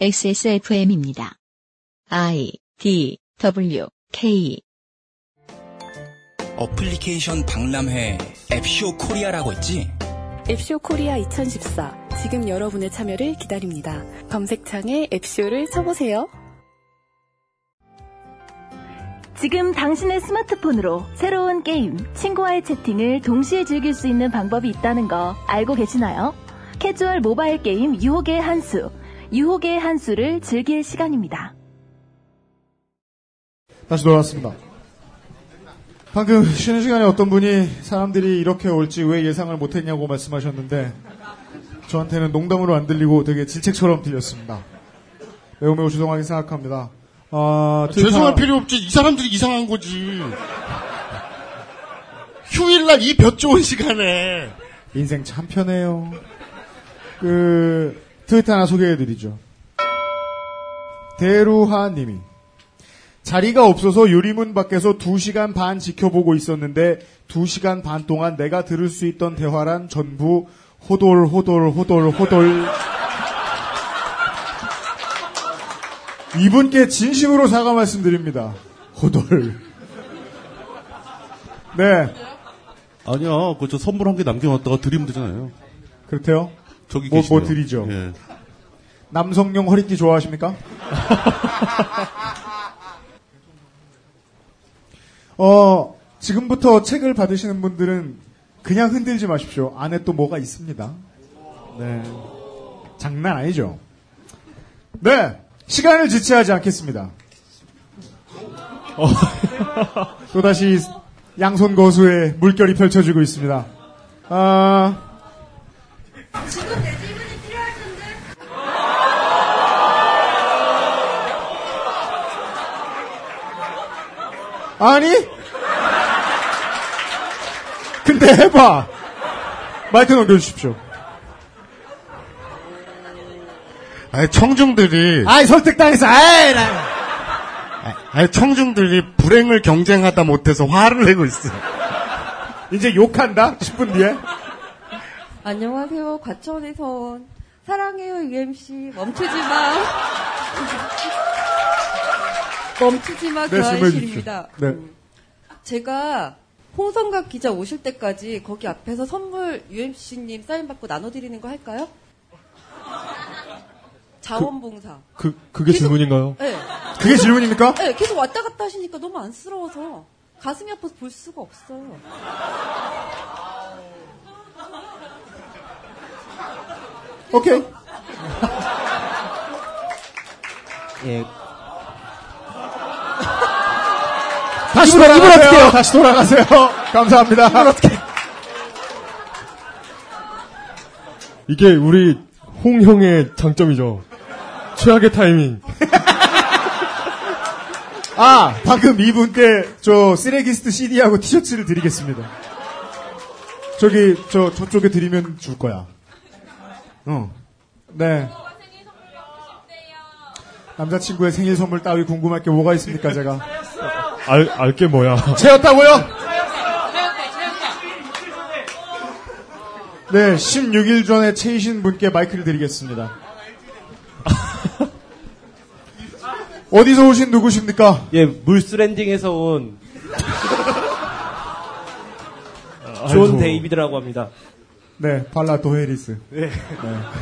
XSFM입니다. I D W K 어플리케이션 박람회 앱쇼 코리아라고 있지? 앱쇼 코리아 2014. 지금 여러분의 참여를 기다립니다. 검색창에 앱쇼를 쳐보세요. 지금 당신의 스마트폰으로 새로운 게임, 친구와의 채팅을 동시에 즐길 수 있는 방법이 있다는 거 알고 계시나요? 캐주얼 모바일 게임 유혹의 한수, 유혹의 한 수를 즐길 시간입니다. 다시 돌아왔습니다. 방금 쉬는 시간에 어떤 분이 사람들이 이렇게 올지 왜 예상을 못했냐고 말씀하셨는데 저한테는 농담으로 안 들리고 되게 질책처럼 들렸습니다. 매우 매우 죄송하게 생각합니다. 아, 트위터- 죄송할 필요 없지. 이 사람들이 이상한 거지. 휴일날 이 볕 좋은 시간에. 인생 참 편해요. 그 트위터 하나 소개해드리죠. 대루하님이 자리가 없어서 유리문 밖에서 2시간 반 지켜보고 있었는데 2시간 반 동안 내가 들을 수 있던 대화란 전부 호돌 호돌 호돌 호돌 이분께 진심으로 사과 말씀드립니다. 호돌 네 아니야, 그저 선물 한 개 남겨놨다가 드리면 되잖아요. 그렇대요. 저기 뭐, 계시네요. 뭐 드리죠? 예. 남성용 허리띠 좋아하십니까? 어, 지금부터 책을 받으시는 분들은 그냥 흔들지 마십시오. 안에 또 뭐가 있습니다. 네. 장난 아니죠? 네. 시간을 지체하지 않겠습니다. 어, 또다시 양손 거수의 물결이 펼쳐지고 있습니다. 아, 아니? 근데 해봐. 마이크 넘겨주십시오. 아니, 청중들이, 아이, 설득당했어. 아이, 나. 아니, 청중들이 불행을 경쟁하다 못해서 화를 내고 있어. 이제 욕한다? 10분 뒤에? 안녕하세요. 과천에서 온 사랑해요 UMC 멈추지 마. 멈추지 마 네, 질문해 주십시오. 교환실입니다. 네. 제가 홍성갑 기자 오실 때까지 거기 앞에서 선물 UMC님 사인 받고 나눠드리는 거 할까요? 자원봉사. 그, 그게 계속- 질문인가요? 네. 그게 질문입니까? 네, 계속 왔다 갔다 하시니까 너무 안쓰러워서 가슴이 아파서 볼 수가 없어요. 오케이. 예. 다시 돌아가세요. 다시 돌아가세요. 감사합니다. 이게 우리 홍 형의 장점이죠. 최악의 타이밍. 아, 방금 이분께 저 쓰레기스트 CD하고 티셔츠를 드리겠습니다. 저기, 저, 저쪽에 드리면 줄 거야. 어. 네. 남자친구의 생일 선물 따위 궁금할 게 뭐가 있습니까, 제가? 알, 알 게 뭐야. 채웠다고요? 네, 16일 전에 차이신 분께 마이크를 드리겠습니다. 어디서 오신 누구십니까? 예, 킹스랜딩에서 온 존 아이고. 데이비드라고 합니다. 네, 발라 도하에리스. 네.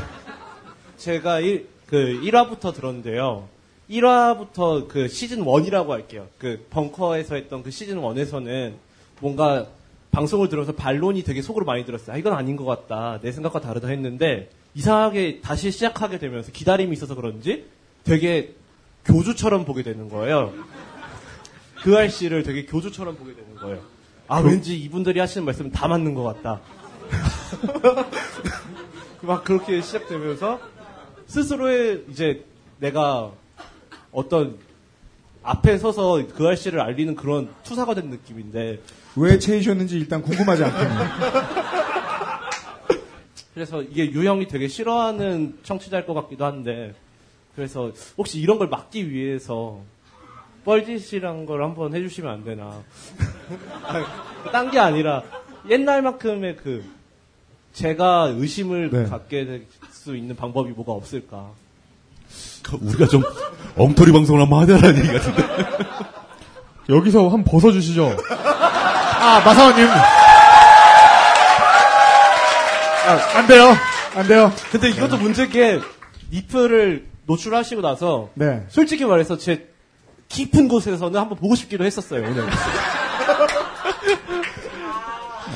제가 일, 그 1화부터 들었는데요. 1화부터 그 시즌 1이라고 할게요. 그 벙커에서 했던 그 시즌 1에서는 뭔가 방송을 들어서 반론이 되게 속으로 많이 들었어요. 아, 이건 아닌 것 같다. 내 생각과 다르다 했는데 이상하게 다시 시작하게 되면서 기다림이 있어서 그런지 되게 교주처럼 보게 되는 거예요. 그 알씨를 되게 교주처럼 보게 되는 거예요. 아, 왠지 이분들이 하시는 말씀은 다 맞는 것 같다. 막 그렇게 시작되면서 스스로의 이제 내가 어떤 앞에 서서 그 알씨를 알리는 그런 투사가 된 느낌인데 왜 채이셨는지 일단 궁금하지 않거든요. 그래서 이게 유형이 되게 싫어하는 청취자일 것 같기도 한데 그래서 혹시 이런 걸 막기 위해서 뻘짓이란 걸 한번 해주시면 안 되나 딴 게 아니라 옛날만큼의 그 제가 의심을 네. 갖게 될 수 있는 방법이 뭐가 없을까 우리가 좀 엉터리 방송을 한번 하자라는 얘기 같은데. 여기서 한번 벗어주시죠. 아, 마사오님. 아, 안 돼요. 안 돼요. 근데 이것도 문제인 게 니플을 노출하시고 나서 네. 솔직히 말해서 제 깊은 곳에서는 한번 보고 싶기도 했었어요 오늘.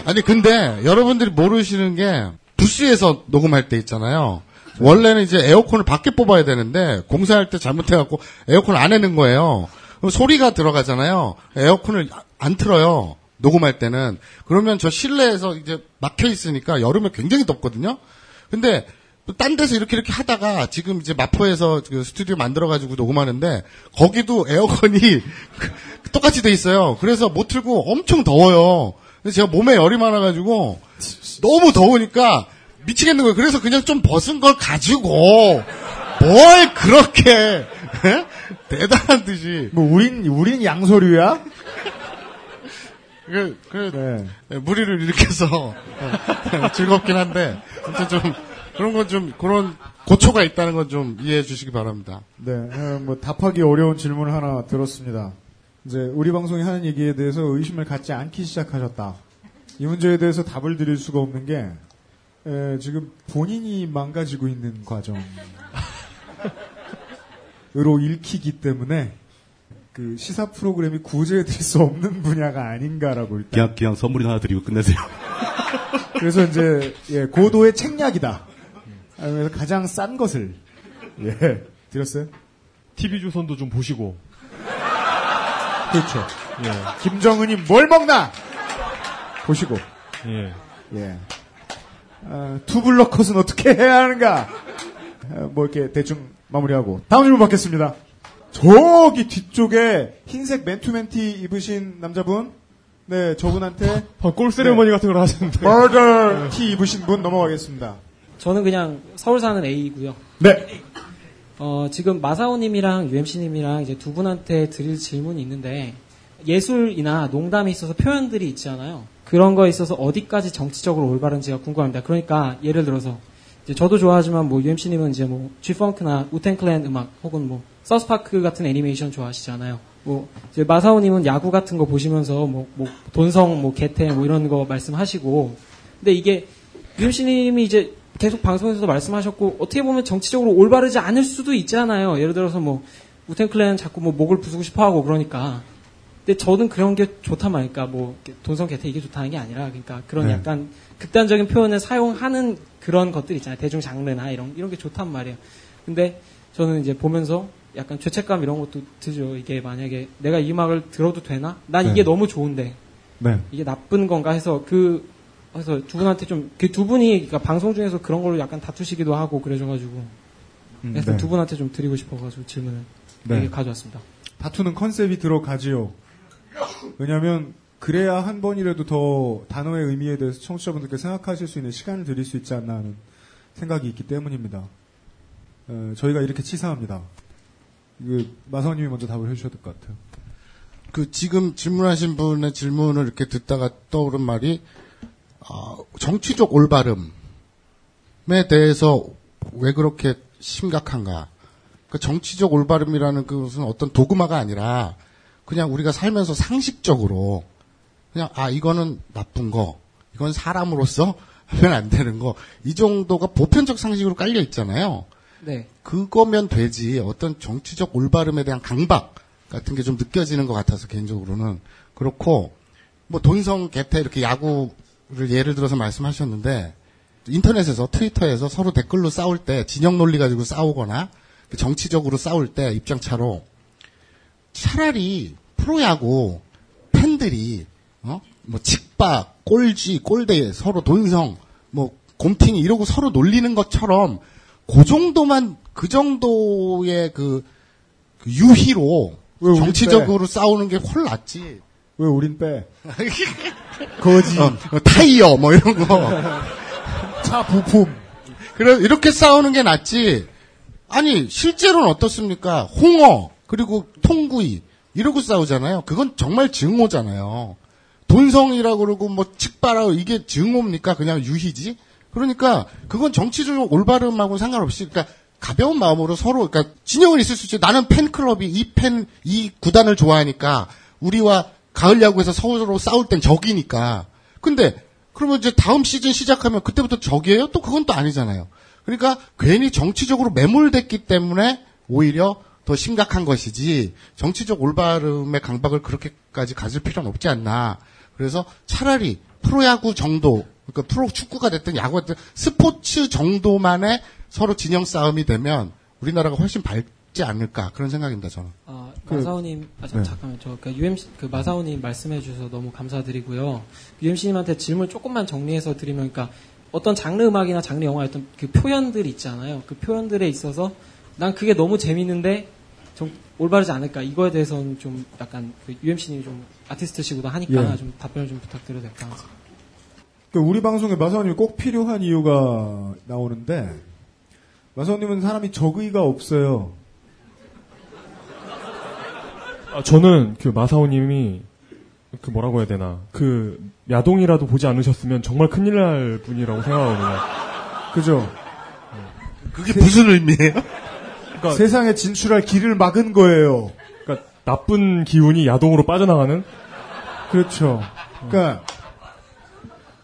아니 근데 여러분들이 모르시는 게 부시에서 녹음할 때 있잖아요. 원래는 이제 에어컨을 밖에 뽑아야 되는데 공사할 때 잘못해갖고 에어컨 안에 넣은 거예요. 그럼 소리가 들어가잖아요. 에어컨을 안 틀어요. 녹음할 때는 그러면 저 실내에서 이제 막혀 있으니까 여름에 굉장히 덥거든요. 근데 또딴 데서 이렇게 이렇게 하다가 지금 이제 마포에서 그 스튜디오 만들어가지고 녹음하는데 거기도 에어컨이 똑같이 돼 있어요. 그래서 못 틀고 엄청 더워요. 근데 제가 몸에 열이 많아가지고 너무 더우니까 미치겠는 거예요. 그래서 그냥 좀 벗은 걸 가지고 뭘 그렇게 에? 대단한 듯이 뭐 우린 우린 양서류야? 그, 그 네. 무리를 일으켜서 어, 즐겁긴 한데 아무튼 좀 그런 건 좀 그런 고초가 있다는 건 좀 이해해 주시기 바랍니다. 네, 어, 뭐 답하기 어려운 질문을 하나 들었습니다. 이제 우리 방송이 하는 얘기에 대해서 의심을 갖지 않기 시작하셨다. 이 문제에 대해서 답을 드릴 수가 없는 게 에, 지금 본인이 망가지고 있는 과정으로 읽히기 때문에 그 시사 프로그램이 구제해드릴 수 없는 분야가 아닌가라고 일단. 그냥, 그냥 선물이 하나 드리고 끝내세요. 그래서 이제 예, 고도의 책략이다. 그래서 가장 싼 것을 예 드렸어요. TV 조선도 좀 보시고. 그렇죠. 예. 김정은이 뭘 먹나 보시고 예. 예. 아, 투블럭 컷은 어떻게 해야 하는가? 아, 뭐 이렇게 대충 마무리하고 다음 질문 받겠습니다. 저기 뒤쪽에 흰색 맨투맨티 입으신 남자분, 네 저분한테 아, 골 세레머니 같은 걸 하시는데. 머더 티 입으신 분 넘어가겠습니다. 저는 그냥 서울 사는 A이고요. 네. 어, 지금 마사오님이랑 UMC님이랑 이제 두 분한테 드릴 질문이 있는데 예술이나 농담에 있어서 표현들이 있잖아요. 그런 거에 있어서 어디까지 정치적으로 올바른지가 궁금합니다. 그러니까 예를 들어서 저도 좋아하지만 뭐 UMC님은 이제 뭐 G펑크나 우텐클랜 음악 혹은 뭐 서스파크 같은 애니메이션 좋아하시잖아요. 뭐 이제 마사오님은 야구 같은 거 보시면서 뭐, 뭐 돈성 뭐 개태 뭐 이런 거 말씀하시고 근데 이게 UMC님이 이제 계속 방송에서도 말씀하셨고 어떻게 보면 정치적으로 올바르지 않을 수도 있잖아요. 예를 들어서 뭐 우텐클랜 자꾸 뭐 목을 부수고 싶어하고 그러니까. 근데 저는 그런 게 좋단 말이니까 뭐 돈성 개태 이게 좋다는 게 아니라 그러니까 그런 네. 약간 극단적인 표현을 사용하는 그런 것들 있잖아요. 대중 장르나 이런 이런 게 좋단 말이에요. 근데 저는 이제 보면서 약간 죄책감 이런 것도 들죠. 이게 만약에 내가 이 음악을 들어도 되나? 난 이게 네. 너무 좋은데 네. 이게 나쁜 건가 해서 그 그래서 두 분한테 좀그두 분이 그러니까 방송 중에서 그런 걸로 약간 다투시기도 하고 그래줘가지고 음, 그래서 네. 두 분한테 좀 드리고 싶어가지고 질문을 네. 여기 가져왔습니다. 다투는 컨셉이 들어가지요. 왜냐하면 그래야 한 번이라도 더 단어의 의미에 대해서 청취자분들께 생각하실 수 있는 시간을 드릴 수 있지 않나 하는 생각이 있기 때문입니다. 어, 저희가 이렇게 치사합니다. 이거 마사오님이 먼저 답을 해주셔야 될 것 같아요. 그 지금 질문하신 분의 질문을 이렇게 듣다가 떠오른 말이 어, 정치적 올바름에 대해서 왜 그렇게 심각한가? 그 정치적 올바름이라는 그것은 어떤 도그마가 아니라 그냥 우리가 살면서 상식적으로 그냥 아 이거는 나쁜 거, 이건 사람으로서 하면 안 되는 거 이 정도가 보편적 상식으로 깔려 있잖아요. 네. 그거면 되지 어떤 정치적 올바름에 대한 강박 같은 게 좀 느껴지는 것 같아서 개인적으로는 그렇고 뭐 돈성 개태 이렇게 야구를 예를 들어서 말씀하셨는데 인터넷에서 트위터에서 서로 댓글로 싸울 때 진영 논리 가지고 싸우거나 정치적으로 싸울 때 입장차로 차라리 프로야구 팬들이 어 뭐 직박 꼴쥐 꼴대 서로 돈성 뭐 곰팅이 이러고 서로 놀리는 것처럼 그 정도만 그 정도의 그, 그 유희로 정치적으로 싸우는 게 훨 낫지. 왜 우린 빼? 거지. 어, 어, 타이어 뭐 이런 거. 차 부품. 그래 이렇게 싸우는 게 낫지. 아니 실제로는 어떻습니까? 홍어 그리고 통구이 이러고 싸우잖아요. 그건 정말 증오잖아요. 돈성이라고 그러고 뭐 측바라고 이게 증오입니까? 그냥 유희지? 그러니까 그건 정치적 올바름하고 상관없이 그러니까 가벼운 마음으로 서로 그러니까 진영은 있을 수 있지. 나는 팬클럽이 이 팬 이 구단을 좋아하니까 우리와 가을 야구에서 서로 싸울 땐 적이니까. 근데 그러면 이제 다음 시즌 시작하면 그때부터 적이에요? 또 그건 또 아니잖아요. 그러니까 괜히 정치적으로 매몰됐기 때문에 오히려 더 심각한 것이지 정치적 올바름의 강박을 그렇게까지 가질 필요는 없지 않나. 그래서 차라리 프로야구 정도, 그러니까 프로 축구가 됐든 야구가 됐든 스포츠 정도만의 서로 진영 싸움이 되면 우리나라가 훨씬 밝지 않을까 그런 생각입니다 저는. 아, 그- 마사오님, 아, 자, 네. 잠깐만, 저, 그, UMC, 그, 마사오님 말씀해 주셔서 너무 감사드리고요. UMC님한테 질문 조금만 정리해서 드리면, 그러니까, 어떤 장르 음악이나 장르 영화의 어떤 그 표현들 있잖아요. 그 표현들에 있어서, 난 그게 너무 재밌는데, 좀 올바르지 않을까. 이거에 대해서는 좀 약간, 그 UMC님이 좀 아티스트시고도 하니까 예. 좀 답변을 좀 부탁드려도 될까. 그 우리 방송에 마사오님이 꼭 필요한 이유가 나오는데 마사오님은 사람이 적의가 없어요. 아, 저는 그 마사오님이 그 뭐라고 해야 되나 그 야동이라도 보지 않으셨으면 정말 큰일 날 분이라고 생각하거든요. 그죠? 그게 무슨 의미예요? 그러니까 세상에 진출할 길을 막은 거예요. 그러니까 나쁜 기운이 야동으로 빠져나가는 그렇죠. 그러니까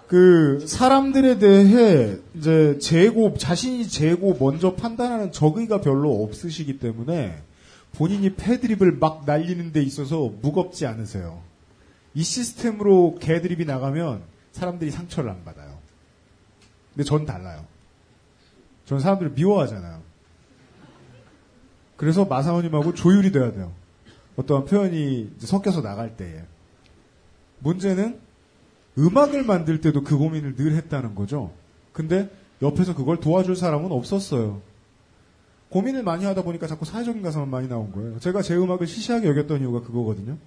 그 사람들에 대해 이제 재고 자신이 재고 먼저 판단하는 적의가 별로 없으시기 때문에 본인이 패드립을 막 날리는 데 있어서 무겁지 않으세요. 이 시스템으로 개드립이 나가면 사람들이 상처를 안 받아요. 근데 전 달라요. 전 사람들을 미워하잖아요. 그래서 마사오님하고 조율이 돼야 돼요. 어떠한 표현이 섞여서 나갈 때에. 문제는 음악을 만들 때도 그 고민을 늘 했다는 거죠. 근데 옆에서 그걸 도와줄 사람은 없었어요. 고민을 많이 하다 보니까 자꾸 사회적인 가사만 많이 나온 거예요. 제가 제 음악을 시시하게 여겼던 이유가 그거거든요.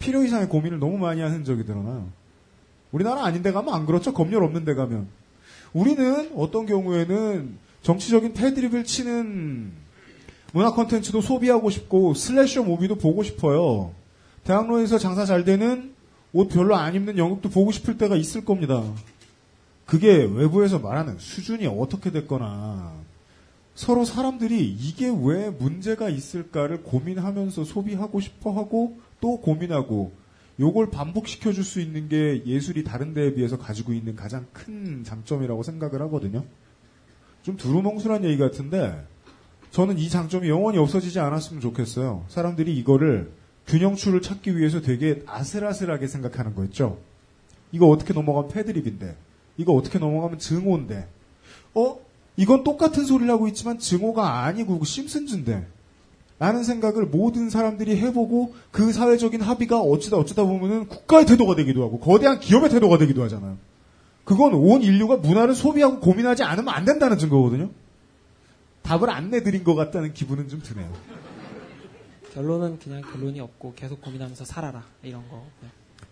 필요 이상의 고민을 너무 많이 한 흔적이 드러나요. 우리나라 아닌 데 가면 안 그렇죠. 검열 없는 데 가면. 우리는 어떤 경우에는 정치적인 패드립을 치는 문화 콘텐츠도 소비하고 싶고 슬래셔 무비도 보고 싶어요. 대학로에서 장사 잘 되는 옷 별로 안 입는 연극도 보고 싶을 때가 있을 겁니다. 그게 외부에서 말하는 수준이 어떻게 됐거나 서로 사람들이 이게 왜 문제가 있을까를 고민하면서 소비하고 싶어 하고 또 고민하고 요걸 반복시켜 줄 수 있는 게 예술이 다른 데에 비해서 가지고 있는 가장 큰 장점이라고 생각을 하거든요. 좀 두루뭉술한 얘기 같은데 저는 이 장점이 영원히 없어지지 않았으면 좋겠어요. 사람들이 이거를 균형추를 찾기 위해서 되게 아슬아슬하게 생각하는 거 있죠. 이거 어떻게 넘어가면 패드립인데, 이거 어떻게 넘어가면 증오인데, 어? 이건 똑같은 소리를 하고 있지만 증오가 아니고 심슨즈인데, 라는 생각을 모든 사람들이 해보고 그 사회적인 합의가 어쩌다 어쩌다 보면은 국가의 태도가 되기도 하고 거대한 기업의 태도가 되기도 하잖아요. 그건 온 인류가 문화를 소비하고 고민하지 않으면 안 된다는 증거거든요. 답을 안 내드린 것 같다는 기분은 좀 드네요. 결론은 그냥 결론이 없고 계속 고민하면서 살아라. 이런 거.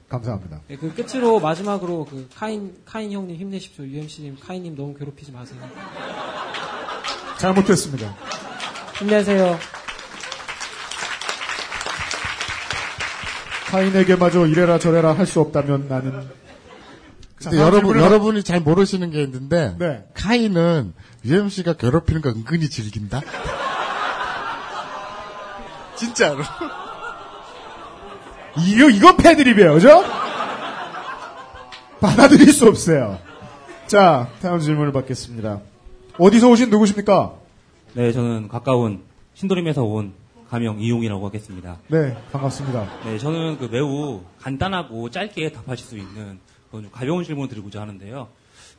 네. 감사합니다. 네, 그 끝으로 마지막으로 그 카인 카인 형님 힘내십시오. UMC님 카인님 너무 괴롭히지 마세요. 잘못했습니다. 힘내세요. 타인에게마저 이래라 저래라 할 수 없다면 나는. 자, 근데 여러분 질문을 여러분이 잘 모르시는 게 있는데 네. 카이는 UMC가 괴롭히는 거 은근히 즐긴다. 진짜로. 이거, 이거 패드립이에요, 그죠? 받아들일 수 없어요. 자, 다음 질문을 받겠습니다. 어디서 오신 누구십니까? 네, 저는 가까운 신도림에서 온 가명 이용이라고 하겠습니다. 네, 반갑습니다. 네, 저는 그 매우 간단하고 짧게 답하실 수 있는 그런 좀 가벼운 질문을 드리고자 하는데요.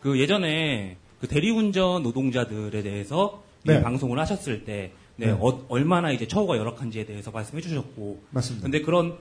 그 예전에 그 대리운전 노동자들에 대해서 네. 방송을 하셨을 때 네, 네. 어- 얼마나 이제 처우가 열악한지에 대해서 말씀해 주셨고 맞습니다. 근데 그런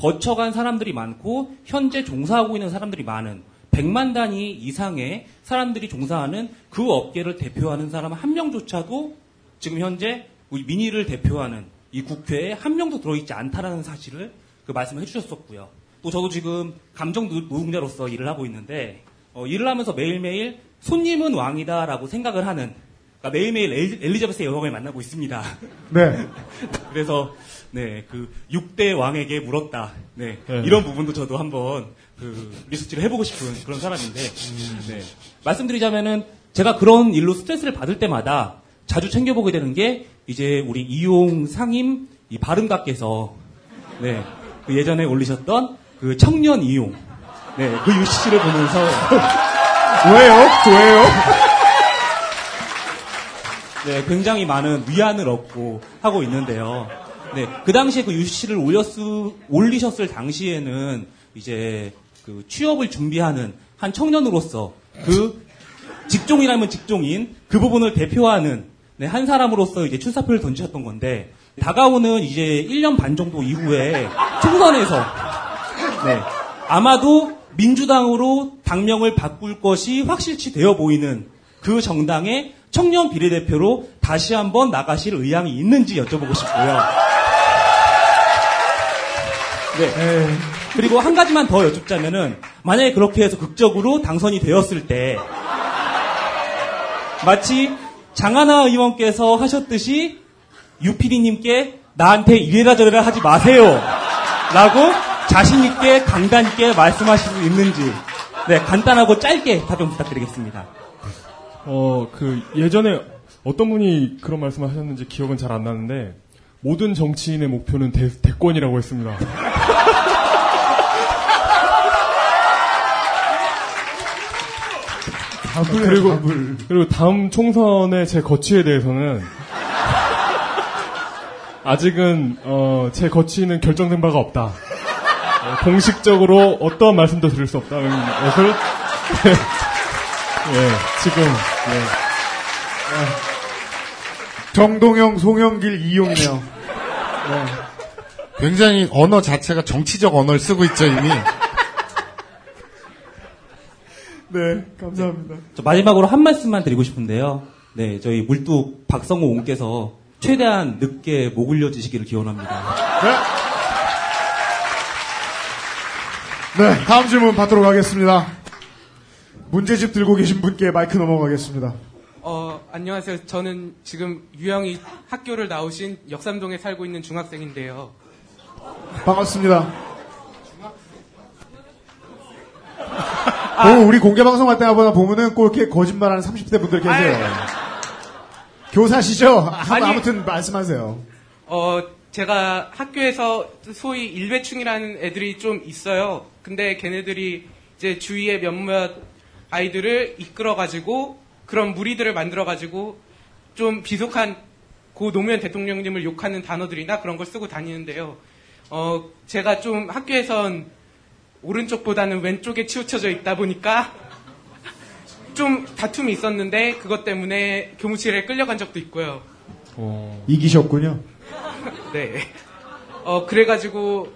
거쳐간 사람들이 많고 현재 종사하고 있는 사람들이 많은 100만 단위 이상의 사람들이 종사하는 그 업계를 대표하는 사람 한 명조차도 지금 현재 우리 민의를 대표하는 이 국회에 한 명도 들어있지 않다라는 사실을 그 말씀을 해주셨었고요. 또 저도 지금 감정 노- 노동자로서 일을 하고 있는데 어, 일을 하면서 매일매일 손님은 왕이다라고 생각을 하는 그러니까 매일매일 엘- 엘리자베스 여왕을 만나고 있습니다. 네. 그래서 네, 그 6대 왕에게 물었다. 네. 네. 이런 부분도 저도 한번 그 리서치를 해보고 싶은 그런 사람인데 네. 말씀드리자면은 제가 그런 일로 스트레스를 받을 때마다 자주 챙겨보게 되는 게 이제 우리 이용 상임 이 발음가께서 네, 그 예전에 올리셨던 그 청년 이용 네, 그 UCC를 보면서 왜요? 왜요? 네, 굉장히 많은 위안을 얻고 하고 있는데요. 네, 그 당시에 그 UCC를 올렸, 올리셨을 당시에는 이제 그 취업을 준비하는 한 청년으로서 그 직종이라면 직종인 그 부분을 대표하는 네, 한 사람으로서 이제 출사표를 던지셨던 건데 다가오는 이제 1년 반 정도 이후에 총선에서 네, 아마도 민주당으로 당명을 바꿀 것이 확실치 되어 보이는 그 정당의 청년 비례대표로 다시 한번 나가실 의향이 있는지 여쭤보고 싶고요. 네. 그리고 한 가지만 더 여쭙자면은 만약에 그렇게 해서 극적으로 당선이 되었을 때 마치 장하나 의원께서 하셨듯이 유피디님께 나한테 이래라 저래라 하지 마세요. 라고 자신있게 강단있게 말씀하실 수 있는지 네, 간단하고 짧게 답변 부탁드리겠습니다. 어, 그, 예전에 어떤 분이 그런 말씀을 하셨는지 기억은 잘 안 나는데, 모든 정치인의 목표는 대, 대권이라고 했습니다. 그리고, 그리고 다음 총선의 제 거취에 대해서는, 아직은, 어, 제 거취는 결정된 바가 없다. 어, 공식적으로 어떠한 말씀도 드릴 수 없다는 것을, 예, 지금, 예. 정동영, 송영길, 이용이네요. 네. 굉장히 언어 자체가 정치적 언어를 쓰고 있죠, 이미. 네, 감사합니다. 저 마지막으로 한 말씀만 드리고 싶은데요. 네, 저희 물뚝 박성호 옹께서 최대한 늦게 목 올려주시기를 기원합니다. 네, 다음 질문 받도록 하겠습니다. 문제집 들고 계신 분께 마이크 넘어가겠습니다. 어, 안녕하세요. 저는 지금 유영이 학교를 나오신 역삼동에 살고 있는 중학생인데요. 반갑습니다. 오, 우리 공개 방송할 때마다 보면은 꼭 이렇게 거짓말하는 30대 분들 계세요. 교사시죠? 아, 아니. 아무튼 말씀하세요. 어, 제가 학교에서 소위 일배충이라는 애들이 좀 있어요. 근데 걔네들이 이제 주위에 몇몇 아이들을 이끌어가지고 그런 무리들을 만들어가지고 좀 비속한 고 노무현 대통령님을 욕하는 단어들이나 그런 걸 쓰고 다니는데요. 어, 제가 좀 학교에선 오른쪽보다는 왼쪽에 치우쳐져 있다 보니까 좀 다툼이 있었는데 그것 때문에 교무실에 끌려간 적도 있고요. 이기셨군요. 네. 어, 그래가지고,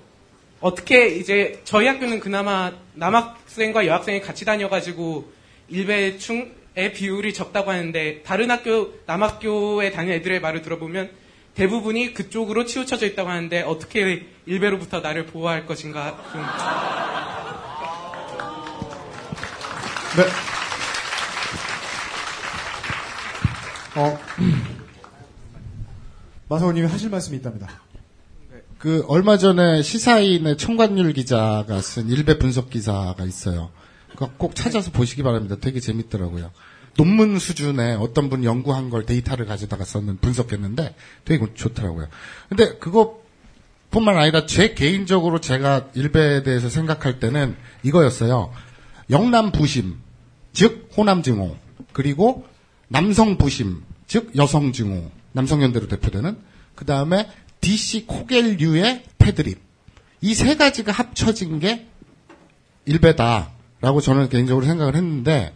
어떻게 이제, 저희 학교는 그나마 남학 생과 여학생이 같이 다녀가지고, 일배충의 비율이 적다고 하는데, 다른 학교, 남학교에 다니는 애들의 말을 들어보면, 대부분이 그쪽으로 치우쳐져 있다고 하는데, 어떻게 일배로부터 나를 보호할 것인가, 좀. 네. 어, 마사오님이 하실 말씀이 있답니다. 그 얼마 전에 시사인의 청관율 기자가 쓴 일배 분석 기사가 있어요. 꼭 찾아서 보시기 바랍니다. 되게 재밌더라고요. 논문 수준의 어떤 분이 연구한 걸 데이터를 가져다가 썼는 분석했는데 되게 좋더라고요. 근데 그것뿐만 아니라 제 개인적으로 제가 일배에 대해서 생각할 때는 이거였어요. 영남 부심, 즉 호남 증오, 그리고 남성 부심, 즉 여성 증오, 남성 연대로 대표되는 그 다음에 DC 코겔류의 패드립 이 세 가지가 합쳐진 게 일배다라고 저는 개인적으로 생각을 했는데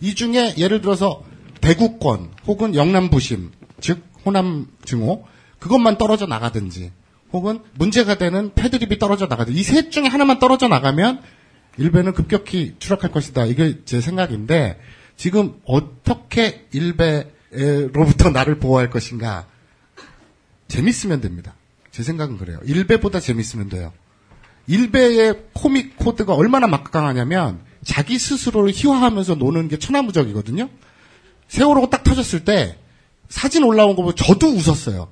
이 중에 예를 들어서 대구권 혹은 영남 부심 즉 호남 증오 그것만 떨어져 나가든지 혹은 문제가 되는 패드립이 떨어져 나가든지 이 셋 중에 하나만 떨어져 나가면 일배는 급격히 추락할 것이다. 이게 제 생각인데 지금 어떻게 일배로부터 나를 보호할 것인가 재밌으면 됩니다. 제 생각은 그래요. 일배보다 재밌으면 돼요. 일배의 코믹 코드가 얼마나 막강하냐면 자기 스스로를 희화하면서 노는 게 천하무적이거든요. 세월호가 딱 터졌을 때 사진 올라온 거 보고 저도 웃었어요.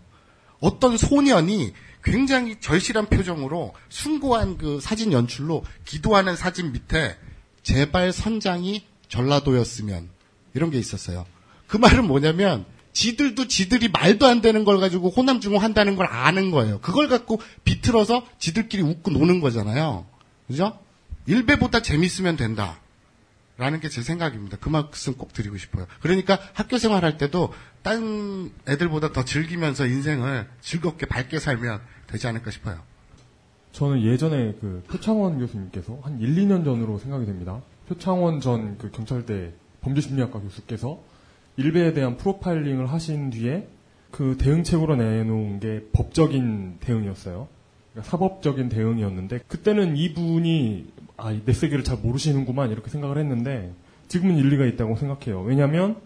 어떤 소년이 굉장히 절실한 표정으로 숭고한 그 사진 연출로 기도하는 사진 밑에 제발 선장이 전라도였으면 이런 게 있었어요. 그 말은 뭐냐면 지들도 지들이 말도 안 되는 걸 가지고 호남중흥한다는 걸 아는 거예요. 그걸 갖고 비틀어서 지들끼리 웃고 노는 거잖아요. 그죠? 일배보다 재밌으면 된다. 라는 게 제 생각입니다. 그 말씀 꼭 드리고 싶어요. 그러니까 학교 생활할 때도 딴 애들보다 더 즐기면서 인생을 즐겁게 밝게 살면 되지 않을까 싶어요. 저는 예전에 그 표창원 교수님께서 한 1, 2년 전으로 생각이 됩니다. 표창원 전 그 경찰대 범죄심리학과 교수께서 일베에 대한 프로파일링을 하신 뒤에 그 대응책으로 내놓은 게 법적인 대응이었어요. 그러니까 사법적인 대응이었는데 그때는 이분이 아, 내 세계를 잘 모르시는구만 이렇게 생각을 했는데 지금은 일리가 있다고 생각해요. 왜냐하면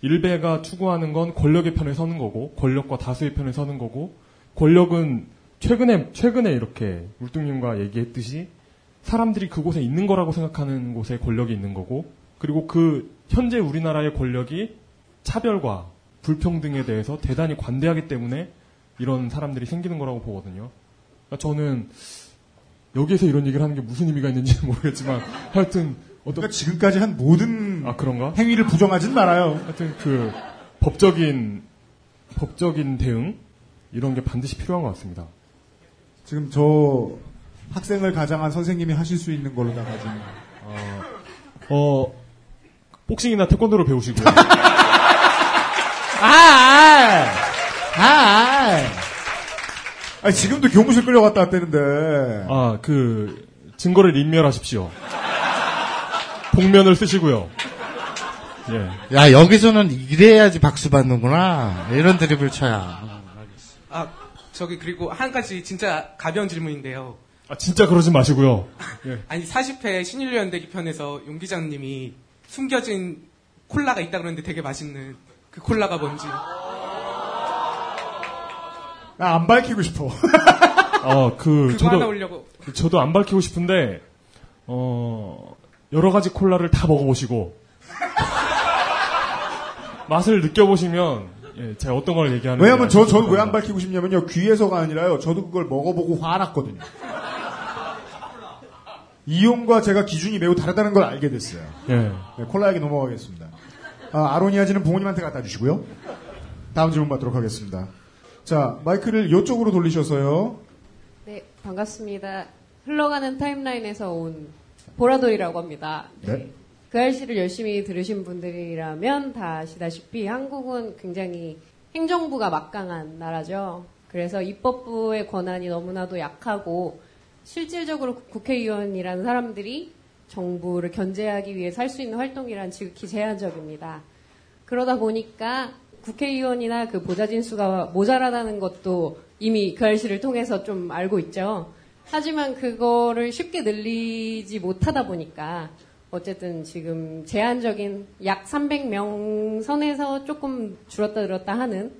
일베가 추구하는 건 권력의 편에 서는 거고 권력과 다수의 편에 서는 거고 권력은 최근에 최근에 이렇게 물뚱님과 얘기했듯이 사람들이 그곳에 있는 거라고 생각하는 곳에 권력이 있는 거고 그리고 그 현재 우리나라의 권력이 차별과 불평등에 대해서 대단히 관대하기 때문에 이런 사람들이 생기는 거라고 보거든요. 그러니까 저는 여기에서 이런 얘기를 하는 게 무슨 의미가 있는지 모르겠지만 하여튼 어떤 그러니까 지금까지 한 모든 아 그런가 행위를 부정하진 말아요. 하여튼 그 법적인 법적인 대응 이런 게 반드시 필요한 것 같습니다. 지금 저 학생을 가장한 선생님이 하실 수 있는 걸로다가 지금 어 복싱이나 태권도를 배우시고 아, 아, 아, 아. 지금도 교무실 끌려갔다 왔다는데. 아 그 증거를 인멸하십시오. 복면을 쓰시고요. 예. 야, 여기서는 이래야지 박수 받는구나. 이런 드립을 쳐야. 아, 저기 그리고 한 가지 진짜 가벼운 질문인데요. 아 진짜 그러지 마시고요. 예. 아니 40회 신일연대기 편에서 용 기자님이 숨겨진 콜라가 있다 그러는데 되게 맛있는 그 콜라가 뭔지. 나 안 밝히고 싶어. 어, 그, 저도, 올려고. 저도 안 밝히고 싶은데, 어, 여러 가지 콜라를 다 먹어보시고, 맛을 느껴보시면, 예, 제가 어떤 걸 얘기하는지. 왜냐면 저, 저는 왜. 안 밝히고 싶냐면요. 귀에서가 아니라요. 저도 그걸 먹어보고 화났거든요. 이용과 제가 기준이 매우 다르다는 걸 알게 됐어요. 예. 네, 콜라 얘기 넘어가겠습니다. 아, 아로니아지는 부모님한테 갖다 주시고요. 다음 질문 받도록 하겠습니다. 자, 마이크를 이쪽으로 돌리셔서요. 네, 반갑습니다. 흘러가는 타임라인에서 온 보라도이라고 합니다. 네. 그 알씨를 열심히 들으신 분들이라면 다 아시다시피 한국은 굉장히 행정부가 막강한 나라죠. 그래서 입법부의 권한이 너무나도 약하고 실질적으로 국회의원이라는 사람들이 정부를 견제하기 위해서 할 수 있는 활동이란 지극히 제한적입니다. 그러다 보니까 국회의원이나 그 보좌진 수가 모자라다는 것도 이미 그 알씨를 통해서 좀 알고 있죠. 하지만 그거를 쉽게 늘리지 못하다 보니까 어쨌든 지금 제한적인 약 300명 선에서 조금 줄었다 늘었다 하는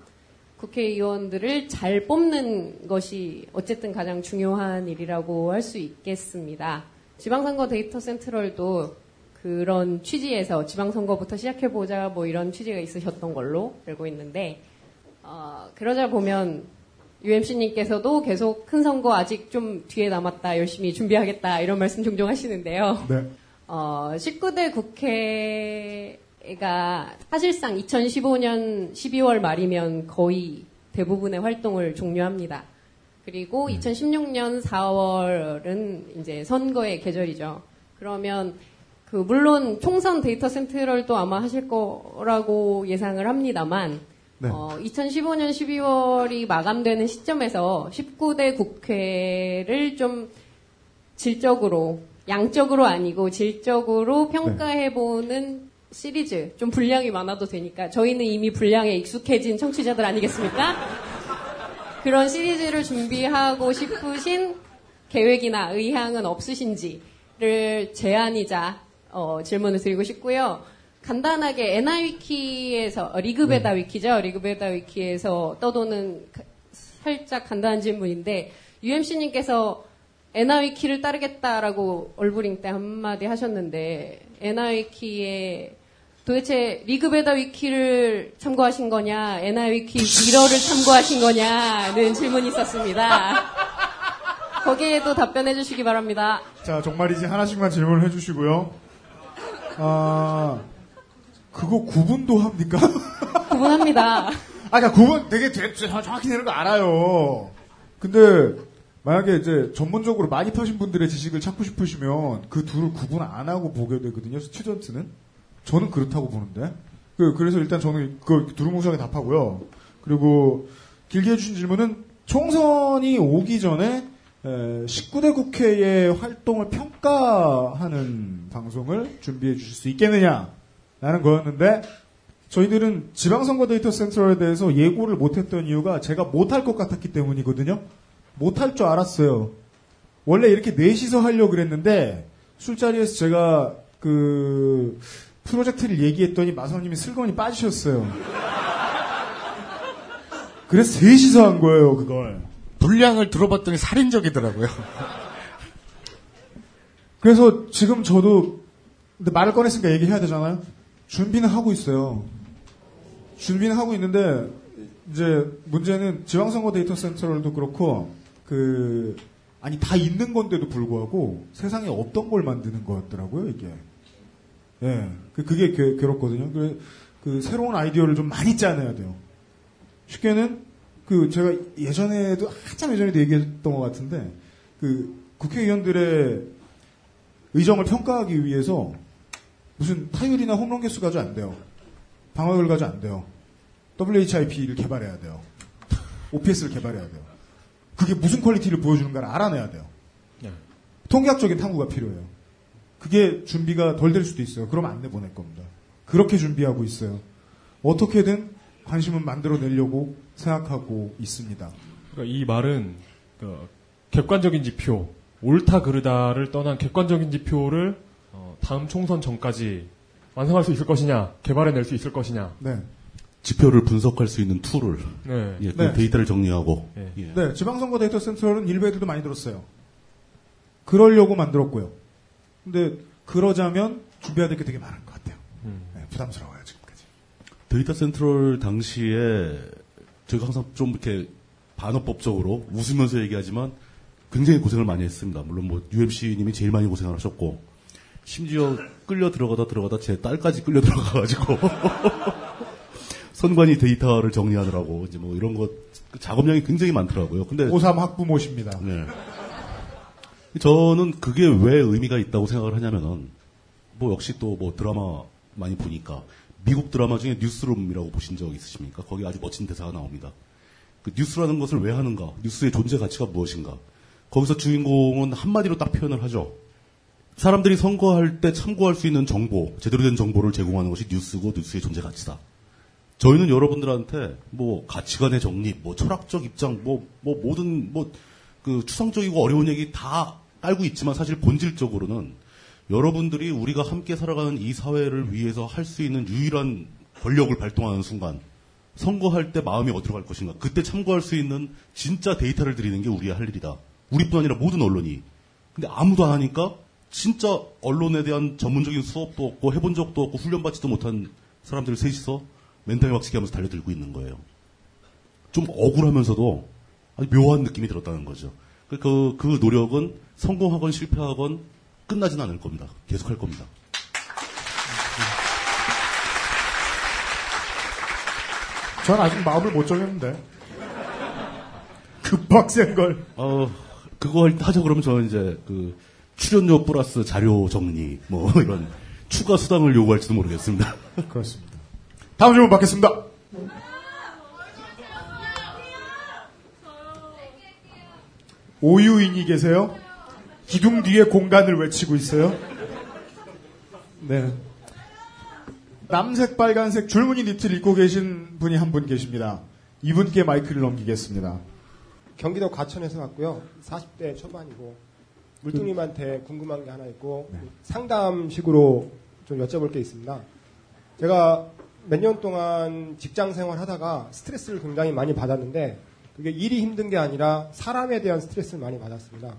국회의원들을 잘 뽑는 것이 어쨌든 가장 중요한 일이라고 할 수 있겠습니다. 지방선거 데이터 센트럴도 그런 취지에서 지방선거부터 시작해보자 뭐 이런 취지가 있으셨던 걸로 알고 있는데 어, 그러자 보면 UMC님께서도 계속 큰 선거 아직 좀 뒤에 남았다 열심히 준비하겠다 이런 말씀 종종 하시는데요. 네. 어, 19대 국회가 사실상 2015년 12월 말이면 거의 대부분의 활동을 종료합니다. 그리고 2016년 4월은 이제 선거의 계절이죠. 그러면 그 물론 총선 데이터 센트럴도 아마 하실 거라고 예상을 합니다만 네. 어, 2015년 12월이 마감되는 시점에서 19대 국회를 좀 질적으로 양적으로 아니고 질적으로 평가해보는 시리즈 좀 분량이 많아도 되니까 저희는 이미 분량에 익숙해진 청취자들 아니겠습니까? 그런 시리즈를 준비하고 싶으신 계획이나 의향은 없으신지를 제안이자 어, 질문을 드리고 싶고요. 간단하게 NI위키에서 어, 리그베다 위키죠. 리그베다 위키에서 떠도는 가- 살짝 간단한 질문인데 UMC님께서 NI위키를 따르겠다라고 얼부링 때 한마디 하셨는데 NI위키에 도대체 리그베다 위키를 참고하신 거냐, NI위키 미러를 참고하신 거냐는 질문이 있었습니다. 거기에도 답변해 주시기 바랍니다. 자, 정말이지 하나씩만 질문을 해 주시고요. 아, 그거 구분도 합니까? 구분합니다. 아, 그러니까 구분 되게 대- 정확히 되는 거 알아요. 근데 만약에 이제 전문적으로 많이 파신 분들의 지식을 찾고 싶으시면 그 둘을 구분 안 하고 보게 되거든요. student는 저는 그렇다고 보는데. 그 그래서 일단 저는 그 두루뭉술하게 답하고요. 그리고 길게 해주신 질문은 총선이 오기 전에 에, 19대 국회의 활동을 평가하는 방송을 준비해 주실 수 있겠느냐라는 거였는데 저희들은 지방선거 데이터 센터에 대해서 예고를 못했던 이유가 제가 못할 것 같았기 때문이거든요. 못할 줄 알았어요. 원래 이렇게 넷이서 하려고 그랬는데 술자리에서 제가 그 프로젝트를 얘기했더니 마사오님이 슬그머니 빠지셨어요. 그래서 셋이서 한 거예요, 그걸. 분량을 들어봤더니 살인적이더라고요. 그래서 지금 저도 근데 말을 꺼냈으니까 얘기해야 되잖아요. 준비는 하고 있어요. 준비는 하고 있는데 이제 문제는 지방선거 데이터 센터럴도 그렇고 그 아니 다 있는 건데도 불구하고 세상에 없던 걸 만드는 거였더라고요 이게. 예, 그 그게 괴- 괴롭거든요. 그, 그 새로운 아이디어를 좀 많이 짜내야 돼요. 쉽게는 그 제가 예전에도 한참 예전에도 얘기했던 것 같은데 그 국회의원들의 의정을 평가하기 위해서 무슨 타율이나 홈런 개수 가지고 안 돼요. 방어율 가지고 안 돼요. WHIP를 개발해야 돼요. OPS를 개발해야 돼요. 그게 무슨 quality를 보여주는가를 알아내야 돼요. 네. 통계학적인 탐구가 필요해요. 그게 준비가 덜 될 수도 있어요. 그럼 안 내보낼 겁니다. 그렇게 준비하고 있어요. 어떻게든 관심은 만들어내려고 생각하고 있습니다. 그러니까 이 말은 그 객관적인 지표, 옳다 그르다를 떠난 객관적인 지표를 어, 다음 총선 전까지 완성할 수 있을 것이냐, 개발해낼 수 있을 것이냐. 네. 지표를 분석할 수 있는 tool을 네. 예, 그 네. 데이터를 정리하고 네. 예. 네, 지방선거 데이터 센터는 일베들도 많이 들었어요. 그러려고 만들었고요. 근데 그러자면 준비해야 될 게 되게 많은 것 같아요. 네, 부담스러워요 지금까지. 데이터 센트럴 당시에 저희가 항상 좀 이렇게 반어법적으로 웃으면서 얘기하지만 굉장히 고생을 많이 했습니다. 물론 뭐 UMC님이 제일 많이 고생을 하셨고 심지어 끌려 들어가다 들어가다 제 딸까지 끌려 들어가가지고 선관위 데이터를 정리하느라고 이제 뭐 이런 것 작업량이 굉장히 많더라고요. 근데 고3 학부모십니다. 네. 저는 그게 왜 의미가 있다고 생각을 하냐면은 뭐 역시 또 뭐 드라마 많이 보니까 미국 드라마 중에 뉴스룸이라고 보신 적 있으십니까? 거기 아주 멋진 대사가 나옵니다. 그 뉴스라는 것을 왜 하는가? 뉴스의 존재 가치가 무엇인가? 거기서 주인공은 한마디로 딱 표현을 하죠. 사람들이 선거할 때 참고할 수 있는 정보, 제대로 된 정보를 제공하는 것이 뉴스고 뉴스의 존재 가치다. 저희는 여러분들한테 뭐 가치관의 정립, 뭐 철학적 입장, 뭐, 뭐 모든 뭐 그 추상적이고 어려운 얘기 다 깔고 있지만 사실 본질적으로는 여러분들이 우리가 함께 살아가는 이 사회를 위해서 할 수 있는 유일한 권력을 발동하는 순간 선거할 때 마음이 어디로 갈 것인가 그때 참고할 수 있는 진짜 데이터를 드리는 게 우리의 할 일이다. 우리뿐 아니라 모든 언론이. 근데 아무도 안 하니까 진짜 언론에 대한 전문적인 수업도 없고 해본 적도 없고 훈련받지도 못한 사람들 셋이서 멘탈 박치기 하면서 달려들고 있는 거예요. 좀 억울하면서도 아주 묘한 느낌이 들었다는 거죠. 그, 그, 그 노력은 성공하건 실패하건 끝나진 않을 겁니다. 계속 할 겁니다. 전 아직 마음을 못 정했는데. 급박센 걸. 어, 그거 할- 하자 그러면 저는 이제 그 출연료 플러스 자료 정리 뭐 이런 추가 수당을 요구할지도 모르겠습니다. 그렇습니다. 다음 질문 받겠습니다. 오유인이 계세요? 기둥 뒤에 공간을 외치고 있어요? 네. 남색, 빨간색 줄무늬 니트를 입고 계신 분이 한 분 계십니다. 이분께 마이크를 넘기겠습니다. 경기도 과천에서 왔고요. 40대 초반이고 물뚱님한테 그 궁금한 게 하나 있고 네. 상담식으로 좀 여쭤볼 게 있습니다. 제가 몇 년 동안 직장 생활 하다가 스트레스를 굉장히 많이 받았는데 그게 일이 힘든 게 아니라 사람에 대한 스트레스를 많이 받았습니다.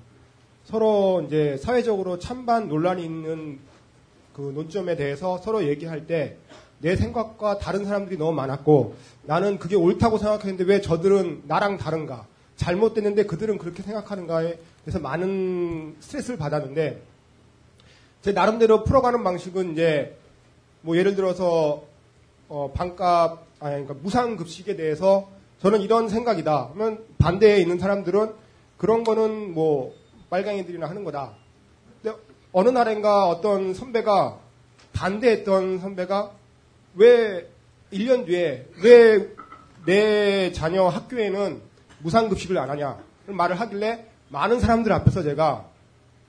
서로 이제 사회적으로 찬반 논란이 있는 그 논점에 대해서 서로 얘기할 때 내 생각과 다른 사람들이 너무 많았고 나는 그게 옳다고 생각했는데 왜 저들은 나랑 다른가? 잘못됐는데 그들은 그렇게 생각하는가에 대해서 많은 스트레스를 받았는데 제 나름대로 풀어가는 방식은 이제 뭐 예를 들어서 어, 반값 아니 그러니까 무상급식에 대해서 저는 이런 생각이다. 그러면 반대에 있는 사람들은 그런 거는 뭐 빨강이들이나 하는 거다. 근데 어느 날인가 어떤 선배가 반대했던 선배가 왜 1년 뒤에 왜 내 자녀 학교에는 무상급식을 안 하냐 말을 하길래 많은 사람들 앞에서 제가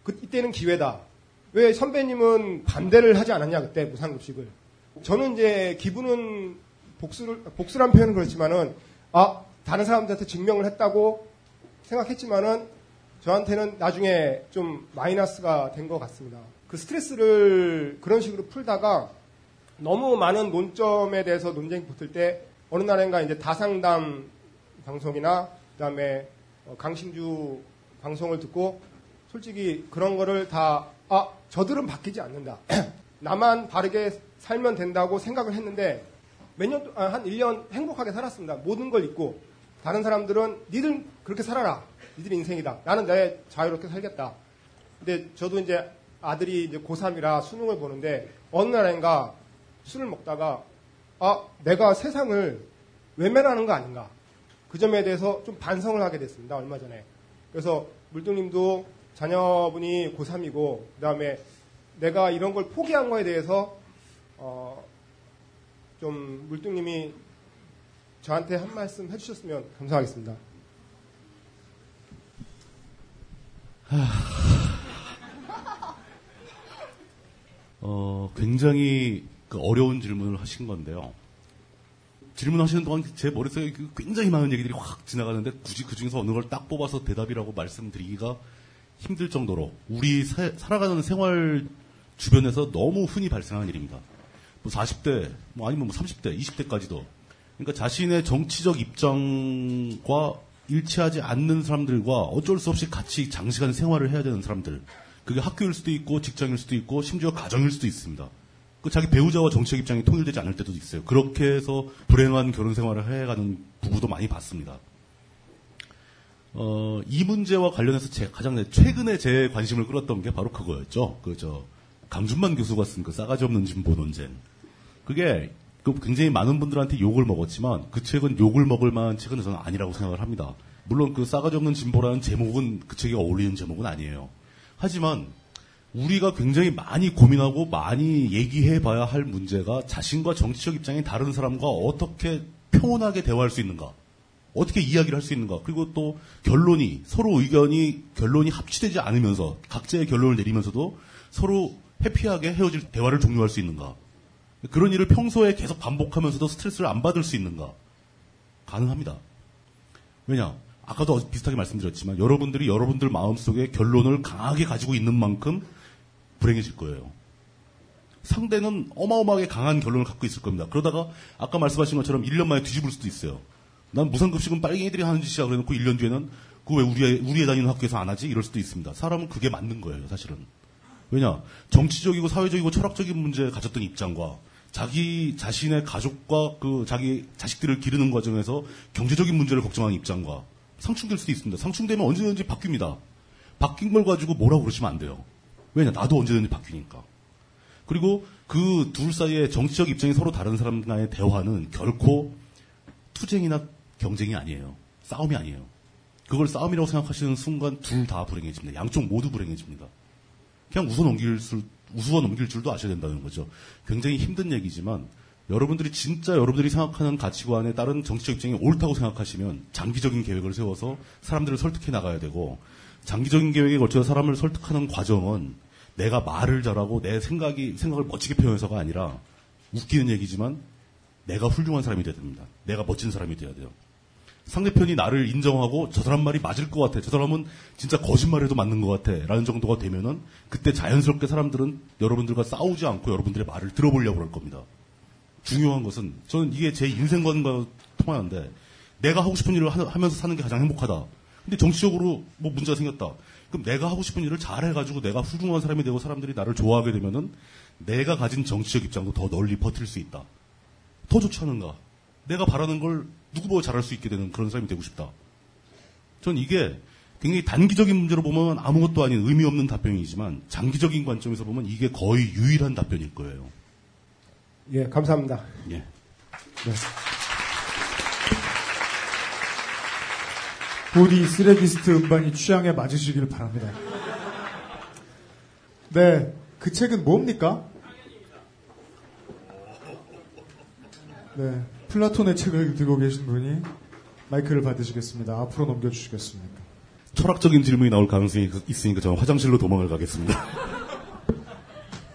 그 이때는 기회다. 왜 선배님은 반대를 하지 않았냐 그때 무상급식을. 저는 이제 기분은 복수를 복수란 표현은 그렇지만은 아 다른 사람들한테 증명을 했다고 생각했지만은 저한테는 나중에 좀 마이너스가 된 것 같습니다. 그 스트레스를 그런 식으로 풀다가 너무 많은 논점에 대해서 논쟁이 붙을 때 어느 날인가 이제 다상담 방송이나 그다음에 어, 강신주 방송을 듣고 솔직히 그런 거를 다 아, 저들은 바뀌지 않는다. 나만 바르게 살면 된다고 생각을 했는데 몇 년, 아, 한 1년 행복하게 살았습니다. 모든 걸 잊고 다른 사람들은 니들 그렇게 살아라. 니들 인생이다. 나는 내 자유롭게 살겠다. 근데 저도 이제 아들이 이제 고3이라 수능을 보는데 어느 날인가 술을 먹다가 아, 내가 세상을 외면하는 거 아닌가. 그 점에 대해서 좀 반성을 하게 됐습니다. 얼마 전에. 그래서 물뚱님도 자녀분이 고3이고, 그 다음에 내가 이런 걸 포기한 거에 대해서, 어, 좀 물뚱님이 저한테 한 말씀 해주셨으면 감사하겠습니다. 어, 굉장히 그 어려운 질문을 하신 건데요. 질문하시는 동안 제 머릿속에 그 굉장히 많은 얘기들이 확 지나가는데 굳이 그 중에서 어느 걸 딱 뽑아서 대답이라고 말씀드리기가 힘들 정도로 우리 사, 살아가는 생활 주변에서 너무 흔히 발생하는 일입니다. 뭐 40대, 뭐 아니면 뭐 30대, 20대까지도. 그러니까 자신의 정치적 입장과 일치하지 않는 사람들과 어쩔 수 없이 같이 장시간 생활을 해야 되는 사람들. 그게 학교일 수도 있고 직장일 수도 있고 심지어 가정일 수도 있습니다. 그 자기 배우자와 정치적 입장이 통일되지 않을 때도 있어요. 그렇게 해서 불행한 결혼 생활을 해가는 부부도 많이 봤습니다. 어, 이 문제와 관련해서 제 가장 최근에 제 관심을 끌었던 게 바로 그거였죠. 그 저 강준만 교수가 쓴 그 싸가지 없는 진보 논쟁. 그게 그 굉장히 많은 분들한테 욕을 먹었지만 그 책은 욕을 먹을 만한 책은 저는 아니라고 생각을 합니다. 물론 그 싸가지 없는 진보라는 제목은 그 책에 어울리는 제목은 아니에요. 하지만 우리가 굉장히 많이 고민하고 많이 얘기해 봐야 할 문제가 자신과 정치적 입장이 다른 사람과 어떻게 평온하게 대화할 수 있는가. 어떻게 이야기를 할 수 있는가. 그리고 또 결론이, 서로 의견이, 결론이 합치되지 않으면서 각자의 결론을 내리면서도 서로 해피하게 헤어질 대화를 종료할 수 있는가. 그런 일을 평소에 계속 반복하면서도 스트레스를 안 받을 수 있는가. 가능합니다. 왜냐? 아까도 비슷하게 말씀드렸지만 여러분들이 여러분들 마음속에 결론을 강하게 가지고 있는 만큼 불행해질 거예요. 상대는 어마어마하게 강한 결론을 갖고 있을 겁니다. 그러다가 아까 말씀하신 것처럼 1년 만에 뒤집을 수도 있어요. 난 무상급식은 빨갱이들이 하는 짓이야. 그래놓고 1년 뒤에는 그 왜 우리 우리 애 다니는 학교에서 안 하지? 이럴 수도 있습니다. 사람은 그게 맞는 거예요, 사실은. 왜냐? 정치적이고 사회적이고 철학적인 문제에 가졌던 입장과 자기 자신의 가족과 그 자기 자식들을 기르는 과정에서 경제적인 문제를 걱정하는 입장과 상충될 수도 있습니다. 상충되면 언제든지 바뀝니다. 바뀐 걸 가지고 뭐라고 그러시면 안 돼요. 왜냐? 나도 언제든지 바뀌니까. 그리고 그 둘 사이에 정치적 입장이 서로 다른 사람과의 대화는 결코 투쟁이나 경쟁이 아니에요. 싸움이 아니에요. 그걸 싸움이라고 생각하시는 순간 둘 다 불행해집니다. 양쪽 모두 불행해집니다. 그냥 웃어 넘길 수, 웃어 넘길 줄도 아셔야 된다는 거죠. 굉장히 힘든 얘기지만 여러분들이 진짜 여러분들이 생각하는 가치관에 따른 정치적 입장이 옳다고 생각하시면 장기적인 계획을 세워서 사람들을 설득해 나가야 되고 장기적인 계획에 걸쳐서 사람을 설득하는 과정은 내가 말을 잘하고 내 생각이 생각을 멋지게 표현해서가 아니라 웃기는 얘기지만 내가 훌륭한 사람이 돼야 됩니다. 내가 멋진 사람이 돼야 돼요. 상대편이 나를 인정하고 저 사람 말이 맞을 것 같아. 저 사람은 진짜 거짓말해도 맞는 것 같아. 라는 정도가 되면은 그때 자연스럽게 사람들은 여러분들과 싸우지 않고 여러분들의 말을 들어보려고 그럴 겁니다. 중요한 것은 저는 이게 제 인생관과 통하는데 내가 하고 싶은 일을 하, 면서 사는 게 가장 행복하다. 근데 정치적으로 뭐 문제가 생겼다. 그럼 내가 하고 싶은 일을 잘 해가지고 내가 훌륭한 사람이 되고 사람들이 나를 좋아하게 되면은 내가 가진 정치적 입장도 더 널리 퍼뜨릴 수 있다. 더 좋지 않은가? 내가 바라는 걸 누구보다 잘할 수 있게 되는 그런 사람이 되고 싶다. 전 이게 굉장히 단기적인 문제로 보면 아무것도 아닌 의미 없는 답변이지만 장기적인 관점에서 보면 이게 거의 유일한 답변일 거예요. 예, 감사합니다. 예. 네. 부디 쓰레기스트 음반이 취향에 맞으시길 바랍니다. 네, 그 책은 뭡니까? 네, 플라톤의 책을 들고 계신 분이 마이크를 받으시겠습니다. 앞으로 넘겨주시겠습니까? 철학적인 질문이 나올 가능성이 있으니까 저는 화장실로 도망을 가겠습니다.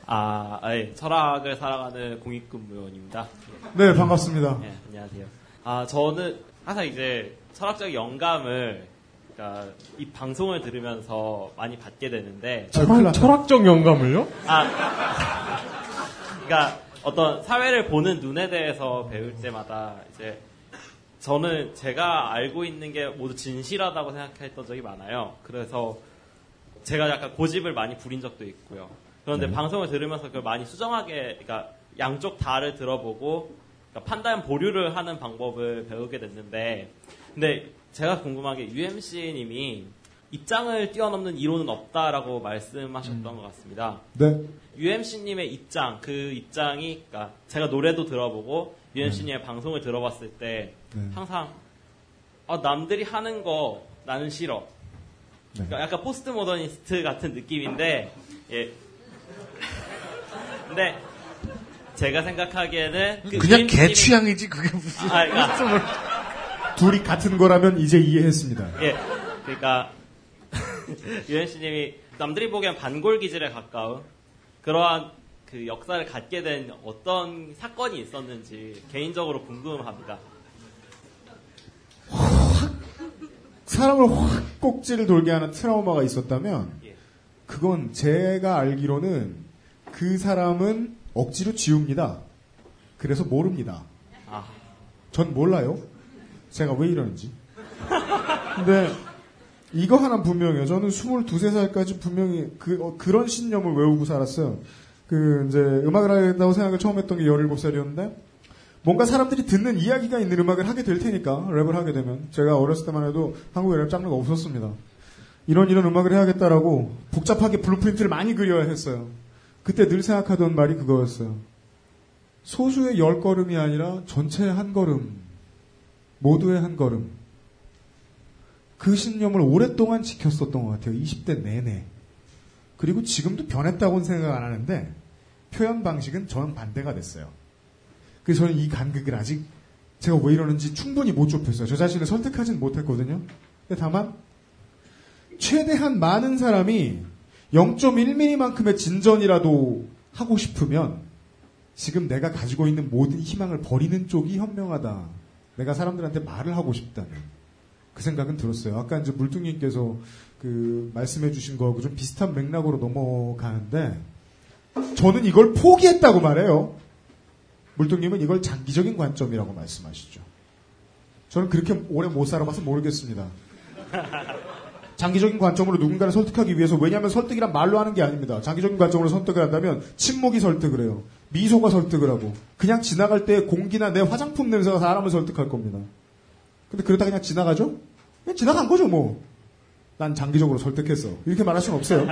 아, 예, 철학을 살아가는 공익근무원입니다. 네, 반갑습니다. 네, 안녕하세요. 아, 저는 항상 이제 철학적 영감을 그러니까 이 방송을 들으면서 많이 받게 되는데 철학, 철학적 영감을요? 아, 그러니까 어떤 사회를 보는 눈에 대해서 배울 때마다 이제 저는 제가 알고 있는 게 모두 진실하다고 생각했던 적이 많아요. 그래서 제가 약간 고집을 많이 부린 적도 있고요. 그런데 네. 방송을 들으면서 그걸 많이 수정하게, 그러니까 양쪽 다를 들어보고 그러니까 판단 보류를 하는 방법을 배우게 됐는데, 근데 제가 궁금한 게 UMC님이 입장을 뛰어넘는 이론은 없다라고 말씀하셨던 것 같습니다. 네. UMC님의 입장, 그 입장이, 그러니까 제가 노래도 들어보고 UMC님의 방송을 들어봤을 때 네. 항상 어, 남들이 하는 거 나는 싫어. 네. 그러니까 약간 포스트 모더니스트 같은 느낌인데, 예. 근데 제가 생각하기에는 그 그냥 개 취향이지, 그게 무슨 아, 그러니까 둘이 같은 거라면 이제 이해했습니다. 예. 그러니까 유엔 씨님이 남들이 보기엔 반골 기질에 가까운 그러한 그 역사를 갖게 된 어떤 사건이 있었는지 개인적으로 궁금합니다. 사람을 확 꼭지를 돌게 하는 트라우마가 있었다면 그건 제가 알기로는 그 사람은 억지로 지웁니다. 그래서 모릅니다. 아. 전 몰라요. 제가 왜 이러는지. 근데 이거 하나 분명해요. 저는 22, 3살까지 분명히 그, 어, 그런 신념을 외우고 살았어요. 그 이제 음악을 하겠다고 생각을 처음 했던 게 17살이었는데 뭔가 사람들이 듣는 이야기가 있는 음악을 하게 될 테니까 랩을 하게 되면 제가 어렸을 때만 해도 한국에 랩 장르가 없었습니다. 이런 이런 음악을 해야겠다라고 복잡하게 blueprint를 많이 그려야 했어요. 그때 늘 생각하던 말이 그거였어요. 소수의 열 걸음이 아니라 전체의 한 걸음, 모두의 한 걸음. 그 신념을 오랫동안 지켰었던 것 같아요. 20대 내내. 그리고 지금도 변했다고는 생각 안 하는데 표현 방식은 저는 반대가 됐어요. 그래서 저는 이 간극을 아직 제가 왜 이러는지 충분히 못 좁혔어요. 저 자신을 설득하진 못했거든요. 근데 다만 최대한 많은 사람이 0.1mm만큼의 진전이라도 하고 싶으면 지금 내가 가지고 있는 모든 희망을 버리는 쪽이 현명하다. 내가 사람들한테 말을 하고 싶다는 그 생각은 들었어요. 아까 이제 물뚱님께서 그 말씀해 주신 거하고 좀 비슷한 맥락으로 넘어가는데 저는 이걸 포기했다고 말해요. 물뚱님은 이걸 장기적인 관점이라고 말씀하시죠. 저는 그렇게 오래 못 살아봐서 모르겠습니다. 장기적인 관점으로 누군가를 설득하기 위해서 왜냐하면 설득이란 말로 하는 게 아닙니다. 장기적인 관점으로 설득을 한다면 침묵이 설득을 해요. 미소가 설득을 하고 그냥 지나갈 때 공기나 내 화장품 냄새가 사람을 설득할 겁니다. 근데 그러다 그냥 지나가죠? 지나간 거죠 뭐. 난 장기적으로 설득했어. 이렇게 말할 수는 없어요.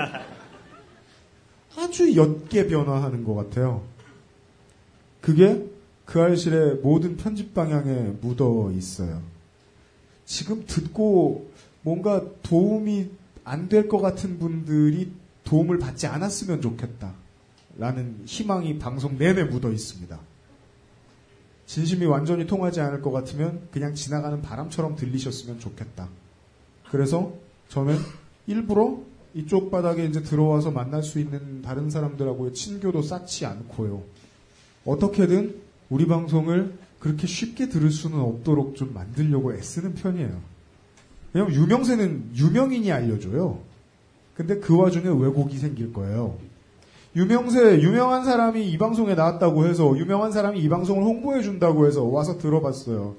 아주 옅게 변화하는 것 같아요. 그게 그 알실의 모든 편집 방향에 묻어 있어요. 지금 듣고 뭔가 도움이 안 될 것 같은 분들이 도움을 받지 않았으면 좋겠다. 라는 희망이 방송 내내 묻어 있습니다. 진심이 완전히 통하지 않을 것 같으면 그냥 지나가는 바람처럼 들리셨으면 좋겠다. 그래서 저는 일부러 이쪽 바닥에 이제 들어와서 만날 수 있는 다른 사람들하고의 친교도 쌓지 않고요. 어떻게든 우리 방송을 그렇게 쉽게 들을 수는 없도록 좀 만들려고 애쓰는 편이에요. 왜냐면 유명세는 유명인이 알려줘요. 근데 그 와중에 왜곡이 생길 거예요. 유명세, 유명한 사람이 이 방송에 나왔다고 해서, 유명한 사람이 이 방송을 홍보해 준다고 해서 와서 들어봤어요.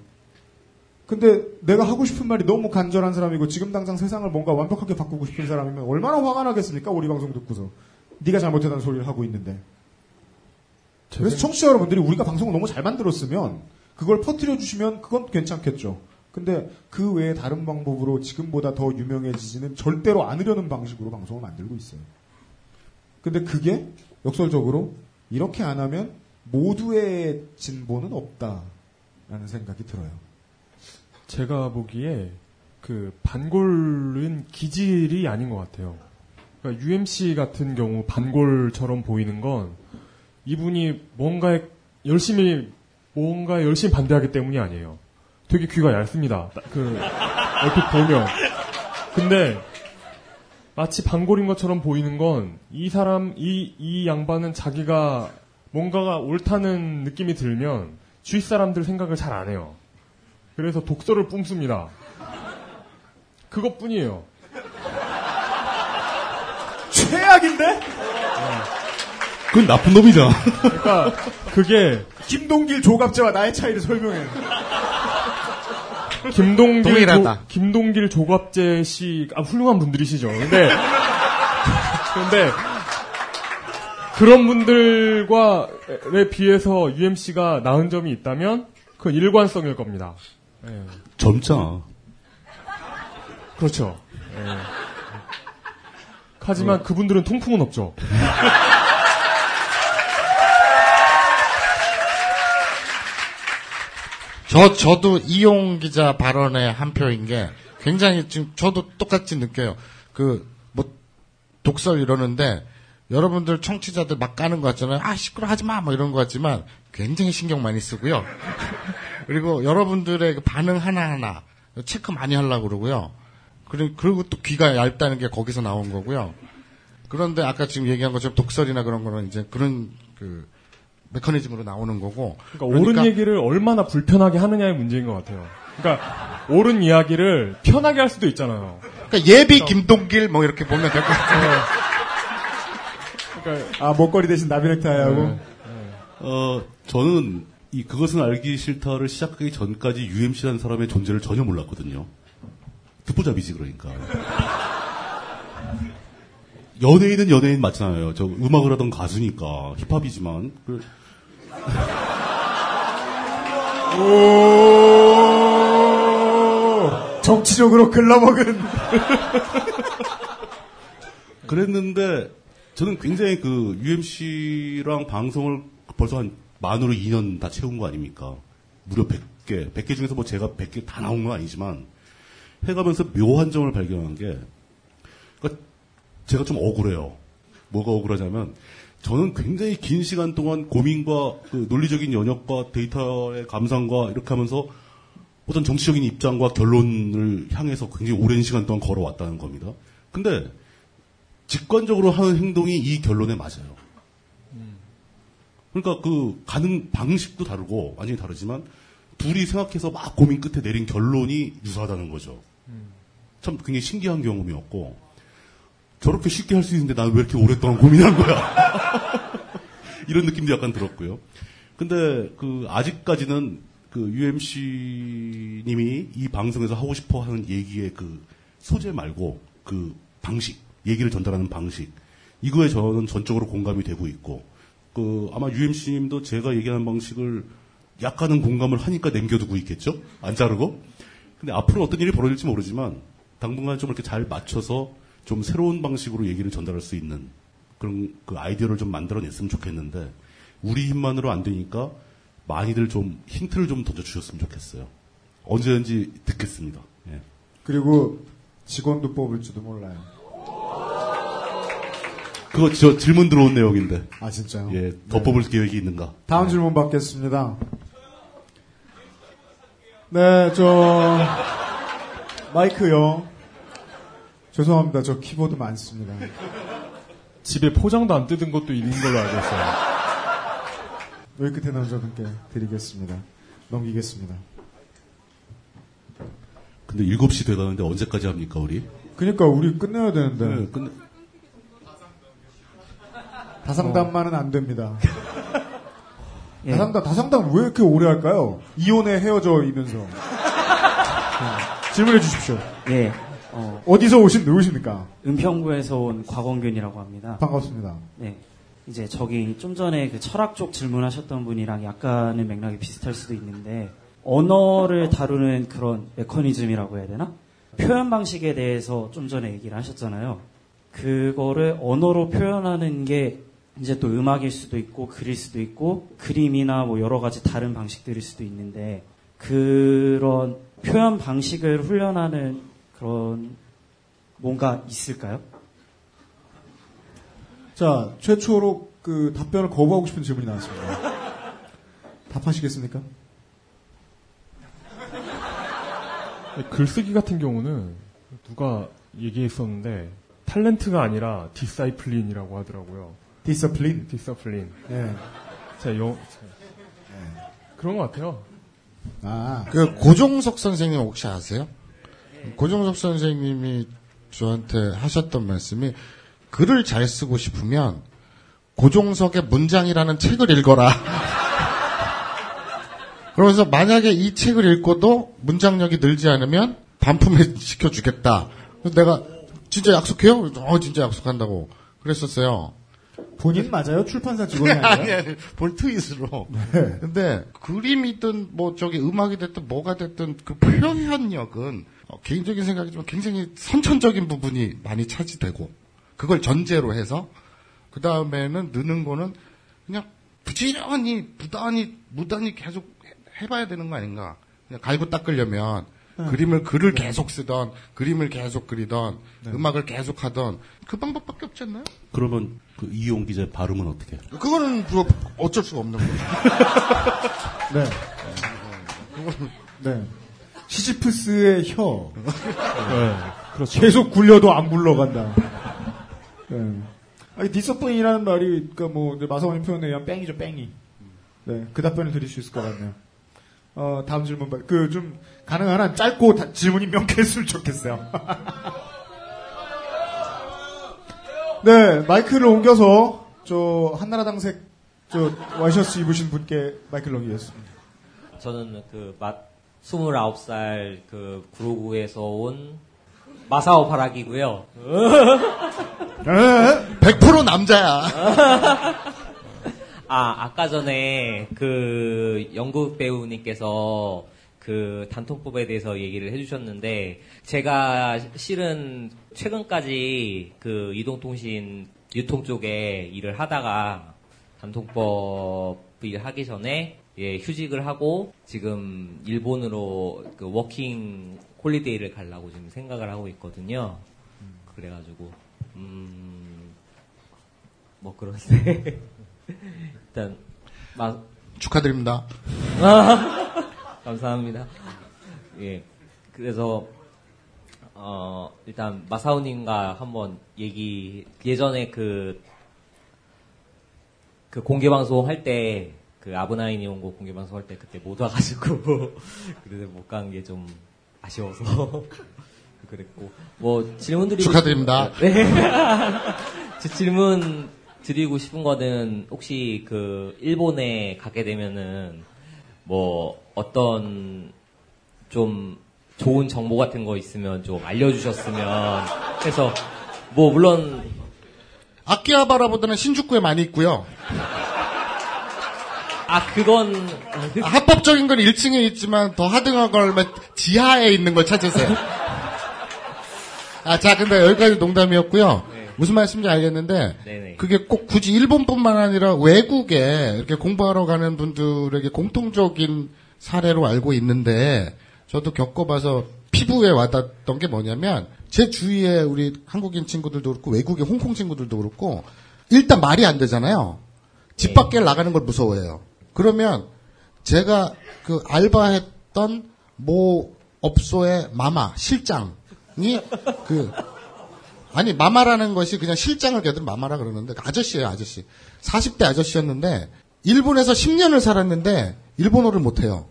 근데 내가 하고 싶은 말이 너무 간절한 사람이고, 지금 당장 세상을 뭔가 완벽하게 바꾸고 싶은 사람이면 얼마나 화가 나겠습니까? 우리 방송 듣고서. 네가 잘못했다는 소리를 하고 있는데. 그래서 청취자 여러분들이 우리가 방송을 너무 잘 만들었으면, 그걸 퍼뜨려 주시면 그건 괜찮겠죠. 근데 그 외에 다른 방법으로 지금보다 더 유명해지지는 절대로 않으려는 방식으로 방송을 만들고 있어요. 근데 그게 역설적으로 이렇게 안 하면 모두의 진보는 없다라는 생각이 들어요. 제가 보기에 그 반골은 기질이 아닌 것 같아요. 그러니까 UMC 같은 경우 반골처럼 보이는 건 이분이 뭔가에 열심히 뭔가 열심히 반대하기 때문이 아니에요. 되게 귀가 얇습니다. 딱그 얼핏 보면. 근데 마치 반골인 것처럼 보이는 건 이 사람 이 이 양반은 자기가 뭔가가 옳다는 느낌이 들면 주위 사람들 생각을 잘 안 해요. 그래서 독서를 뿜습니다. 그것뿐이에요. 최악인데? 그건 나쁜 놈이잖아. 그러니까 그게 김동길 조갑제와 나의 차이를 설명해. 김동길. 조, 김동길 조갑재 씨 아, 훌륭한 분들이시죠. 근데 근데 그런 분들과에 비해서 UMC가 나은 점이 있다면 그건 일관성일 겁니다. 예. 젊잖아. 그렇죠. 예. 하지만 그분들은 통풍은 없죠. 저, 저도 이용 기자 발언의 한 표인 게 굉장히 지금 저도 똑같이 느껴요. 그, 뭐, 독설 이러는데 여러분들 청취자들 막 까는 것 같잖아요. 아, 시끄러 하지 마! 뭐 이런 것 같지만 굉장히 신경 많이 쓰고요. 그리고 여러분들의 그 반응 하나하나 체크 많이 하려고 그러고요. 그리고 또 귀가 얇다는 게 거기서 나온 거고요. 그런데 아까 지금 얘기한 것처럼 독설이나 그런 거는 이제 그런 그 메커니즘으로 나오는 거고. 그러니까, 옳은 얘기를 얼마나 불편하게 하느냐의 문제인 것 같아요. 그러니까 옳은 이야기를 편하게 할 수도 있잖아요. 그러니까 예비 김동길 뭐 이렇게 보면 될 것 같아요. 아 목걸이 대신 나비넥타이하고. 어, 저는 이 그것은 알기 싫다를 시작하기 전까지 UMC라는 사람의 존재를 전혀 몰랐거든요. 듣보잡이지 그러니까. 연예인은 연예인 맞잖아요. 저 음악을 하던 가수니까 힙합이지만 그 오, 정치적으로 글러먹은. 그랬는데 저는 굉장히 그 UMC랑 방송을 벌써 한 만으로 2년 다 채운 거 아닙니까? 무려 100개. 100개 중에서 뭐 제가 100개 다 나온 건 아니지만 해가면서 묘한 점을 발견한 게 그러니까 제가 좀 억울해요. 뭐가 억울하냐면 저는 굉장히 긴 시간 동안 고민과 그 논리적인 연역과 데이터의 감상과 이렇게 하면서 어떤 정치적인 입장과 결론을 향해서 굉장히 오랜 시간 동안 걸어왔다는 겁니다. 근데 직관적으로 하는 행동이 이 결론에 맞아요. 그러니까 그 가는 방식도 다르고 완전히 다르지만 둘이 생각해서 막 고민 끝에 내린 결론이 유사하다는 거죠. 참 굉장히 신기한 경험이었고 저렇게 쉽게 할 수 있는데 난왜 이렇게 오랫동안 고민한 거야? 이런 느낌도 약간 들었고요. 근데 그 아직까지는 그 UMC 님이 이 방송에서 하고 싶어 하는 얘기의 그 소재 말고 그 방식, 얘기를 전달하는 방식 이거에 저는 전적으로 공감이 되고 있고 그 아마 UMC 님도 제가 얘기하는 방식을 약간은 공감을 하니까 남겨두고 있겠죠? 안 자르고? 근데 앞으로 어떤 일이 벌어질지 모르지만 당분간 좀 이렇게 잘 맞춰서 좀 새로운 방식으로 얘기를 전달할 수 있는 그런 그 아이디어를 좀 만들어냈으면 좋겠는데 우리 힘만으로 안 되니까 많이들 좀 힌트를 좀 던져주셨으면 좋겠어요. 언제든지 듣겠습니다. 예. 그리고 직원도 뽑을지도 몰라요. 그거 저 질문 들어온 내용인데. 아 진짜요? 예, 더 네. 뽑을 계획이 있는가? 다음 질문 받겠습니다. 네, 저 마이크요. 죄송합니다. 저 키보드 많습니다. 집에 포장도 안 뜯은 것도 있는 걸로 알고 있어요. 여기 끝에 남자분께 드리겠습니다. 넘기겠습니다. 근데 7시 돼가는데 언제까지 합니까, 우리? 그니까 우리 끝내야 되는데. 네, 끝내- 다상담만은 안 됩니다. 예. 다상담, 다상담 왜 이렇게 오래 할까요? 이혼에 헤어져 이면서. 네. 질문해 주십시오. 예. 어, 어디서 오신 누구십니까? 은평구에서 온 곽원균이라고 합니다. 반갑습니다. 네. 이제 저기 좀 전에 그 철학 쪽 질문하셨던 분이랑 약간의 맥락이 비슷할 수도 있는데 언어를 다루는 그런 메커니즘이라고 해야 되나? 표현 방식에 대해서 좀 전에 얘기를 하셨잖아요. 그거를 언어로 표현하는 게 이제 또 음악일 수도 있고 글일 수도 있고 그림이나 뭐 여러 가지 다른 방식들일 수도 있는데 그런 표현 방식을 훈련하는 그런 뭔가 있을까요? 자, 최초로 그 답변을 거부하고 싶은 질문이 나왔습니다. 답하시겠습니까? 글쓰기 같은 경우는 누가 얘기했었는데 talent가 아니라 discipline이라고 하더라고요. discipline? discipline. 예. 자, 영, 그런 것 같아요. 아. 그 고종석 선생님 혹시 아세요? 고종석 선생님이 저한테 하셨던 말씀이 글을 잘 쓰고 싶으면 고종석의 문장이라는 책을 읽어라. 그러면서 만약에 이 책을 읽고도 문장력이 늘지 않으면 반품해 시켜주겠다. 그래서 내가 진짜 약속해요? 어, 진짜 약속한다고. 그랬었어요. 본인 맞아요? 출판사 직원이? 아니, 아니, 본 트윗으로. 네. 근데 그림이든 뭐 저기 음악이 됐든 뭐가 됐든 그 표현력은 어, 개인적인 생각이지만 굉장히 선천적인 부분이 많이 차지되고 그걸 전제로 해서 그 다음에는 느는 거는 그냥 부지런히 부단히 무단히 계속 해- 해봐야 되는 거 아닌가. 그냥 갈고 닦으려면 네. 그림을 글을 계속 쓰던 그림을 계속 그리던 네. 음악을 계속 하던 그 방법밖에 없지 않나요? 그러면 그 이용 기자 발음은 어떻게? 해요? 그거는 뭐 어쩔 수가 없는 거죠. 네. 네. 시지프스의 혀. 네, 그렇죠. 계속 굴려도 안 굴러간다. 네. 아니, 디서플린이라는 말이, 그니까 뭐, 마사오님 표현에 의한 뺑이죠, 뺑이. 네. 그 답변을 드릴 수 있을 것 같네요. 어, 다음 질문, 봐. 그, 좀, 가능한 한 짧고 다- 질문이 명쾌했으면 좋겠어요. 네, 마이크를 옮겨서, 저, 한나라당색, 저, 와이셔츠 입으신 분께 마이크를 넘기겠습니다. 저는 그, 마, 29살 그, 구로구에서 온 마사오 파락이고요. 100% 남자야. 아, 아까 전에 그 연극 배우님께서 그 단통법에 대해서 얘기를 해주셨는데 제가 실은 최근까지 그 이동통신 유통 쪽에 일을 하다가 단통법 일 하기 전에 예, 휴직을 하고 지금 일본으로 그 워킹 홀리데이를 가려고 지금 생각을 하고 있거든요. 그래가지고 음, 뭐 그런데 일단 막 축하드립니다. 감사합니다. 예. 그래서 어 일단 마사오님과 한번 얘기 예전에 그 그 공개 방송 할 때 그 아브나인이 온 거 공개 방송 할 때 그때 못 와가지고 그래서 못 간 게 좀 아쉬워서 그랬고 뭐 질문 드리고 축하드립니다. 네. 제 질문 드리고 싶은 거는 혹시 그 일본에 가게 되면은 뭐 어떤 좀 좋은 정보 같은 거 있으면 좀 알려주셨으면 해서 뭐 물론 아키하바라보다는 신주쿠에 많이 있고요. 아 그건 합법적인 건 1층에 있지만 더 하등한 걸면 지하에 있는 걸 찾으세요. 아, 자, 근데 여기까지 농담이었고요. 무슨 말씀인지 알겠는데 네네. 그게 꼭 굳이 일본뿐만 아니라 외국에 이렇게 공부하러 가는 분들에게 공통적인 사례로 알고 있는데 저도 겪어봐서 피부에 와닿았던 게 뭐냐면 제 주위에 우리 한국인 친구들도 그렇고 외국의 홍콩 친구들도 그렇고 일단 말이 안 되잖아요. 집 밖에 나가는 걸 무서워해요. 그러면 제가 그 알바했던 모 업소의 마마 실장이 그 아니 마마라는 것이 그냥 실장을 걔들 마마라 그러는데 그 아저씨예요 아저씨. 40대 아저씨였는데 일본에서 10년을 살았는데 일본어를 못해요.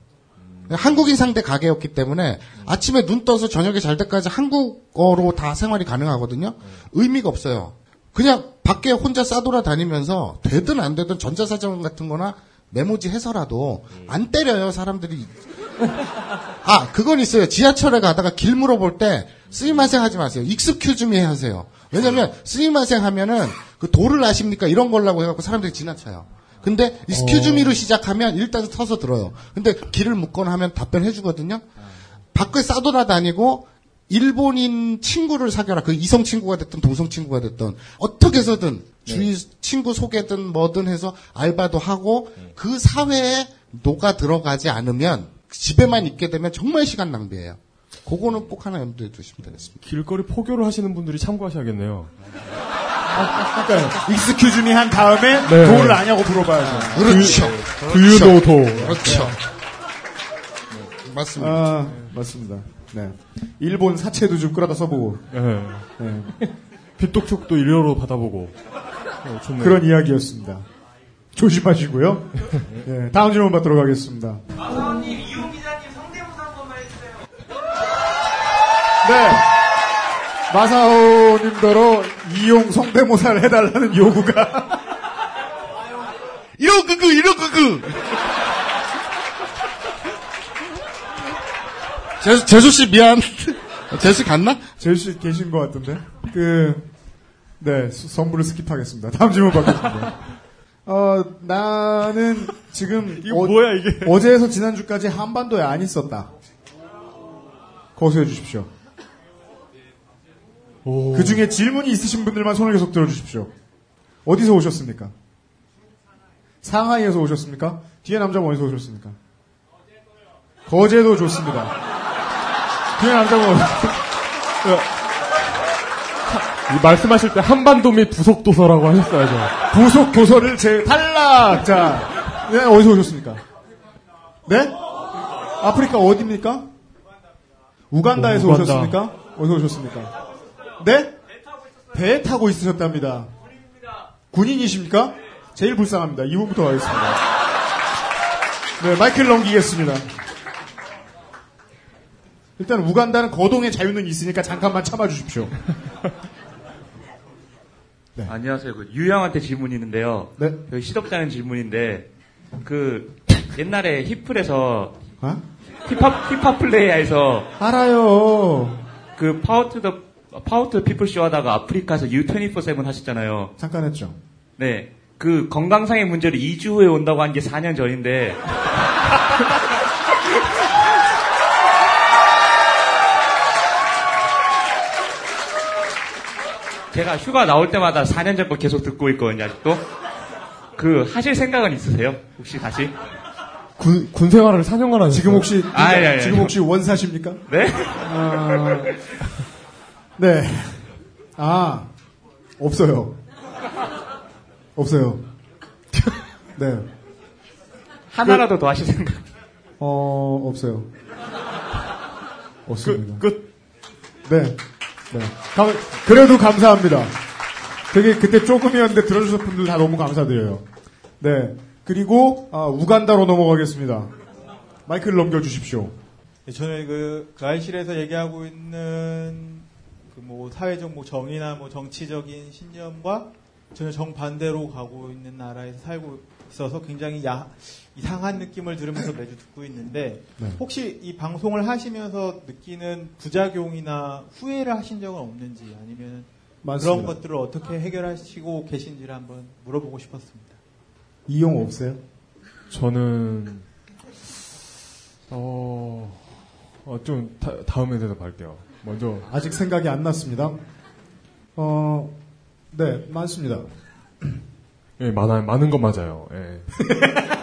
한국인 상대 가게였기 때문에 아침에 눈 떠서 저녁에 잘 때까지 한국어로 다 생활이 가능하거든요. 의미가 없어요. 그냥 밖에 혼자 싸돌아 다니면서 되든 안 되든 전자사전 같은 거나 메모지 해서라도 안 때려요 사람들이 아, 그건 있어요. 지하철에 가다가 길 물어볼 때, すみません 하지 마세요. excuse me 하세요. 왜냐면, すみません 하면은, 그 도를 아십니까? 이런 걸라고 해갖고 사람들이 지나쳐요. 근데, excuse me로 시작하면 일단 서서 들어요. 근데 길을 묻거나 하면 답변해 주거든요. 밖에 싸돌아다니고, 일본인 친구를 사귀어라. 그 이성 친구가 됐든 동성 친구가 됐든 어떻게 해서든 주위 친구 소개든 뭐든 해서 알바도 하고 그 사회에 녹아 들어가지 않으면 집에만 있게 되면 정말 시간 낭비예요. 그거는 꼭 하나 염두에 두시면 되겠습니다. 길거리 포교를 하시는 분들이 참고하셔야겠네요. 그러니까 excuse me 한 다음에 네. 도를 아냐고 물어봐야죠. 그렇죠. Do you know 도? 그렇죠. 맞습니다. 아, 맞습니다. 네. 일본 사채도 좀 끌어다 써보고. 네. 네. 빚독촉도 일료로 받아보고. 어, 좋네요. 그런 이야기였습니다. 조심하시고요. 네, 다음 질문 받도록 하겠습니다. 네. 마사오님더러 이용 성대모사를 해달라는 요구가. 이런 그그, 이런 그그! 재수, 재수 씨 미안. 재수 갔나? 재수 씨 계신 것 같은데. 그, 네, 수- 선물을 스킵하겠습니다. 다음 질문 받겠습니다. 어, 나는 지금. 이거 뭐야, 이게? 어제에서 지난주까지 한반도에 안 있었다. 거수해 주십시오. 그 중에 질문이 있으신 분들만 손을 계속 들어주십시오. 어디서 오셨습니까? 상하이에서 오셨습니까? 뒤에 남자분 어디서 오셨습니까? 거제도 좋습니다. 이 말씀하실 때 한반도 및 부속 도서라고 하셨어야죠. 부속 도서를 제 탈락! 자, 네, 어디서 오셨습니까? 네? 아프리카 어디입니까? 우간다에서 어, 우간다. 오셨습니까? 어디서 오셨습니까? 네? 배 타고 있으셨답니다. 군인이십니까? 제일 불쌍합니다. 이분부터 가겠습니다. 네, 마이크를 넘기겠습니다. 일단 우간다는 거동의 자유는 있으니까 잠깐만 참아주십시오. 안녕하세요. 그 유형한테 질문이 있는데요. 네. 그 시덥잖은 질문인데 그 옛날에 히플에서 힙합 힙합 플레이어에서 알아요. 그투더투 피플 쇼 하다가 아프리카에서 U24/7 하셨잖아요. 잠깐 했죠. 네. 그 건강상의 문제로 2주 후에 온다고 한 게 4년 전인데 제가 휴가 나올 때마다 4년 전거 계속 듣고 있거든요, 아직도. 그 하실 생각은 있으세요? 혹시 다시? 군, 군 생활을 4년간 하셨어요. 지금 혹시 아, 아니, 아니, 지금 아니. 혹시 원사십니까? 네? 아, 네. 아 없어요. 없어요. 네. 하나라도 더 하실 생각? 어 없어요. 없습니다. 끝. 네. 네. 감- 그래도 감사합니다. 되게 그때 조금이었는데 들어주신 분들 다 너무 감사드려요. 네. 그리고 아, 우간다로 넘어가겠습니다. 마이크를 넘겨주십시오. 네, 저는 그, 그 알실에서 얘기하고 있는 그 뭐 사회적 뭐 정의나 뭐 정치적인 신념과 전혀 정반대로 가고 있는 나라에서 살고 있어서 굉장히 야, 이상한 느낌을 들으면서 매주 듣고 있는데 네. 혹시 이 방송을 하시면서 느끼는 부작용이나 후회를 하신 적은 없는지 아니면 많습니다. 그런 것들을 어떻게 해결하시고 계신지를 한번 물어보고 싶었습니다. 이용 없어요? 저는 어, 어, 좀 다, 다음에 대답할게요. 먼저 아직 생각이 안 났습니다. 어, 네, 많습니다. 예, 많아요. 많은 건 맞아요. 예.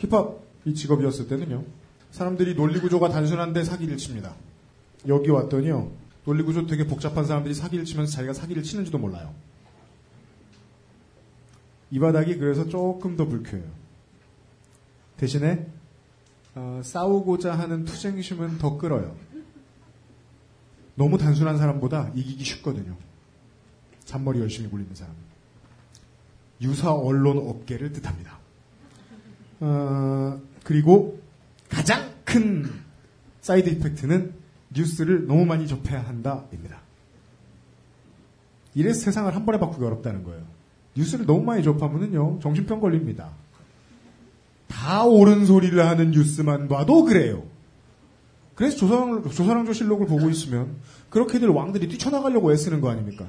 네. 힙합이 직업이었을 때는요. 사람들이 논리구조가 단순한데 사기를 칩니다. 여기 왔더니요. 논리구조 되게 복잡한 사람들이 사기를 치면서 자기가 사기를 치는지도 몰라요. 이 바닥이 그래서 조금 더 불쾌해요. 대신에 어, 싸우고자 하는 투쟁심은 더 끌어요. 너무 단순한 사람보다 이기기 쉽거든요. 잔머리 열심히 굴리는 사람. 유사 언론 업계를 뜻합니다. 어, 그리고 가장 큰 side effect는 뉴스를 너무 많이 접해야 한다입니다. 이래서 세상을 한 번에 바꾸기 어렵다는 거예요. 뉴스를 너무 많이 접하면은요 정신병 걸립니다. 다 옳은 소리를 하는 뉴스만 봐도 그래요. 그래서 조선, 조선왕조 실록을 보고 있으면 그렇게들 왕들이 뛰쳐나가려고 애쓰는 거 아닙니까?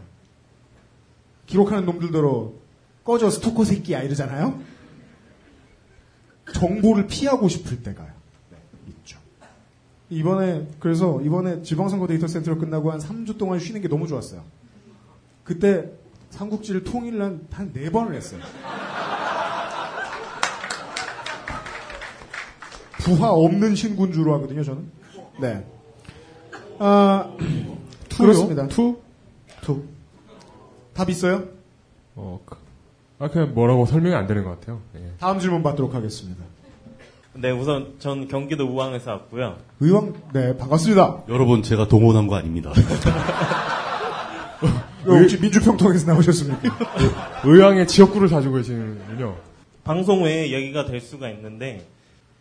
기록하는 놈들더러 꺼져 스토커 새끼야 이러잖아요. 정보를 피하고 싶을 때가 네, 있죠. 이번에 그래서 이번에 지방선거 데이터 센터로 끝나고 한 3주 동안 쉬는 게 너무 좋았어요. 그때 삼국지를 통일한 한네 번을 했어요. 부하 없는 신군주로 하거든요, 저는. 네. 아, 투요? 그렇습니다. 투? 투. 답 있어요? 어, 그- 아, 그냥 뭐라고 설명이 안 되는 것 같아요. 예. 다음 질문 받도록 하겠습니다. 네, 우선 전 경기도 의왕에서 왔고요. 의왕, 네, 반갑습니다. 여러분 제가 동원한 거 아닙니다. 어, 혹시 민주평통에서 나오셨습니까? 의왕의 지역구를 가지고 계시는군요. 방송 외에 얘기가 될 수가 있는데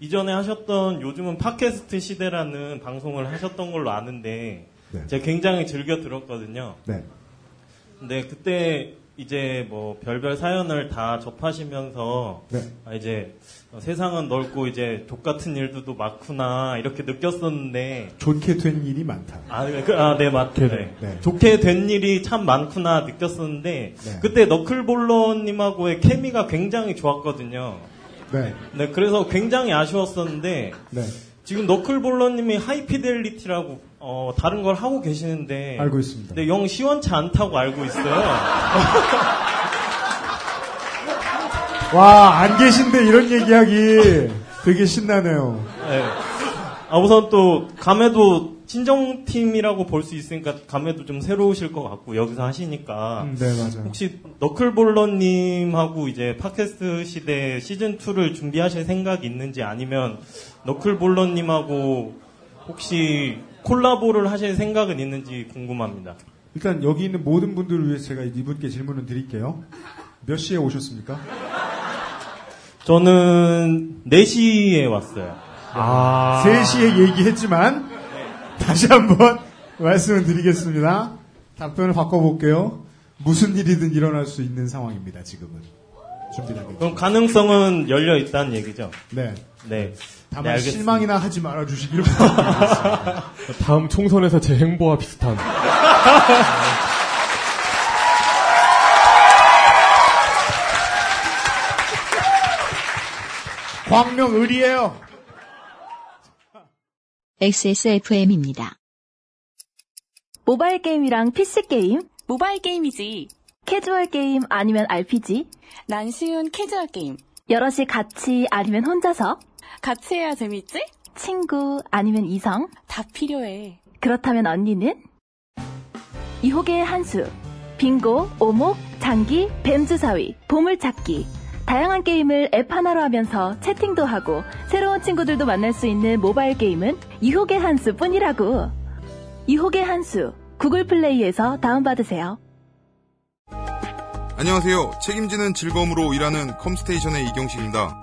이전에 하셨던 요즘은 팟캐스트 시대라는 방송을 하셨던 걸로 아는데 네. 제가 굉장히 즐겨 들었거든요. 네. 근데 그때 이제 뭐 별별 사연을 다 접하시면서 네. 아, 이제 세상은 넓고 이제 족 같은 일들도 많구나 이렇게 느꼈었는데 좋게 된 일이 많다. 아, 네, 그, 아, 네, 맞, 네. 좋게 된 일이 참 많구나 느꼈었는데, 네. 그때 너클볼러님하고의 케미가 굉장히 좋았거든요. 네. 네, 그래서 굉장히 아쉬웠었는데, 네. 지금 너클볼러님이 하이피델리티라고, 어, 다른 걸 하고 계시는데, 알고 있습니다. 네, 영 시원치 않다고 알고 있어요. 와, 안 계신데 이런 얘기하기 되게 신나네요. 네. 아, 우선 또, 감회도 친정팀이라고 볼 수 있으니까 감회도 좀 새로우실 것 같고, 여기서 하시니까. 음, 네, 맞아요. 혹시 너클볼러님하고 이제 팟캐스트 시대 시즌 2를 준비하실 생각이 있는지 아니면 너클볼러님하고 혹시 콜라보를 하실 생각은 있는지 궁금합니다. 일단 여기 있는 모든 분들을 위해서 제가 이분께 질문을 드릴게요. 몇 시에 오셨습니까? 저는 4시에 왔어요. 아. 3시에 얘기했지만 다시 한번 말씀을 드리겠습니다. 답변을 바꿔볼게요. 무슨 일이든 일어날 수 있는 상황입니다. 지금은 준비되겠죠. 그럼 가능성은 열려 있다는 얘기죠? 네. 네. 다만 네. 실망이나 하지 말아 주시기를 바랍니다. 다음 총선에서 제 행보와 비슷한. 광명 의리예요. XSFM입니다. 모바일 게임이랑 PC 게임? 모바일 게임이지. 캐주얼 게임 아니면 RPG? 난 쉬운 캐주얼 게임. 여럿이 같이 아니면 혼자서? 같이 해야 재밌지? 친구 아니면 이성? 다 필요해. 그렇다면 언니는? 이호계의 한수. 빙고, 오목, 장기, 뱀주사위, 보물찾기. 다양한 게임을 앱 하나로 하면서 채팅도 하고 새로운 친구들도 만날 수 있는 모바일 게임은 이호계 한수 뿐이라고. 이호계 한수. 구글 플레이에서 다운받으세요. 안녕하세요. 책임지는 즐거움으로 일하는 컴스테이션의 이경식입니다.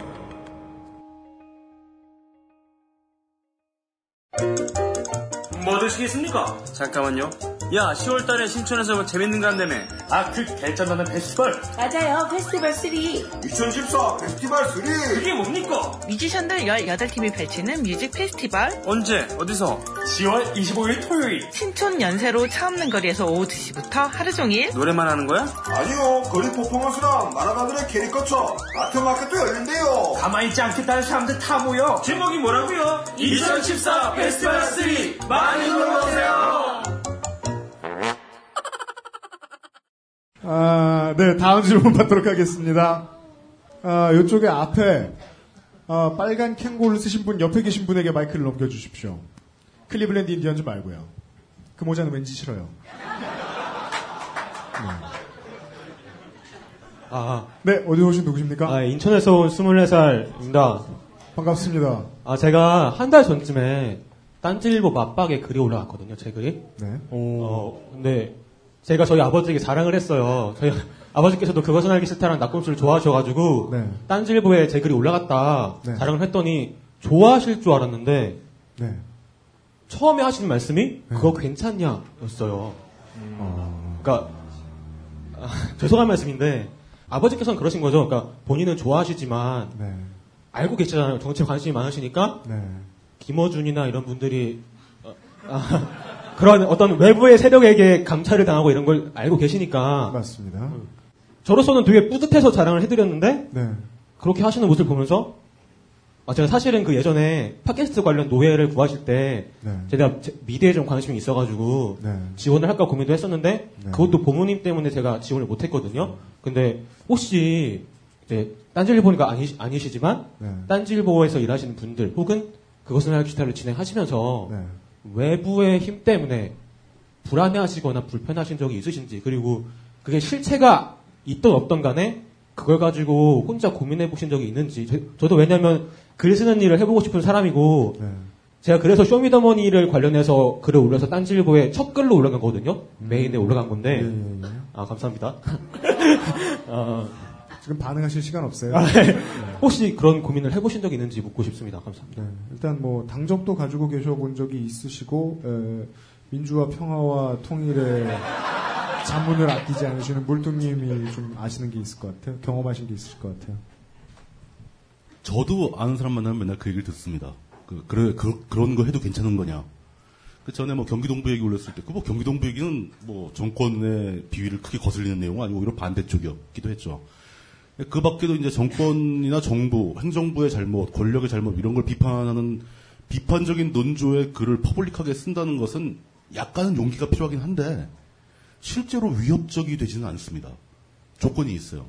뭐 드시겠습니까? 잠깐만요. 야, 10월달에 신촌에서 뭐 재밌는 거 한다며. 아, 그 결전하는 페스티벌. 맞아요. 페스티벌 3. 2014 페스티벌 3. 그게 뭡니까? 뮤지션들 18팀이 펼치는 뮤직 페스티벌. 언제? 어디서? 10월 25일 토요일. 신촌 연세로 차 없는 거리에서 오후 2시부터 하루 종일. 노래만 하는 거야? 아니요, 거리 퍼포먼스랑 마라가들의 캐릭터처 아트마켓도 열린대요. 가만히 있지 않겠다는 사람들 다 모여. 제목이 뭐라고요? 2014 페스티벌 3. 많이 놀러오세요. 아, 네, 다음 질문 받도록 하겠습니다. 아, 이쪽에 앞에 아, 빨간 캥고를 쓰신 분 옆에 계신 분에게 마이크를 넘겨주십시오. 클리블랜드 인디언즈 말고요. 그 모자는 왠지 싫어요. 아, 네, 어디 오신 누구십니까? 아, 인천에서 온 24살입니다. 반갑습니다. 아, 제가 한 달 전쯤에 딴지일보 맞박에 글이 올라왔거든요, 제 글이. 네. 어, 근데 제가 저희 아버지에게 자랑을 했어요. 저희 아버지께서도 그것은 알기 싫다는 낙곰수를 좋아하셔가지고 네. 딴지일보에 제 글이 올라갔다 네. 자랑을 했더니 좋아하실 줄 알았는데 네. 처음에 하시는 말씀이 그거 괜찮냐였어요. 그러니까 아, 죄송한 말씀인데 아버지께서는 그러신 거죠. 그러니까 본인은 좋아하시지만 알고 계시잖아요. 정치에 관심이 많으시니까 김어준이나 이런 분들이 어, 아, 그런 어떤 외부의 세력에게 감찰을 당하고 이런 걸 알고 계시니까 맞습니다. 저로서는 되게 뿌듯해서 자랑을 해드렸는데 네. 그렇게 하시는 모습을 보면서 아, 제가 사실은 그 예전에 팟캐스트 관련 노예를 구하실 때 네. 제가 제- 미디어에 좀 관심이 있어가지고 네. 지원을 할까 고민도 했었는데 네. 그것도 부모님 때문에 제가 지원을 못했거든요. 근데 혹시 이제 딴지일보니까 아니, 아니시지만 네. 딴지일보에서 일하시는 분들 혹은 그것은 알기 싫다를 진행하시면서 네. 외부의 힘 때문에 불안해하시거나 불편하신 적이 있으신지 그리고 그게 실체가 있던 없던 간에 그걸 가지고 혼자 고민해 보신 적이 있는지. 저, 도 왜냐하면 글 쓰는 일을 해보고 싶은 사람이고 네. 제가 그래서 쇼미더머니를 관련해서 글을 올려서 딴지일보에 첫 글로 올라간 거거든요. 메인에 올라간 건데. 아 감사합니다. 어, 지금 반응하실 시간 없어요. 아, 네. 혹시 그런 고민을 해보신 적이 있는지 묻고 싶습니다 감사합니다 네, 일단 뭐 당적도 가지고 계셔 본 적이 있으시고 에, 민주화 평화와 통일에 자문을 아끼지 않으시는 물뚱님이 좀 아시는 게 있을 것 같아요. 경험하신 게 있을 것 같아요. 저도 아는 사람 만나면 맨날 그 얘기를 듣습니다. 그, 그래, 그, 그런 거 해도 괜찮은 거냐. 그 전에 뭐 경기동부 얘기 올렸을 때, 그 뭐 경기동부 얘기는 뭐 정권의 비위를 크게 거슬리는 내용은 아니고 오히려 반대쪽이었기도 했죠. 그 밖에도 이제 정권이나 정부, 행정부의 잘못, 권력의 잘못 이런 걸 비판하는 비판적인 논조의 글을 퍼블릭하게 쓴다는 것은 약간은 용기가 필요하긴 한데 실제로 위협적이 되지는 않습니다. 조건이 있어요.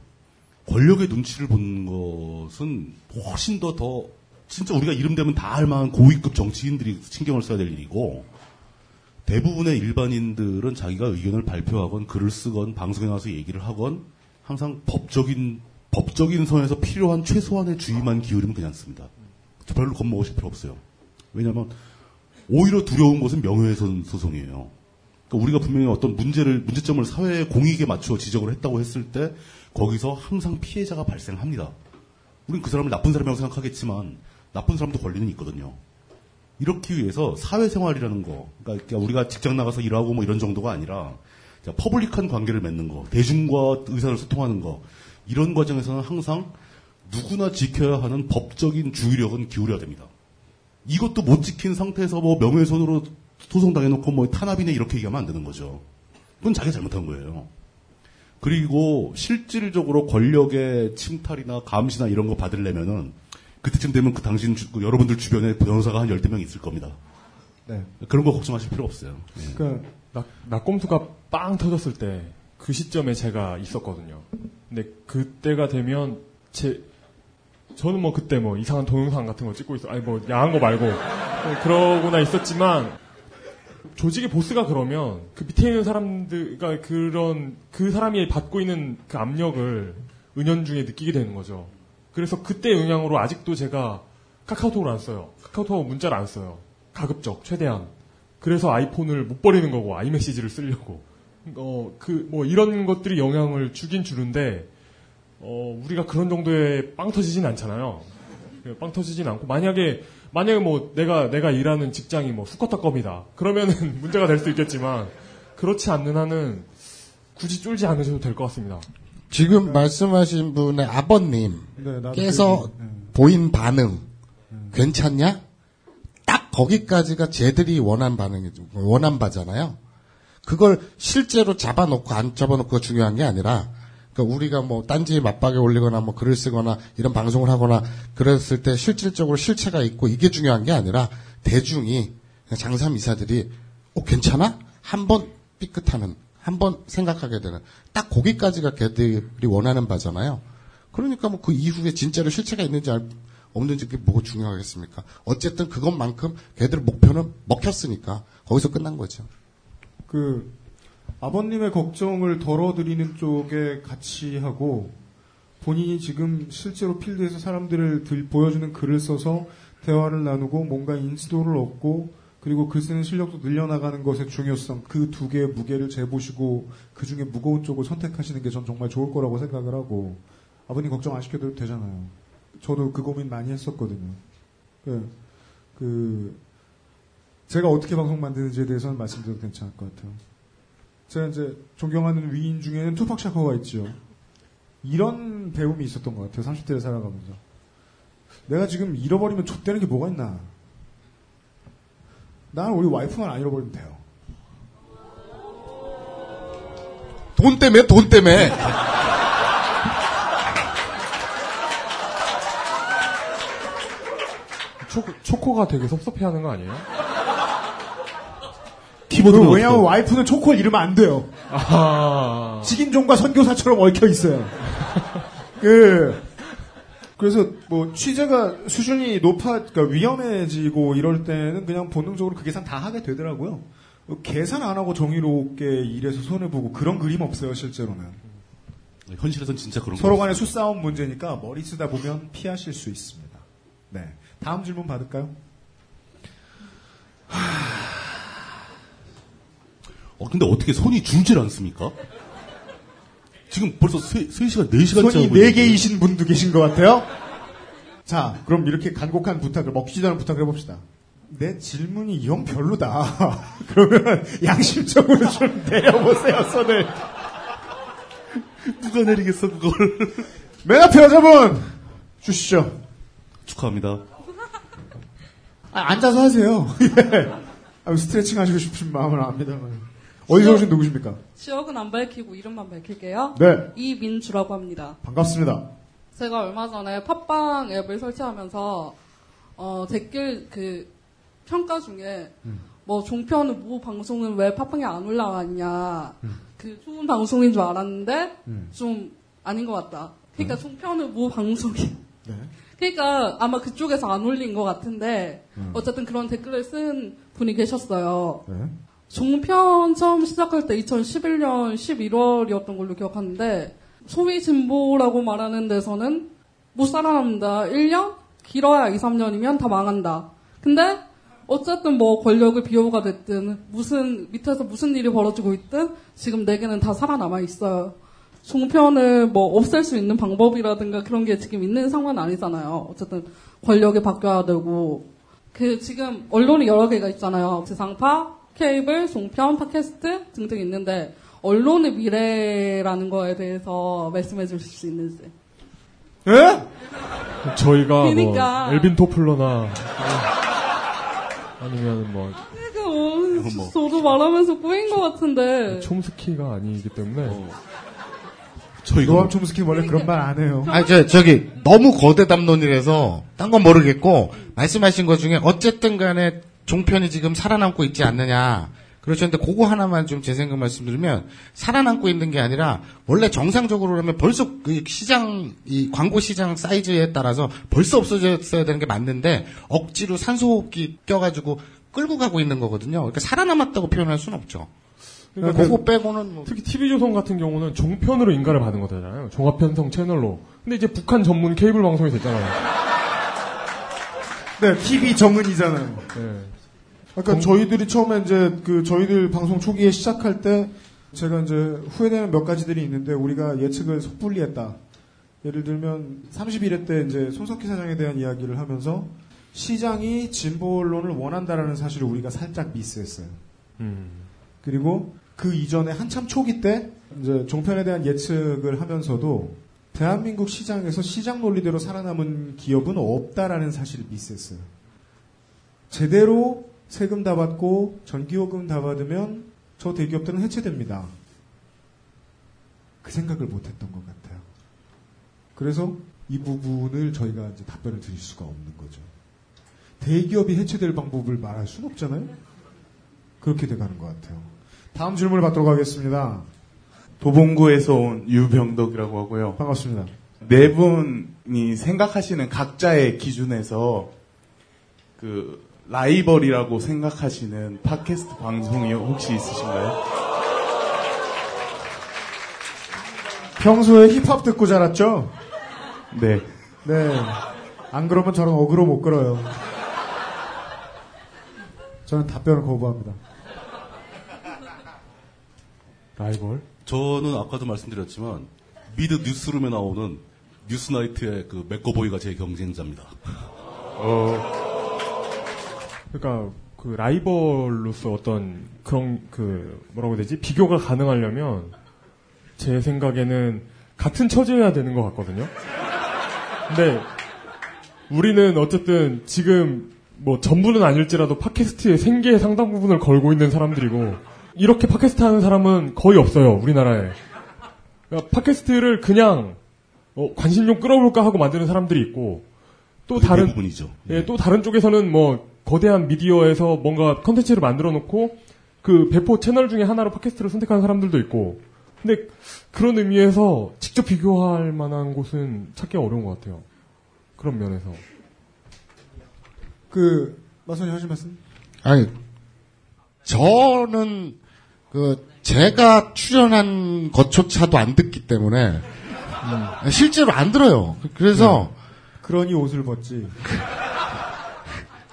권력의 눈치를 보는 것은 훨씬 더 더 진짜 우리가 이름 대면 다 할 만한 고위급 정치인들이 신경을 써야 될 일이고 대부분의 일반인들은 자기가 의견을 발표하건 글을 쓰건 방송에 나와서 얘기를 하건 항상 법적인 법적인 선에서 필요한 최소한의 주의만 기울이면 괜찮습니다. 별로 겁먹으실 필요 없어요. 왜냐하면 오히려 두려운 것은 명예훼손 소송이에요. 그러니까 우리가 분명히 어떤 문제를 문제점을 사회의 공익에 맞추어 지적을 했다고 했을 때 거기서 항상 피해자가 발생합니다. 우리는 그 사람을 나쁜 사람이라고 생각하겠지만 나쁜 사람도 권리는 있거든요. 이렇기 위해서 사회생활이라는 거, 그러니까 우리가 직장 나가서 일하고 뭐 이런 정도가 아니라 자, 퍼블릭한 관계를 맺는 거, 대중과 의사를 소통하는 거, 이런 과정에서는 항상 누구나 지켜야 하는 법적인 주의력은 기울여야 됩니다. 이것도 못 지킨 상태에서 뭐 명예훼손으로 소송당해놓고 뭐 탄압이네 이렇게 얘기하면 안 되는 거죠. 그건 자기가 잘못한 거예요. 그리고 실질적으로 권력의 침탈이나 감시나 이런 거 받으려면은 그때쯤 되면 그 당신 주- 그 여러분들 주변에 변호사가 한 열대 명 있을 겁니다. 네. 그런 거 걱정하실 필요 없어요. 예. 그러니까 낙, 낙검수가 빵 터졌을 때 그 시점에 제가 있었거든요. 근데 그때가 되면 제 저는 뭐 그때 뭐 이상한 동영상 같은 거 찍고 있어. 아니 뭐 야한 거 말고 뭐 그러고나 있었지만 조직의 보스가 그러면 그 밑에 있는 사람들, 그러니까 그런 그 사람이 받고 있는 그 압력을 은연중에 느끼게 되는 거죠. 그래서 그때 영향으로 아직도 제가 카카오톡을 안 써요. 카카오톡 문자를 안 써요. 가급적 최대한. 그래서 아이폰을 못 버리는 거고 아이메시지를 쓰려고. 어, 그, 뭐, 이런 것들이 영향을 주긴 주는데, 어, 우리가 그런 정도의 빵 터지진 않잖아요. 예, 빵 터지진 않고, 만약에, 만약에 뭐, 내가, 내가 일하는 직장이 뭐, 수컷닷컴이다. 그러면은 문제가 될 수 있겠지만, 그렇지 않는 한은, 굳이 쫄지 않으셔도 될 것 같습니다. 지금 말씀하신 분의 아버님께서 네, 그 얘기, 보인 반응 괜찮냐? 딱 거기까지가 쟤들이 원한 반응이 원한 바잖아요. 그걸 실제로 잡아놓고 안 잡아놓고가 중요한 게 아니라 그러니까 우리가 뭐 딴지 맞박에 올리거나 뭐 글을 쓰거나 이런 방송을 하거나 그랬을 때 실질적으로 실체가 있고 이게 중요한 게 아니라 대중이 장삼 이사들이 어 괜찮아? 한 번 삐끗하는 한 번 생각하게 되는 딱 거기까지가 걔들이 원하는 바잖아요. 그러니까 뭐 그 이후에 진짜로 실체가 있는지 알- 없는지 그게 뭐가 중요하겠습니까? 어쨌든 그것만큼 걔들 목표는 먹혔으니까 거기서 끝난 거죠. 그 아버님의 걱정을 덜어드리는 쪽에 같이 하고 본인이 지금 실제로 필드에서 사람들을 들- 보여주는 글을 써서 대화를 나누고 뭔가 인지도를 얻고 그리고 글 쓰는 실력도 늘려나가는 것의 중요성 그 두 개의 무게를 재보시고 그 중에 무거운 쪽을 선택하시는 게 전 정말 좋을 거라고 생각을 하고 아버님 걱정 안 시켜도 되잖아요. 저도 그 고민 많이 했었거든요. 그, 그 제가 어떻게 방송 만드는지에 대해서는 말씀드려도 괜찮을 것 같아요. 제가 이제 존경하는 위인 중에는 투팍 샤커가 있죠. 이런 배움이 있었던 것 같아요. 30대를 살아가면서. 내가 지금 잃어버리면 좆되는 게 뭐가 있나. 나는 우리 와이프만 안 잃어버리면 돼요. 돈 때문에, 돈 때문에. 초코, 초코가 되게 섭섭해하는 거 아니에요? 그 왜냐면 와이프는 초코를 잃으면 안 돼요. 아. 직인종과 선교사처럼 얽혀 있어요. 그 그래서 뭐 취재가 수준이 높아 그러니까 위험해지고 이럴 때는 그냥 본능적으로 그 계산 다 하게 되더라고요. 계산 안 하고 정의롭게 일해서 손해 보고 그런 그림 없어요 실제로는. 현실에선 진짜 그런 서로 거 간의 수싸움 문제니까 머리 쓰다 보면 피하실 수 있습니다. 네. 다음 질문 받을까요? 어, 근데 어떻게 손이 줄질 않습니까? 지금 벌써 3, 시간 4시간째 손이 네 개이신 분도 계신 것 같아요. 자, 그럼 이렇게 간곡한 부탁을 먹히지도 않은 부탁을 해봅시다. 내 질문이 영 별로다. 그러면 양심적으로 좀 내려보세요, 손을. 누가 내리겠어, 그걸. 맨 앞에 여자분! 주시죠. 축하합니다. 아, 앉아서 하세요. 예. 아, 스트레칭 하시고 싶으신 마음은 압니다만. 어디서 오신 누구십니까? 지역은 안 밝히고 이름만 밝힐게요. 네. 이민주라고 합니다. 반갑습니다. 제가 얼마 전에 팟빵 앱을 설치하면서 어, 댓글 그 평가 중에 음. 뭐 종편은 모 방송은 왜 팟빵에 안 올라왔냐 그 좋은 방송인 줄 알았는데 음. 좀 아닌 것 같다. 그러니까 종편은 모 방송이 네. 그러니까 아마 그쪽에서 안 올린 것 같은데 음. 어쨌든 그런 댓글을 쓴 분이 계셨어요. 네. 종편 처음 시작할 때 2011년 11월이었던 걸로 기억하는데 소위 진보라고 말하는 데서는 못 살아남는다. 1년? 길어야 2, 3년이면 다 망한다. 근데 어쨌든 뭐 권력의 비호가 됐든 무슨 밑에서 무슨 일이 벌어지고 있든 지금 내게는 다 살아남아 있어요. 종편을 뭐 없앨 수 있는 방법이라든가 그런 게 지금 있는 상황은 아니잖아요. 어쨌든 권력이 바뀌어야 되고 그 지금 언론이 여러 개가 있잖아요. 지상파, 케이블, 종편, 팟캐스트 등등 있는데 언론의 미래라는 거에 대해서 말씀해 주실 수 있는지. 예? 저희가 그러니까. 뭐 엘빈 토플러나 아니면 뭐 그러니까 뭐, 저도 말하면서 꼬인 것 같은데. 촘스키가 아니기 때문에 저희가 노암 촘스키 원래 그런 말 안 해요. 아니, 저, 저기, 너무 거대 담론이라서, 딴 건 모르겠고, 말씀하신 것 중에, 어쨌든 간에, 종편이 지금 살아남고 있지 않느냐. 그러셨는데, 그거 하나만 좀 제 생각 말씀드리면, 살아남고 있는 게 아니라, 원래 정상적으로라면 벌써 그 시장, 이 광고 시장 사이즈에 따라서 벌써 없어졌어야 되는 게 맞는데, 억지로 산소호흡기 껴가지고 끌고 가고 있는 거거든요. 그러니까 살아남았다고 표현할 수는 없죠. 그러니까 그거 그- 빼고는 뭐. 특히 TV조선 같은 경우는 종편으로 인가를 받은 거잖아요. 종합편성 채널로. 근데 이제 북한 전문 케이블 방송이 됐잖아요. 네, TV 정은이잖아요. 네. 아까 저희들이 처음에 이제 그 저희들 방송 초기에 시작할 때 제가 이제 후회되는 몇 가지들이 있는데 우리가 예측을 섣불리 했다. 예를 들면 31회 때 이제 손석희 사장에 대한 이야기를 하면서 시장이 진보 언론을 원한다라는 사실을 우리가 살짝 미스했어요. 음. 그리고 그 이전에 한참 초기 때 이제 종편에 대한 예측을 하면서도 대한민국 시장에서 시장 논리대로 살아남은 기업은 없다라는 사실을 미스했어요. 제대로 세금 다 받고 전기요금 다 받으면 저 대기업들은 해체됩니다. 그 생각을 못했던 것 같아요. 그래서 이 부분을 저희가 이제 답변을 드릴 수가 없는 거죠. 대기업이 해체될 방법을 말할 수는 없잖아요. 그렇게 돼가는 것 같아요. 다음 질문을 받도록 하겠습니다. 도봉구에서 온 유병덕이라고 하고요. 반갑습니다. 네 분이 생각하시는 각자의 기준에서 그 라이벌이라고 생각하시는 팟캐스트 방송이 혹시 있으신가요? 평소에 힙합 듣고 자랐죠? 네. 네. 안 그러면 저런 어그로 못 끌어요. 저는 답변을 거부합니다. 라이벌? 저는 아까도 말씀드렸지만 미드 뉴스룸에 나오는 뉴스나이트의 그 맥거보이가 제 경쟁자입니다. 어. 그러니까 그 라이벌로서 어떤 그런 그 뭐라고 해야 되지 비교가 가능하려면 제 생각에는 같은 처지여야 되는 것 같거든요. 근데 우리는 어쨌든 지금 뭐 전부는 아닐지라도 팟캐스트의 생계의 상당 부분을 걸고 있는 사람들이고 이렇게 팟캐스트 하는 사람은 거의 없어요 우리나라에. 그러니까 팟캐스트를 그냥 어, 관심 좀 끌어볼까 하고 만드는 사람들이 있고 또 다른 대부분이죠. 예, 또 다른 쪽에서는 뭐 거대한 미디어에서 뭔가 컨텐츠를 만들어 놓고 그 배포 채널 중에 하나로 팟캐스트를 선택하는 사람들도 있고 근데 그런 의미에서 직접 비교할 만한 곳은 찾기가 어려운 것 같아요. 그런 면에서. 그 마선이 하실 말씀? 아니, 저는, 그, 제가 출연한 것조차도 안 듣기 때문에, 음, 실제로 안 들어요. 그래서, 그러니 옷을 벗지.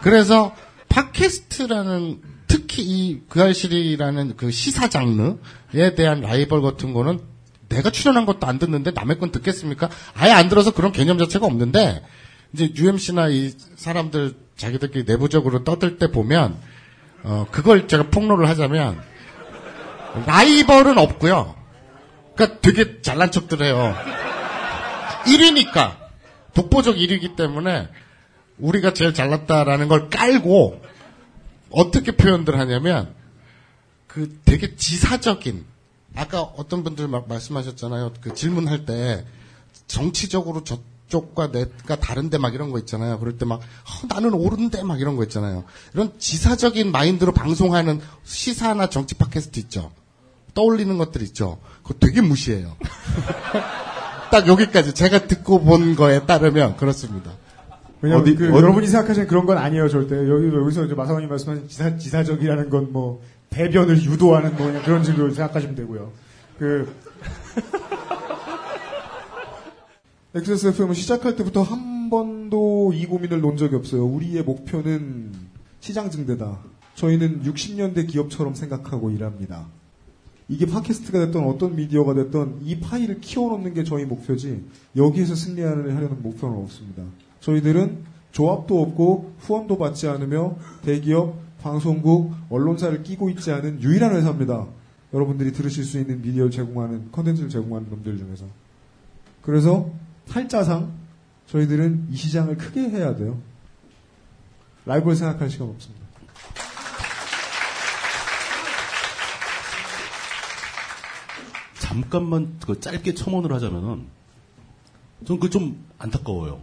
그래서, 팟캐스트라는, 특히 이, 그 알실이라는 그 시사 장르에 대한 라이벌 같은 거는 내가 출연한 것도 안 듣는데 남의 건 듣겠습니까? 아예 안 들어서 그런 개념 자체가 없는데, 이제 UMC나 이 사람들 자기들끼리 내부적으로 떠들 때 보면, 어, 그걸 제가 폭로를 하자면, 라이벌은 없고요. 그러니까 되게 잘난 척들 해요. 1위니까. 독보적 1위기 때문에 우리가 제일 잘났다라는 걸 깔고 어떻게 표현들 하냐면 그 되게 지사적인 아까 어떤 분들 막 말씀하셨잖아요. 그 질문할 때 정치적으로 저쪽과 내가 다른데 막 이런 거 있잖아요. 그럴 때 막 어, 나는 옳은데 막 이런 거 있잖아요. 이런 지사적인 마인드로 방송하는 시사나 정치 팟캐스트 있죠. 떠올리는 것들 있죠. 그거 되게 무시해요. 딱 여기까지 제가 듣고 본 거에 따르면 그렇습니다. 왜냐면 어디- 그 어디- 여러분이 생각하시는 그런 건 아니에요 절대 여기 여기서 이제 마사원이 말씀하신 지사 지사적이라는 건 뭐 대변을 유도하는 뭐 그냥 그런 식으로 생각하시면 되고요. 그 XSFM은 시작할 때부터 한 번도 이 고민을 논 적이 없어요. 우리의 목표는 시장 증대다. 저희는 60년대 기업처럼 생각하고 일합니다. 이게 팟캐스트가 됐던 어떤 미디어가 됐던 이 파일을 키워놓는 게 저희 목표지 여기에서 승리하는 하려는 목표는 없습니다. 저희들은 조합도 없고 후원도 받지 않으며 대기업, 방송국, 언론사를 끼고 있지 않은 유일한 회사입니다. 여러분들이 들으실 수 있는 미디어를 제공하는 컨텐츠를 제공하는 놈들 중에서 그래서 팔자상 저희들은 이 시장을 크게 해야 돼요. 라이브를 생각할 시간 없습니다. 잠깐만 그 짧게 첨언을 하자면은 저는 그 좀 안타까워요.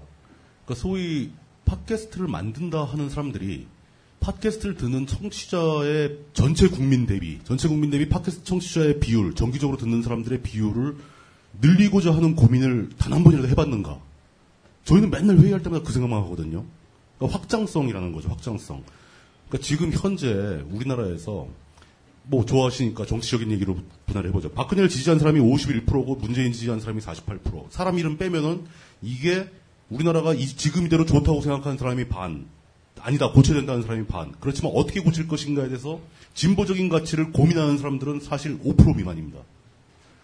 그러니까 소위 팟캐스트를 만든다 하는 사람들이 팟캐스트를 듣는 청취자의 전체 국민 대비, 전체 국민 대비 팟캐스트 청취자의 비율, 정기적으로 듣는 사람들의 비율을 늘리고자 하는 고민을 단 한 번이라도 해봤는가? 저희는 맨날 회의할 때마다 그 생각만 하거든요. 그러니까 확장성이라는 거죠, 확장성. 그러니까 지금 현재 우리나라에서 뭐 좋아하시니까 정치적인 얘기로 분할을 해보죠. 박근혜를 지지한 사람이 51%고 문재인 지지한 사람이 48%. 사람 이름 빼면은 이게 우리나라가 이 지금 이대로 좋다고 생각하는 사람이 반, 아니다 고쳐야 된다는 사람이 반. 그렇지만 어떻게 고칠 것인가에 대해서 진보적인 가치를 고민하는 사람들은 사실 5% 미만입니다.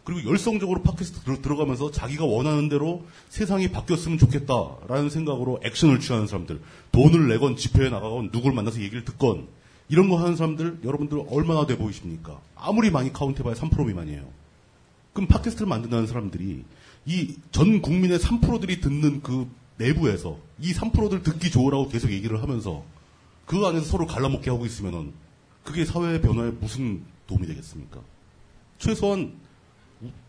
그리고 열성적으로 팟캐스트 들어, 가면서 자기가 원하는 대로 세상이 바뀌었으면 좋겠다라는 생각으로 액션을 취하는 사람들, 돈을 내건 집회에 나가건 누굴 만나서 얘기를 듣건 이런 거 하는 사람들 여러분들 얼마나 돼 보이십니까? 아무리 많이 카운트해봐야 3% 미만이에요. 그럼 팟캐스트를 만든다는 사람들이 이 전 국민의 3%들이 듣는 그 내부에서 이 3%들 듣기 좋으라고 계속 얘기를 하면서 그 안에서 서로 갈라먹게 하고 있으면은 그게 사회 변화에 무슨 도움이 되겠습니까? 최소한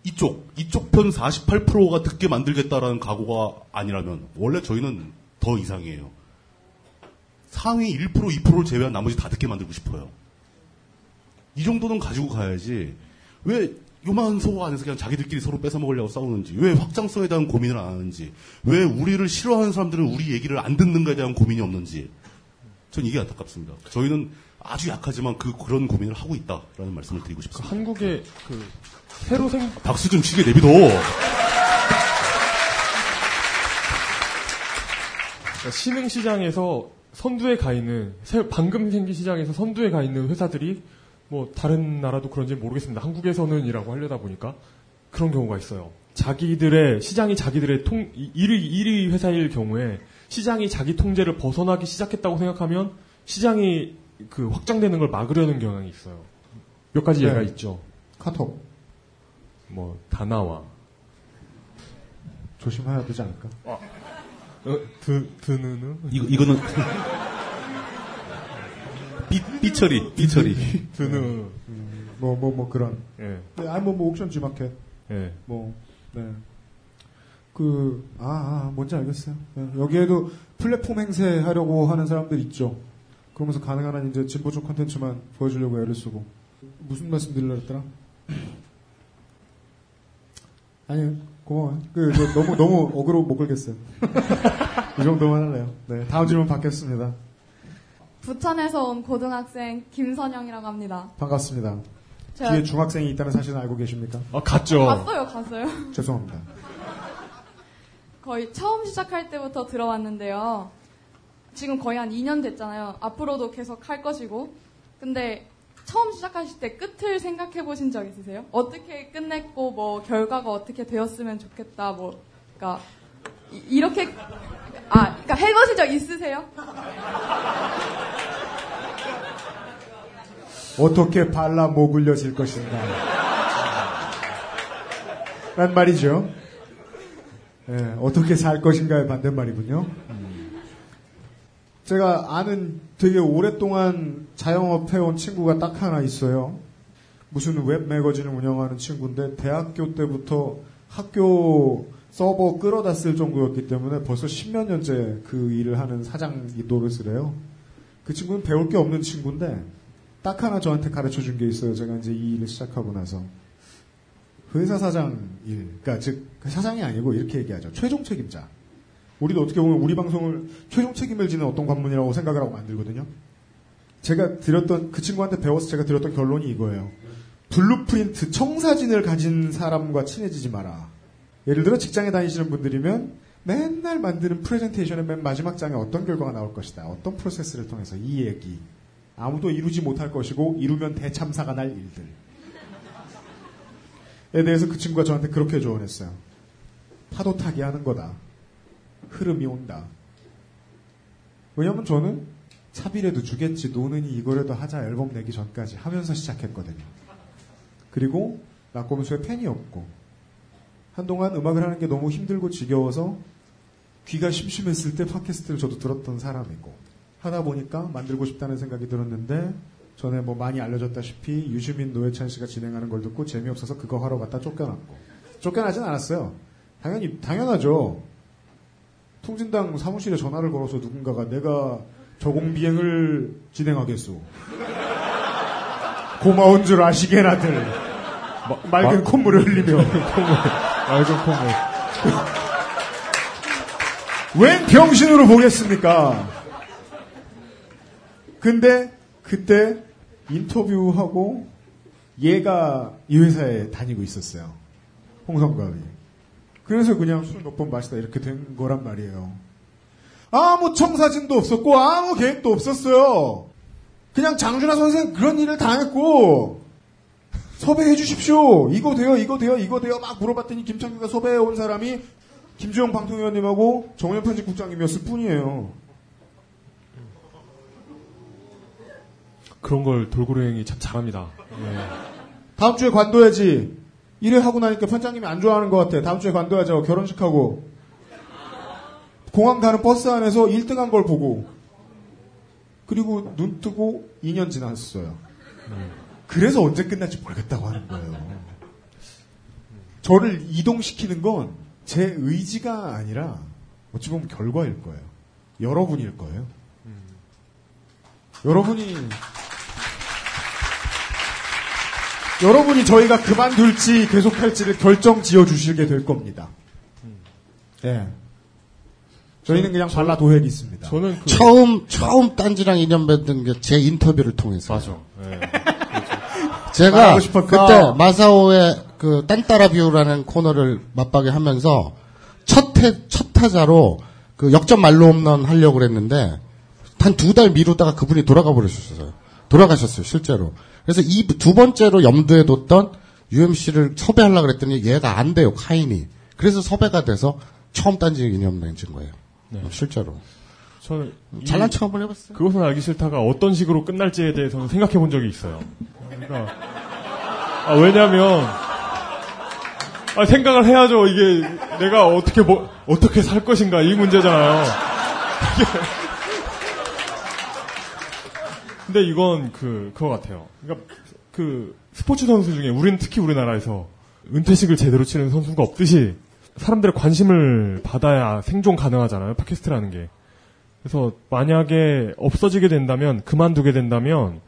이쪽 이쪽 편 48%가 듣게 만들겠다라는 각오가 아니라면 원래 저희는 더 이상이에요. 상위 1% 2%를 제외한 나머지 다 듣게 만들고 싶어요. 이 정도는 가지고 가야지 왜 요만 소가 안에서 그냥 자기들끼리 서로 뺏어 먹으려고 싸우는지 왜 확장성에 대한 고민을 안 하는지 왜 우리를 싫어하는 사람들은 우리 얘기를 안 듣는가에 대한 고민이 없는지 전 이게 안타깝습니다. 저희는 아주 약하지만 그 그런 고민을 하고 있다라는 말씀을 드리고 싶습니다. 한국의 그 새로 생 박수 좀 치게 내비둬. 그러니까 신흥 시장에서 선두에 가 있는 새- 방금 생긴 시장에서 선두에 가 있는 회사들이 뭐 다른 나라도 그런지 모르겠습니다. 한국에서는이라고 하려다 보니까 그런 경우가 있어요. 자기들의 시장이 자기들의 통 1위 1위 회사일 경우에 시장이 자기 통제를 벗어나기 시작했다고 생각하면 시장이 그 확장되는 걸 막으려는 경향이 있어요. 몇 가지 네. 예가 있죠. 카톡. 뭐 다나와 조심해야 되지 않을까? 어, 드 드느느 이거 이거는 삐 삐처리 삐처리 드느 뭐 뭐 뭐 그런. 예. 네, 아니 뭐, 뭐 옥션 G마켓. 예. 뭐 네. 그, 아, 아, 뭔지 알겠어요. 네, 여기에도 플랫폼 행세하려고 하는 사람들 있죠. 그러면서 가능한 한 이제 진보 쪽 컨텐츠만 보여주려고 애를 쓰고. 무슨 말씀 드리려고 했더라? 아니요, 고마워요. 그, 저 너무, 너무 어그로 못 걸겠어요. 이 정도만 할래요. 네, 다음 질문 받겠습니다. 부천에서 온 고등학생 김선영이라고 합니다. 반갑습니다. 제가- 뒤에 중학생이 있다는 사실은 알고 계십니까? 아, 갔죠. 갔어요, 갔어요. 죄송합니다. 거의 처음 시작할 때부터 들어왔는데요. 지금 거의 한 2년 됐잖아요. 앞으로도 계속 할 것이고. 근데 처음 시작하실 때 끝을 생각해 보신 적 있으세요? 어떻게 끝냈고 뭐 결과가 어떻게 되었으면 좋겠다 뭐 그러니까 이, 렇게 아, 그러니까 해보신 적 있으세요? 어떻게 발라 모굴려질 것인가. 란 말이죠. 예, 어떻게 살 것인가의 반대말이군요. 제가 아는 되게 오랫동안 자영업 해온 친구가 딱 하나 있어요. 무슨 웹 매거진을 운영하는 친구인데 대학교 때부터 학교 서버 끌어다 쓸 정도였기 때문에 벌써 십몇 년째 그 일을 하는 사장 노릇을 해요. 그 친구는 배울 게 없는 친구인데 딱 하나 저한테 가르쳐 준 게 있어요. 제가 이제 이 일을 시작하고 나서. 회사 사장 일, 그러니까 즉 사장이 아니고 이렇게 얘기하죠. 최종 책임자. 우리도 어떻게 보면 우리 방송을 최종 책임을 지는 어떤 관문이라고 생각을 하고 만들거든요. 제가 드렸던 그 친구한테 배워서 제가 드렸던 결론이 이거예요. blueprint 청사진을 가진 사람과 친해지지 마라. 예를 들어 직장에 다니시는 분들이면 맨날 만드는 프레젠테이션의 맨 마지막 장에 어떤 결과가 나올 것이다. 어떤 프로세스를 통해서 이 얘기. 아무도 이루지 못할 것이고 이루면 대참사가 날 일들. 에 대해서 그 친구가 저한테 그렇게 조언했어요. 파도 타기 하는 거다. 흐름이 온다. 왜냐면 저는 차비라도 주겠지 노느니 이거라도 하자 앨범 내기 전까지 하면서 시작했거든요. 그리고 낙검수의 팬이 없고 한동안 음악을 하는 게 너무 힘들고 지겨워서 귀가 심심했을 때 팟캐스트를 저도 들었던 사람이고 하다 보니까 만들고 싶다는 생각이 들었는데 전에 뭐 많이 알려졌다시피 유시민 노회찬 씨가 진행하는 걸 듣고 재미없어서 그거 하러 갔다 쫓겨났고 쫓겨나진 않았어요. 당연히 당연하죠. 통진당 사무실에 전화를 걸어서 누군가가 내가 저공비행을 진행하겠소. 고마운 줄 아시게나들. 맑은 콧물을 흘리며. 맑은 콧물. 웬 병신으로 보겠습니까? 근데 그때 인터뷰하고 얘가 이 회사에 다니고 있었어요. 홍성갑이. 그래서 그냥 술 몇 번 마시다 이렇게 된 거란 말이에요. 아무 청사진도 없었고 아무 계획도 없었어요. 그냥 장준하 선생 그런 일을 당했고 섭외해 주십시오. 이거 돼요, 이거 돼요, 이거 돼요. 막 물어봤더니 김창규가 섭외해 온 사람이 김주영 방통위원님하고 정현 편집국장님이었을 뿐이에요. 그런 걸 돌고래행이 참 잘합니다. 예. 다음 주에 관둬야지. 일회 하고 나니까 편장님이 안 좋아하는 것 같아. 다음 주에 관둬야죠. 결혼식 하고. 공항 가는 버스 안에서 1등 한 걸 보고. 그리고 눈 뜨고 2년 지났어요. 그래서 언제 끝날지 모르겠다고 하는 거예요. 저를 이동시키는 건 제 의지가 아니라 어찌 보면 결과일 거예요. 여러분일 거예요. 여러분이 여러분이 저희가 그만둘지 계속할지를 결정 지어 주시게 될 겁니다. 예. 저희는 그냥 발라 도핵이 있습니다. 저는 그 처음 처음 딴지랑 인연 맺은 게 제 인터뷰를 통해서. 맞아. 예. 제가. 그때 마사오의 그 딴따라뷰라는 코너를 맞박에 하면서 첫, 태, 첫 타자로 그 역전 말로 홈런 하려고 그랬는데 한 두 달 미루다가 그분이 돌아가 버리셨어요. 돌아가셨어요, 실제로. 그래서 이 두 번째로 염두에 뒀던 UMC를 섭외하려고 그랬더니 얘가 안 돼요, 카인이. 그래서 섭외가 돼서 처음 딴지 인연 맺은 거예요. 네. 실제로. 저는 이- 잘난 척 한번 해봤어요. 그것은 알기 싫다가 어떤 식으로 끝날지에 대해서는 생각해 본 적이 있어요. 그러니까 아, 왜냐하면 아, 생각을 해야죠. 이게 내가 어떻게 뭐 어떻게 살 것인가 이 문제잖아요. 근데 이건 그 그거 같아요. 그러니까 그 스포츠 선수 중에 우리는 특히 우리나라에서 은퇴식을 제대로 치는 선수가 없듯이 사람들의 관심을 받아야 생존 가능하잖아요. 팟캐스트라는 게. 그래서 만약에 없어지게 된다면 그만두게 된다면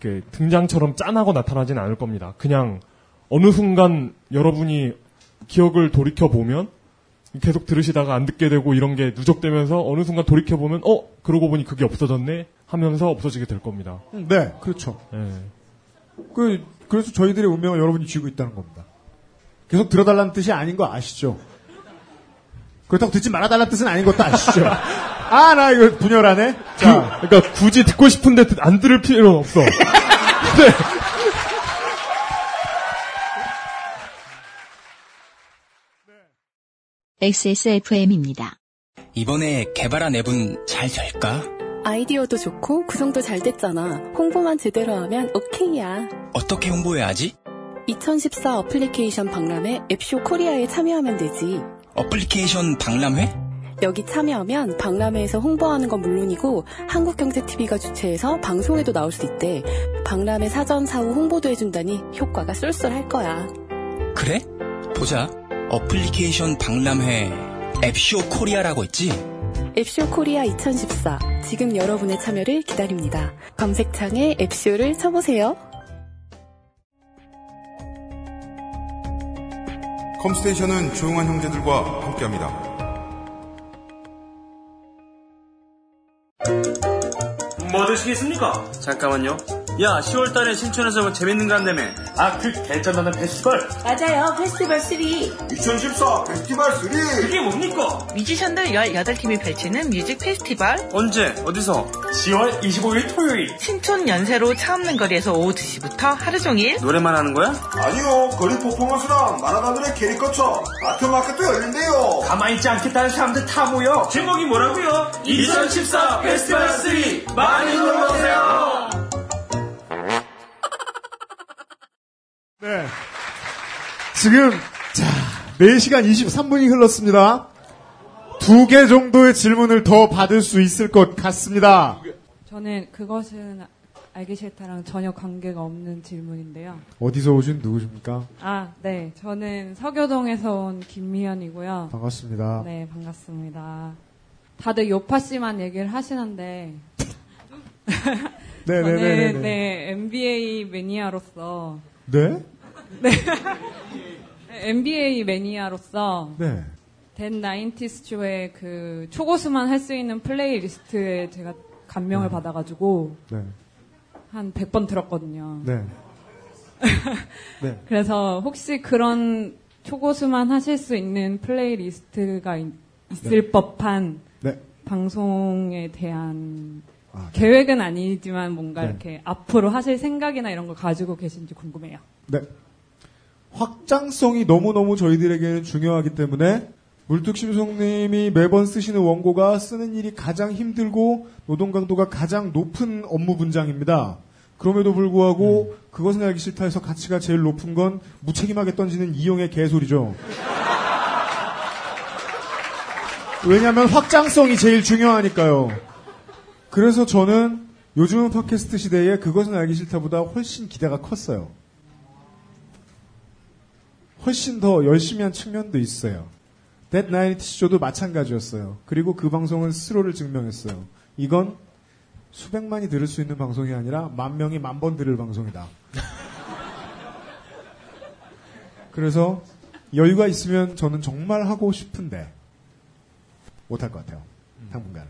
이렇게 등장처럼 짠하고 나타나진 않을 겁니다. 그냥 어느 순간 여러분이 기억을 돌이켜 보면 계속 들으시다가 안 듣게 되고 이런 게 누적되면서 어느 순간 돌이켜 보면 어 그러고 보니 그게 없어졌네 하면서 없어지게 될 겁니다. 네, 그렇죠. 예. 그, 그래서 저희들의 운명을 여러분이 쥐고 있다는 겁니다. 계속 들어달라는 뜻이 아닌 거 아시죠? 그렇다고 듣지 말아달라는 뜻은 아닌 것도 아시죠? 아, 나 이거 분열하네? 자. 그, 그러니까 굳이 듣고 싶은데 듣- 안 들을 필요는 없어. 네. XSFM입니다. 이번에 개발한 앱은 잘 될까? 아이디어도 좋고 구성도 잘 됐잖아. 홍보만 제대로 하면 오케이야. 어떻게 홍보해야 하지? 2014 어플리케이션 박람회 앱쇼 코리아에 참여하면 되지. 어플리케이션 박람회? 여기 참여하면 박람회에서 홍보하는 건 물론이고 한국경제TV가 주최해서 방송에도 나올 수 있대. 박람회 사전 사후 홍보도 해준다니 효과가 쏠쏠할 거야. 그래? 보자. 어플리케이션 박람회 앱쇼 코리아라고 있지? 앱쇼 코리아 2014. 지금 여러분의 참여를 기다립니다. 검색창에 앱쇼를 쳐보세요. 컴스테이션은 조용한 형제들과 함께합니다. 뭐 드시겠습니까? 잠깐만요. 야, 10월달에 신촌에서 뭐 재밌는 거 한다며. 아, 그 개쩐다는 페스티벌. 맞아요. 페스티벌 3. 2014 페스티벌 3. 그게 뭡니까? 뮤지션들 18팀이 펼치는 뮤직 페스티벌. 언제? 어디서? 10월 25일 토요일. 신촌 연세로 차 없는 거리에서 오후 2시부터 하루 종일. 노래만 하는 거야? 아니요, 거리 퍼포먼스랑 마라다들의 캐릭터처 아트마켓도 열린대요. 가만히 있지 않겠다는 사람들 다 모여. 제목이 뭐라고요? 2014 페스티벌 3. 많이 놀러오세요. 네. 지금, 자, 4시간 23분이 흘렀습니다. 두 개 정도의 질문을 더 받을 수 있을 것 같습니다. 저는 그것은 알기 싫다랑 전혀 관계가 없는 질문인데요. 어디서 오신 누구십니까? 아, 네. 저는 서교동에서 온 김미연이고요. 반갑습니다. 네, 반갑습니다. 다들 요파 씨만 얘기를 하시는데. 저는 네, NBA 매니아로서. 네? 네. NBA 매니아로서. 네. 댄 nineties show의 그 초고수만 할 수 있는 playlist에 제가 감명을 받아가지고 네. 한 100번 들었거든요. 네. 네. 그래서 혹시 그런 초고수만 하실 수 있는 playlist가 있, 을 법한 네. 방송에 대한 아, 계획은 아니지만 뭔가 네. 이렇게 앞으로 하실 생각이나 이런 걸 가지고 계신지 궁금해요. 네. 확장성이 너무너무 저희들에게는 중요하기 때문에 물뚝심송님이 매번 쓰시는 원고가 쓰는 일이 가장 힘들고 노동 강도가 가장 높은 업무 분장입니다. 그럼에도 불구하고 그것은 알기 싫다 해서 가치가 제일 높은 건 무책임하게 던지는 이용의 개소리죠. 왜냐하면 확장성이 제일 중요하니까요. 그래서 저는 요즘은 팟캐스트 시대에 그것은 알기 싫다보다 훨씬 기대가 컸어요. 훨씬 더 열심히 한 측면도 있어요. That Night 쇼도 마찬가지였어요. 그리고 그 방송은 스스로를 증명했어요. 이건 수백만이 들을 수 있는 방송이 아니라 만 명이 만 번 들을 방송이다. 그래서 여유가 있으면 저는 정말 하고 싶은데 못할 것 같아요. 당분간.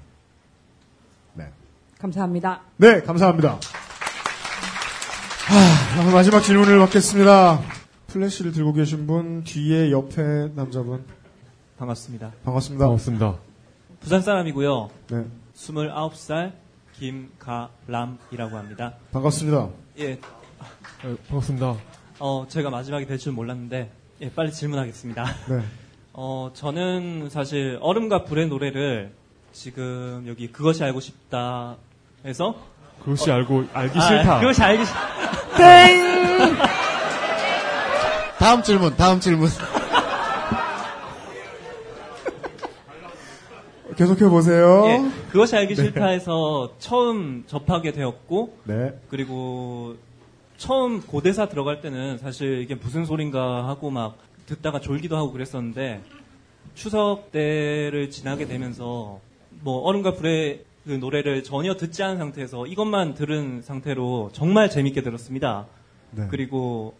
네. 감사합니다. 네, 감사합니다. 하, 마지막 질문을 받겠습니다. 플래시를 들고 계신 분, 뒤에 옆에 남자분. 반갑습니다. 반갑습니다. 반갑습니다. 부산 사람이고요. 네. 29살 김가람이라고 합니다. 반갑습니다. 예. 반갑습니다. 어, 제가 마지막이 될 줄 몰랐는데, 예, 빨리 질문하겠습니다. 네. 어, 저는 사실 얼음과 불의 노래를 지금 여기 그것이 알고 싶다 해서 그것이 알고 알기 아, 싫다. 그것이 알기 싫. 땡! 다음 질문, 다음 질문. 계속해 보세요. 예, 그것이 알기 네. 싫다 해서 처음 접하게 되었고 네. 그리고 처음 고대사 들어갈 때는 사실 이게 무슨 소린가 하고 막 듣다가 졸기도 하고 그랬었는데 추석 때를 지나게 되면서 뭐 얼음과 불의 그 노래를 전혀 듣지 않은 상태에서 이것만 들은 상태로 정말 재밌게 들었습니다. 네. 그리고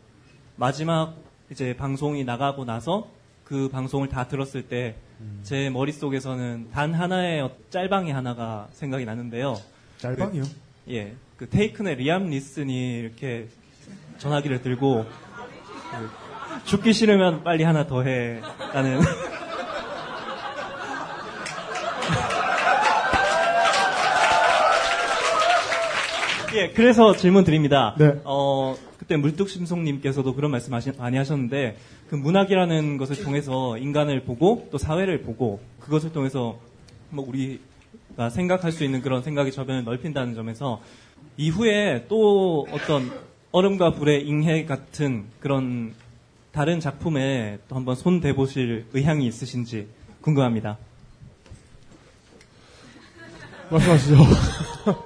마지막 이제 방송이 나가고 나서 그 방송을 다 들었을 때 제 머릿속에서는 단 하나의 어- 짤방이 하나가 생각이 나는데요. 짤방이요? 그, 예. 그 테이큰의 리암 리슨이 이렇게 전화기를 들고 그 죽기 싫으면 빨리 하나 더 해. 라는 예, 그래서 질문 드립니다. 네. 어, 그때 물뚝심송님께서도 그런 말씀 많이 하셨는데, 그 문학이라는 것을 통해서 인간을 보고, 또 사회를 보고, 그것을 통해서 뭐 우리가 생각할 수 있는 그런 생각의 저변을 넓힌다는 점에서, 이후에 또 어떤 얼음과 불의 잉해 같은 그런 다른 작품에 또 한번 손 대보실 의향이 있으신지 궁금합니다. 말씀하시죠.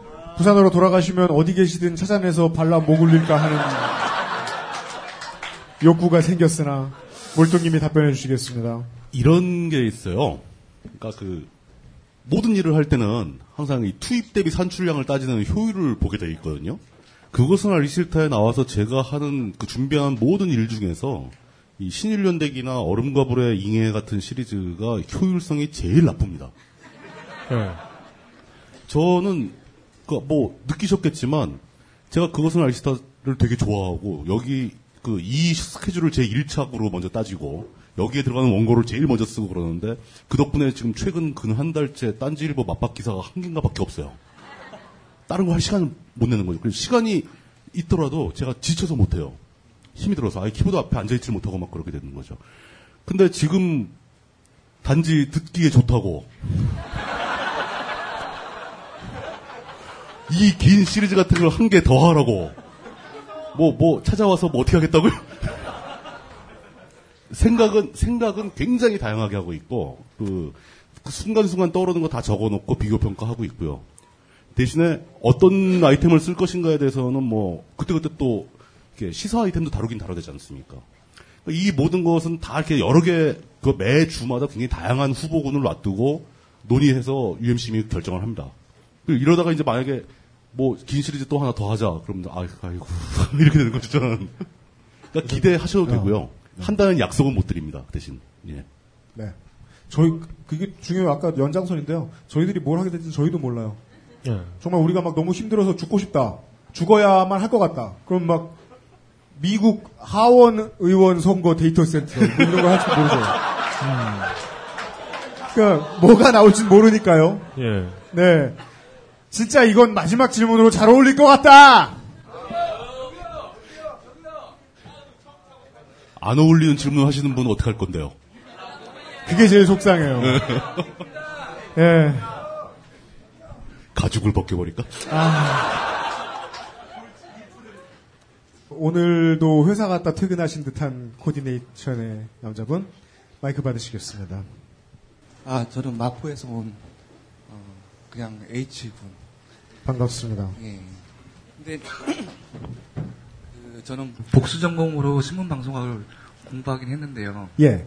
부산으로 돌아가시면 어디 계시든 찾아내서 발라 목 울릴까 하는 욕구가 생겼으나 몰뚱님이 답변해 주시겠습니다. 이런 게 있어요. 그러니까 그 모든 일을 할 때는 항상 이 투입 대비 산출량을 따지는 효율을 보게 돼 있거든요. 그것은 알기 싫다에 나와서 제가 하는 그 준비한 모든 일 중에서 이 신일연대기나 얼음과 불의 잉해 같은 시리즈가 효율성이 제일 나쁩니다. 네. 저는 그 뭐 느끼셨겠지만 제가 그것은 알기 싫다를 되게 좋아하고 여기 그 이 스케줄을 제 1착으로 먼저 따지고 여기에 들어가는 원고를 제일 먼저 쓰고 그러는데 그 덕분에 지금 최근 근 한 달째 딴지일보 맞박 기사가 한 개인가밖에 없어요. 다른 거 할 시간을 못 내는 거죠. 그래서 시간이 있더라도 제가 지쳐서 못 해요. 힘이 들어서 아예 키보드 앞에 앉아 있지 못하고 막 그렇게 되는 거죠. 근데 지금 단지 듣기에 좋다고 이 긴 시리즈 같은 걸 한 개 더 하라고 뭐 뭐 찾아와서 뭐 어떻게 하겠다고요? 생각은 생각은 굉장히 다양하게 하고 있고 그, 그 순간순간 떠오르는 거 다 적어 놓고 비교 평가하고 있고요. 대신에 어떤 아이템을 쓸 것인가에 대해서는 뭐 그때그때 또 이렇게 시사 아이템도 다루긴 다뤄야 되지 않습니까? 이 모든 것은 다 이렇게 여러 개, 그 매 주마다 굉장히 다양한 후보군을 놔두고 논의해서 UMC이 결정을 합니다. 이러다가 이제 만약에 뭐 긴 시리즈 또 하나 더 하자. 그러면 아이고, 아이고 이렇게 되는 거죠. 저는. 그러니까 기대하셔도 되고요. 한다는 약속은 못 드립니다. 대신. 예. 네. 저희 그게 중요해요. 아까 연장선인데요. 저희들이 뭘 하게 될지 저희도 몰라요. 예. 정말 우리가 막 너무 힘들어서 죽고 싶다. 죽어야만 할 것 같다. 그럼 막 미국 하원 의원 선거 데이터 센터 뭐 이런 거 할지 모르죠. 그러니까 뭐가 나올지 모르니까요. 예. 네. 진짜 이건 마지막 질문으로 잘 어울릴 것 같다. 안 어울리는 질문 하시는 분은 어떻게 할 건데요? 그게 제일 속상해요. 예. 가죽을 벗겨버릴까? 아. 오늘도 회사 갔다 퇴근하신 듯한 코디네이션의 남자분 마이크 받으시겠습니다. 아, 저는 마포에서 온 어, 그냥 H군. 반갑습니다. 예. 근데 그 저는 복수 전공으로 신문 방송학을 공부하긴 했는데요. 예.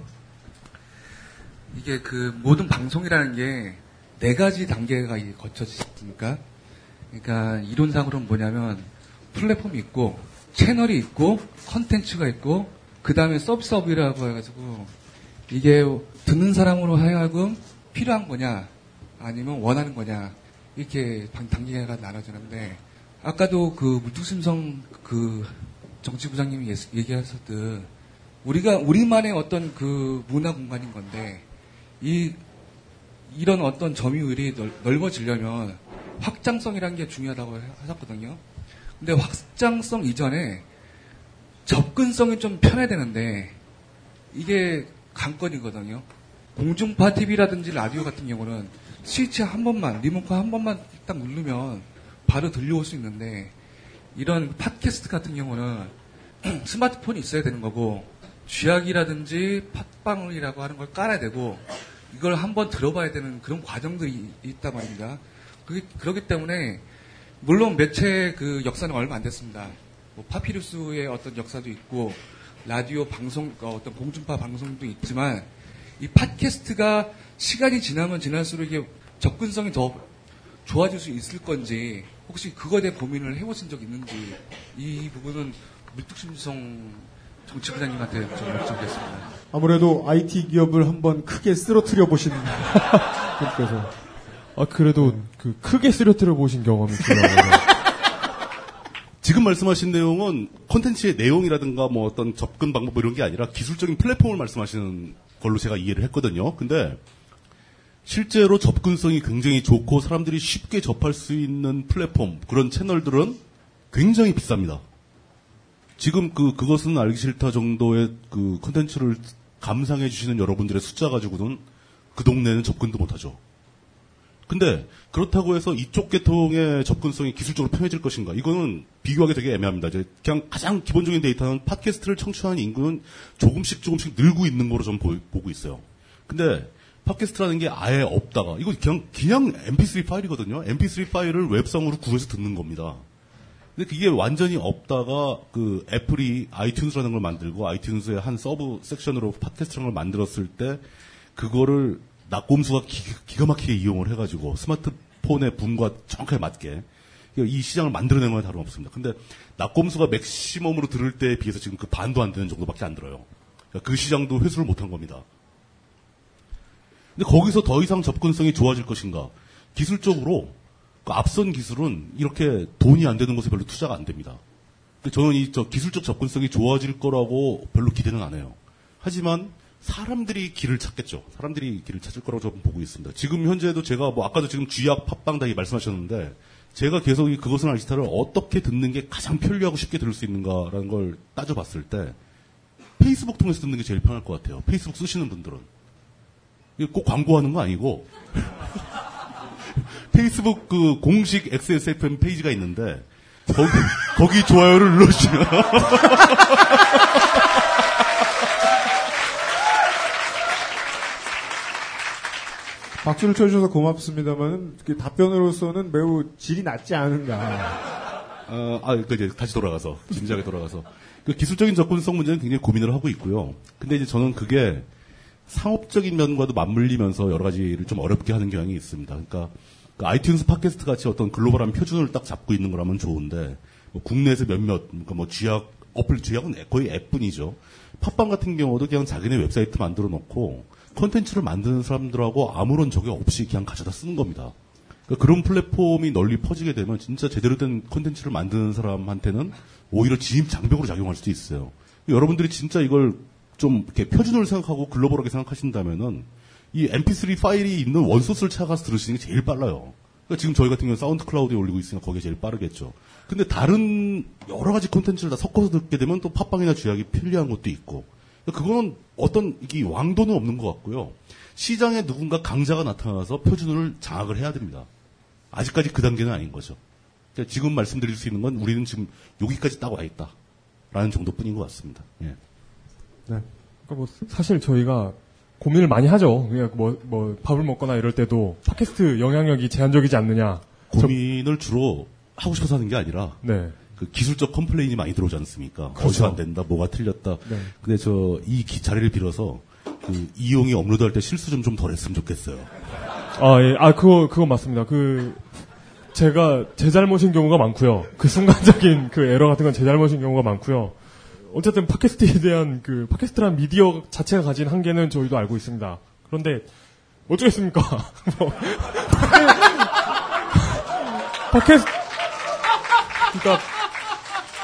이게 그 모든 방송이라는 게 네 가지 단계가 않습니까? 그러니까 이론상으로는 뭐냐면 플랫폼이 있고 채널이 있고 컨텐츠가 있고 그 다음에 서비스업이라고 해가지고 이게 듣는 사람으로 하여금 필요한 거냐 아니면 원하는 거냐 이렇게 방- 단계가 나눠지는데 아까도 그 물뚝심성 그 정치부장님이 얘기하셨듯 우리가 우리만의 어떤 그 문화 공간인 건데 이 이런 어떤 점유율이 넓, 넓어지려면 확장성이라는 게 중요하다고 하- 하셨거든요. 근데 확장성 이전에 접근성이 좀 편해야 되는데 이게 관건이거든요. 공중파 TV라든지 라디오 같은 경우는 스위치 한 번만, 리모컨 한 번만 딱 누르면 바로 들려올 수 있는데, 이런 팟캐스트 같은 경우는 스마트폰이 있어야 되는 거고, 쥐약이라든지 팟빵이라고 하는 걸 깔아야 되고, 이걸 한번 들어봐야 되는 그런 과정들이 있단 말입니다. 그게, 그렇기 때문에, 물론 매체 그 역사는 얼마 안 됐습니다. 뭐 파피루스의 어떤 역사도 있고, 라디오 방송, 어, 어떤 공중파 방송도 있지만, 이 팟캐스트가 시간이 지나면 지날수록 이게 접근성이 더 좋아질 수 있을 건지, 혹시 그거에 대해 고민을 해보신 적 있는지, 이 부분은 물뚝심성 정치부장님한테 좀 여쭤보겠습니다. 아무래도 IT 기업을 한번 크게 쓰러뜨려 보신 분께서 아, 그래도 그 크게 쓰러뜨려 보신 경험이 있더라고요. 지금 말씀하신 내용은 콘텐츠의 내용이라든가 뭐 어떤 접근 방법 이런 게 아니라 기술적인 플랫폼을 말씀하시는 걸로 제가 이해를 했거든요. 근데 실제로 접근성이 굉장히 좋고 사람들이 쉽게 접할 수 있는 플랫폼 그런 채널들은 굉장히 비쌉니다. 지금 그 그것은 알기 싫다 정도의 그 콘텐츠를 감상해 주시는 여러분들의 숫자 가지고는 그 동네는 접근도 못하죠. 근데 그렇다고 해서 이쪽 계통의 접근성이 기술적으로 편해질 것인가? 이거는 비교하기 되게 애매합니다. 이제 그냥 가장 기본적인 데이터는 팟캐스트를 청취하는 인구는 조금씩 조금씩 늘고 있는 거로 좀 보고 있어요. 근데 팟캐스트라는 게 아예 없다가 이거 그냥 그냥 MP3 파일이거든요. MP3 파일을 웹상으로 구해서 듣는 겁니다. 근데 그게 완전히 없다가 그 애플이 아이튠즈라는 걸 만들고 아이튠즈의 한 sub section으로 팟캐스트라는 걸 만들었을 때 그거를 나꼼수가 기, 가 막히게 이용을 해가지고 스마트폰의 붐과 정확하게 맞게 이 시장을 만들어낸 건 다름없습니다. 근데 나꼼수가 맥시멈으로 들을 때에 비해서 지금 그 반도 안 되는 정도밖에 안 들어요. 그러니까 그 시장도 회수를 못한 겁니다. 근데 거기서 더 이상 접근성이 좋아질 것인가? 기술적으로 그 앞선 기술은 이렇게 돈이 안 되는 곳에 별로 투자가 안 됩니다. 저는 이 저 기술적 접근성이 좋아질 거라고 별로 기대는 안 해요. 하지만 사람들이 길을 찾겠죠. 사람들이 길을 찾을 거라고 저는 보고 있습니다. 지금 현재도 제가 뭐 아까도 지금 쥐약 팟빵 다이 말씀하셨는데 제가 계속 이 그것은 알기스타를 어떻게 듣는 게 가장 편리하고 쉽게 들을 수 있는가라는 걸 따져봤을 때 페이스북 통해서 듣는 게 제일 편할 것 같아요. 페이스북 쓰시는 분들은 꼭 광고하는 거 아니고 페이스북 그 공식 XSFM 페이지가 있는데 거기 거기 좋아요를 눌러주시면 박수를 쳐주셔서 고맙습니다만 답변으로서는 매우 질이 낮지 않은가. 어, 아, 그 이제 다시 돌아가서 진지하게 돌아가서 그 기술적인 접근성 문제는 굉장히 고민을 하고 있고요. 근데 이제 저는 그게 상업적인 면과도 맞물리면서 여러 가지를 좀 어렵게 하는 경향이 있습니다. 그러니까 그 아이튠즈 팟캐스트 같이 어떤 글로벌한 표준을 딱 잡고 있는 거라면 좋은데 뭐 국내에서 몇몇 그러니까 뭐 쥐약 어플 쥐약은 거의 앱뿐이죠. 팟빵 같은 경우도 그냥 자기네 웹사이트 만들어 놓고 콘텐츠를 만드는 사람들하고 아무런 적용 없이 그냥 가져다 쓰는 겁니다. 그러니까 그런 플랫폼이 널리 퍼지게 되면 진짜 제대로 된 콘텐츠를 만드는 사람한테는 오히려 진입 장벽으로 작용할 수도 있어요. 여러분들이 진짜 이걸 좀 이렇게 표준을 생각하고 글로벌하게 생각하신다면은 이 MP3 파일이 있는 원소스를 찾아가서 들으시는 게 제일 빨라요. 그러니까 지금 저희 같은 경우는 사운드 클라우드에 올리고 있으니까 거기에 제일 빠르겠죠. 근데 다른 여러 가지 콘텐츠를 다 섞어서 듣게 되면 또 팟빵이나 쥐약이 편리한 것도 있고. 그러니까 그거는 어떤 이게 왕도는 없는 것 같고요. 시장에 누군가 강자가 나타나서 표준을 장악을 해야 됩니다. 아직까지 그 단계는 아닌 거죠. 그러니까 지금 말씀드릴 수 있는 건 우리는 지금 여기까지 딱 와 있다. 라는 정도뿐인 것 같습니다. 예. 네. 그러니까 뭐 사실 저희가 고민을 많이 하죠. 그냥 뭐, 뭐, 밥을 먹거나 이럴 때도 팟캐스트 영향력이 제한적이지 않느냐. 고민을 저... 주로 하고 싶어서 하는 게 아니라. 네. 그 기술적 complain이 많이 들어오지 않습니까? 그렇죠. 어디서 안 된다, 뭐가 틀렸다. 네. 근데 저, 이 자리를 빌어서 그 이용이 업로드할 때 실수 좀 좀 덜 했으면 좋겠어요. 아, 예. 아, 그거, 그거 맞습니다. 그, 제가 제 잘못인 경우가 많고요. 그 순간적인 그 에러 같은 건 제 잘못인 경우가 많고요. 어쨌든 팟캐스트에 대한 그 팟캐스트란 미디어 자체가 가진 한계는 저희도 알고 있습니다. 그런데 어쩌겠습니까? 뭐, 팟캐스트 그러니까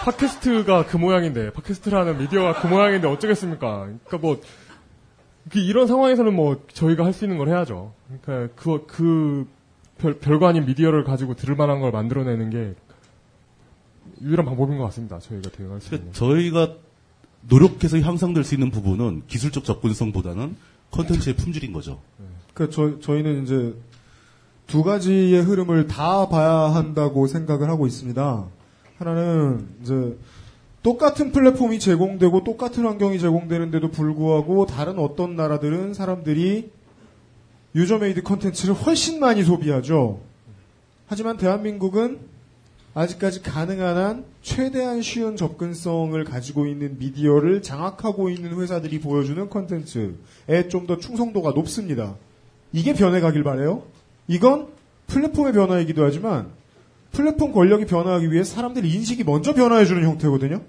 팟캐스트가 그 모양인데 팟캐스트라는 미디어가 그 모양인데 어쩌겠습니까? 그러니까 뭐 이런 상황에서는 뭐 저희가 할 수 있는 걸 해야죠. 그러니까 그, 그 별, 별거 아닌 미디어를 가지고 들을 만한 걸 만들어내는 게 유일한 방법인 것 같습니다. 저희가 대응할 수 있는. 저희가 노력해서 향상될 수 있는 부분은 기술적 접근성보다는 컨텐츠의 품질인 거죠. 네. 그러니까 저, 저희는 이제 두 가지의 흐름을 다 봐야 한다고 생각을 하고 있습니다. 하나는 이제 똑같은 플랫폼이 제공되고 똑같은 환경이 제공되는데도 불구하고 다른 어떤 나라들은 사람들이 user-made 컨텐츠를 훨씬 많이 소비하죠. 하지만 대한민국은 아직까지 가능한 한 최대한 쉬운 접근성을 가지고 있는 미디어를 장악하고 있는 회사들이 보여주는 컨텐츠에 좀 더 충성도가 높습니다. 이게 변해가길 바래요. 이건 플랫폼의 변화이기도 하지만 플랫폼 권력이 변화하기 위해 사람들의 인식이 먼저 변화해주는 형태거든요.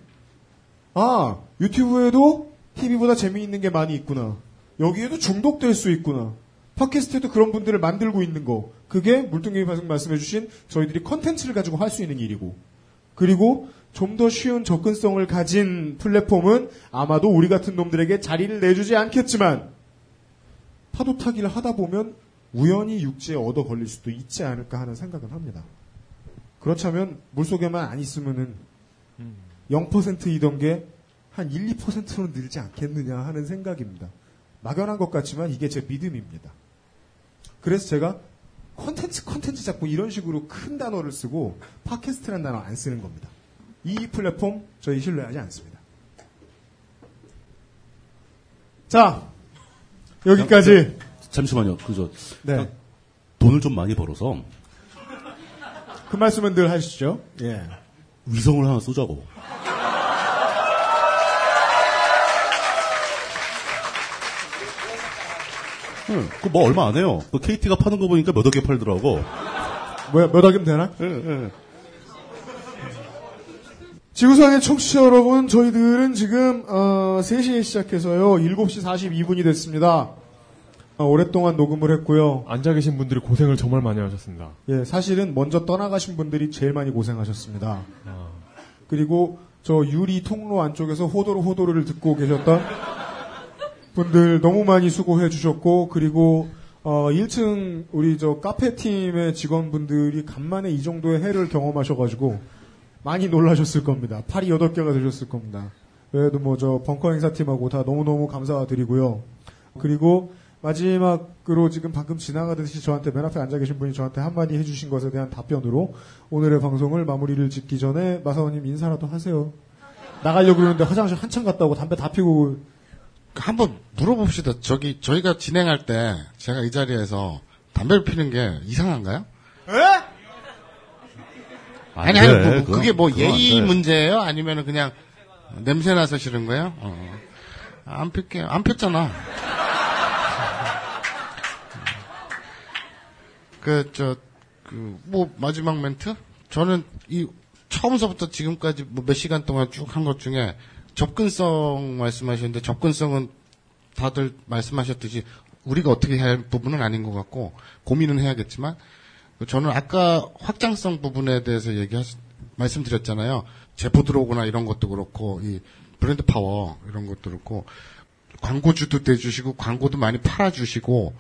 아, 유튜브에도 TV보다 재미있는 게 많이 있구나. 여기에도 중독될 수 있구나. 팟캐스트에도 그런 분들을 만들고 있는 거. 그게 물뚱이 방송 말씀해주신 저희들이 컨텐츠를 가지고 할 수 있는 일이고. 그리고 좀 더 쉬운 접근성을 가진 플랫폼은 아마도 우리 같은 놈들에게 자리를 내주지 않겠지만 파도 타기를 하다 보면 우연히 육지에 얻어 걸릴 수도 있지 않을까 하는 생각은 합니다. 그렇다면 물속에만 안 있으면은 0%이던 게 한 1, 2%로 늘지 않겠느냐 하는 생각입니다. 막연한 것 같지만 이게 제 믿음입니다. 그래서 제가 컨텐츠 컨텐츠 자꾸 이런 식으로 큰 단어를 쓰고 팟캐스트라는 단어 안 쓰는 겁니다. 이 플랫폼 저희 신뢰하지 않습니다. 자 여기까지 잠시만요. 그저 네. 돈을 좀 많이 벌어서 그 말씀은 늘 하시죠. 예. 위성을 하나 쏘자고. 응, 그뭐 얼마 안 해요. 그 KT가 파는 거 보니까 몇 억에 팔더라고. 뭐야, 몇 억이면 되나? 응, 응. 지구상의 청취자 여러분, 저희들은 지금 어, 3시에 시작해서요. 7시 42분이 됐습니다. 어, 오랫동안 녹음을 했고요. 앉아 계신 분들이 고생을 정말 많이 하셨습니다. 예, 사실은 먼저 떠나가신 분들이 제일 많이 고생하셨습니다. 그리고 저 유리 통로 안쪽에서 호도로 호도를 듣고 계셨던 분들 너무 많이 수고해 주셨고 그리고 어 1층 우리 저 카페 팀의 직원분들이 간만에 이 정도의 해를 경험하셔가지고 많이 놀라셨을 겁니다. 팔이 8개가 되셨을 겁니다. 그래도 뭐 저 벙커 행사팀하고 다 너무너무 감사드리고요. 그리고 마지막으로 지금 방금 지나가듯이 저한테 맨 앞에 앉아 계신 분이 저한테 한마디 해주신 것에 대한 답변으로 오늘의 방송을 마무리를 짓기 전에 마사오님 인사라도 하세요. 나가려고 그러는데 화장실 한참 갔다 오고 담배 다 피고 한번 물어봅시다. 저기 저희가 진행할 때 제가 이 자리에서 담배를 피는 게 이상한가요? 아니 아니 돼. 뭐, 그건- 그게 뭐 예의 돼. 문제예요? 아니면은 그냥 냄새 나서 싫은 거예요? 어. 안 필게요. 안 폈잖아. 그 저 그 뭐 마지막 멘트? 저는 이 처음서부터 지금까지 뭐 몇 시간 동안 쭉 한 것 중에 접근성 말씀하셨는데 접근성은 다들 말씀하셨듯이 우리가 어떻게 해야 할 부분은 아닌 것 같고 고민은 해야겠지만 저는 아까 확장성 부분에 대해서 얘기 말씀드렸잖아요. 제보 들어오거나 이런 것도 그렇고 이 브랜드 파워 이런 것도 그렇고 광고주도 대주시고 광고도 많이 팔아주시고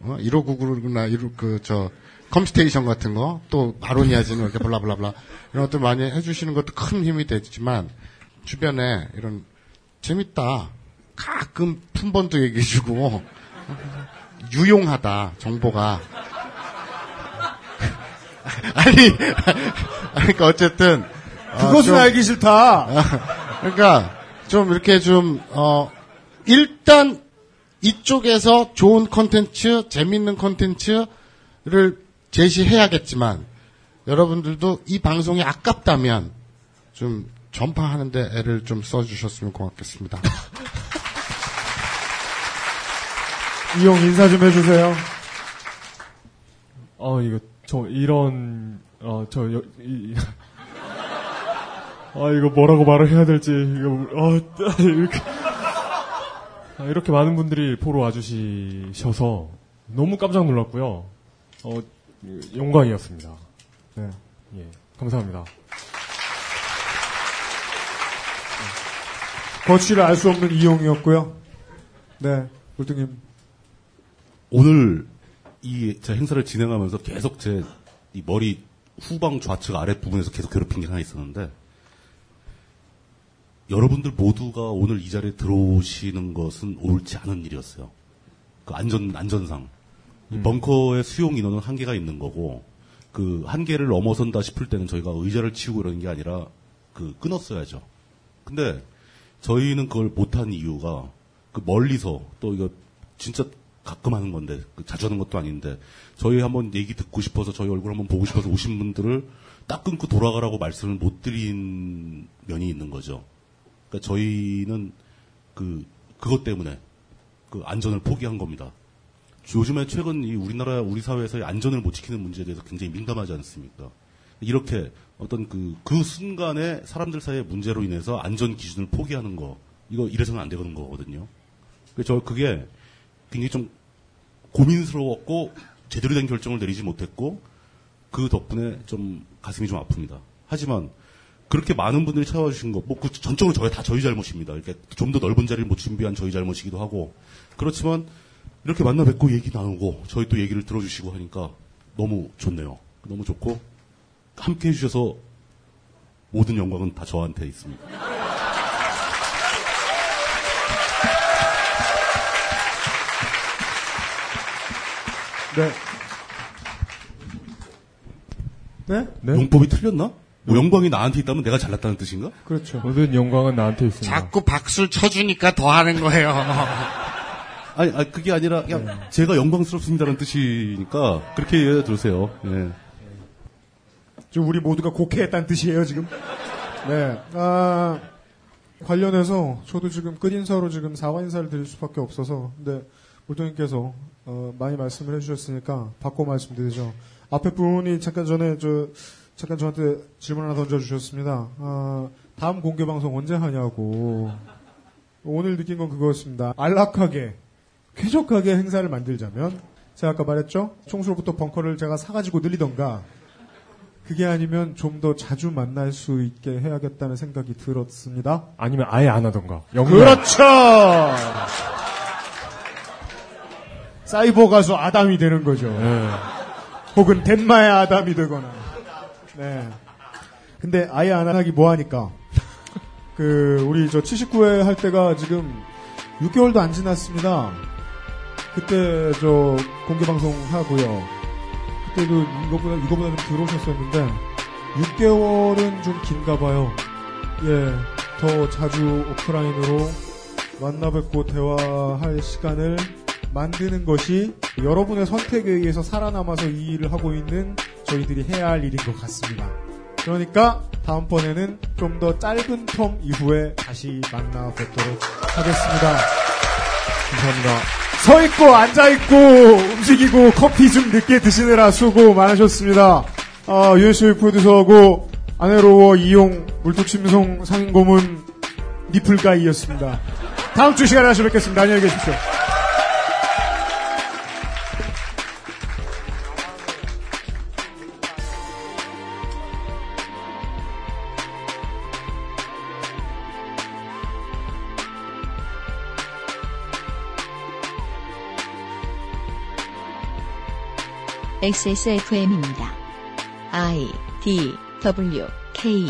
어, 1호구구나 이로 그저 컴스테이션 같은 거또 바로니아지는 이렇게 블라블라블라 이런 것들 많이 해주시는 것도 큰 힘이 되지만 주변에 이런 재밌다 가끔 품번도 얘기해주고 유용하다 정보가 아니 그러니까 어쨌든 어, 그것은 좀- 알기 싫다. 그러니까 좀 이렇게 좀 어, 일단 이쪽에서 좋은 컨텐츠, 재밌는 컨텐츠를 제시해야겠지만 여러분들도 이 방송이 아깝다면 좀 전파하는데 애를 좀 써주셨으면 고맙겠습니다. 이용 인사 좀 해주세요. 어, 이거, 저, 이런, 어, 저, 여, 이, 아, 이거 뭐라고 말을 해야 될지, 이거, 어, 이렇게, 아, 이렇게 많은 분들이 보러 와주시셔서 너무 깜짝 놀랐고요. 어, 영광이었습니다. 네. 예, 감사합니다. 거취를 알 수 없는 이용이었고요. 네, 물등님. 오늘 이 제 행사를 진행하면서 계속 제 이 머리 후방 좌측 아랫 부분에서 계속 괴롭힌 게 하나 있었는데 여러분들 모두가 오늘 이 자리에 들어오시는 것은 옳지 않은 일이었어요. 그 안전 안전상 이 벙커의 수용 인원은 한계가 있는 거고 그 한계를 넘어선다 싶을 때는 저희가 의자를 치우고 이러는 게 아니라 그 끊었어야죠. 근데 저희는 그걸 못한 이유가 그 멀리서 또 이거 진짜 가끔 하는 건데 그 자주 하는 것도 아닌데 저희 한번 얘기 듣고 싶어서 저희 얼굴 한번 보고 싶어서 오신 분들을 딱 끊고 돌아가라고 말씀을 못 드린 면이 있는 거죠. 그러니까 저희는 그 그것 때문에 그 안전을 포기한 겁니다. 요즘에 최근 이 우리나라 우리 사회에서의 안전을 못 지키는 문제에 대해서 굉장히 민감하지 않습니까? 이렇게 어떤 그, 그 순간에 사람들 사이의 문제로 인해서 안전 기준을 포기하는 거, 이거 이래서는 안 되는 거거든요. 그래서 저 그게 굉장히 좀 고민스러웠고, 제대로 된 결정을 내리지 못했고, 그 덕분에 좀 가슴이 좀 아픕니다. 하지만, 그렇게 많은 분들이 찾아와 주신 거, 뭐, 그 전적으로 저희 다 저희 잘못입니다. 이렇게 좀 더 넓은 자리를 못 준비한 저희 잘못이기도 하고, 그렇지만, 이렇게 만나 뵙고 얘기 나누고, 저희 또 얘기를 들어주시고 하니까 너무 좋네요. 너무 좋고, 함께 해주셔서 모든 영광은 다 저한테 있습니다. 네. 네? 용법이 틀렸나? 뭐 영광이 나한테 있다면 내가 잘났다는 뜻인가? 그렇죠. 모든 영광은 나한테 있습니다. 자꾸 박수를 쳐주니까 더 하는 거예요. 아니, 아니, 그게 아니라 그냥 제가 영광스럽습니다라는 뜻이니까 그렇게 이해해 주세요. 예. 지금 우리 모두가 곡해했다는 뜻이에요, 지금. 네. 아, 관련해서 저도 지금 끝인사로 지금 사과 인사를 드릴 수밖에 없어서, 근데 물동님께서 어, 많이 말씀을 해주셨으니까 바꿔 말씀드리죠. 앞에 분이 잠깐 전에 저 잠깐 저한테 질문 하나 던져주셨습니다. 아, 다음 공개 방송 언제 하냐고. 오늘 느낀 건 그거였습니다. 안락하게, 쾌적하게 행사를 만들자면, 제가 아까 말했죠? 총수로부터 벙커를 제가 사가지고 늘리던가, 그게 아니면 좀 더 자주 만날 수 있게 해야겠다는 생각이 들었습니다. 아니면 아예 안 하던가. 영락. 그렇죠! 사이버 가수 아담이 되는 거죠. 혹은 덴마의 아담이 되거나. 네. 근데 아예 안 하기 뭐 하니까. 그, 우리 저 79회 할 때가 지금 6개월도 안 지났습니다. 그때 저 공개방송 하고요. 그때도 이거보다, 이거보다 좀 들어오셨었는데, 6개월은 좀 긴가 봐요. 예. 더 자주 오프라인으로 만나 뵙고 대화할 시간을 만드는 것이 여러분의 선택에 의해서 살아남아서 이 일을 하고 있는 저희들이 해야 할 일인 것 같습니다. 그러니까 다음번에는 좀 더 짧은 텀 이후에 다시 만나 뵙도록 하겠습니다. 감사합니다. 서 있고 앉아 있고 움직이고 커피 좀 늦게 드시느라 수고 많으셨습니다. 아, 유에스의 프로듀서하고 아내로워 이용 물뚝심송 상인고문 니플가이였습니다. 다음 주 시간에 다시 뵙겠습니다. 안녕히 계십시오. XSFM입니다. I D W K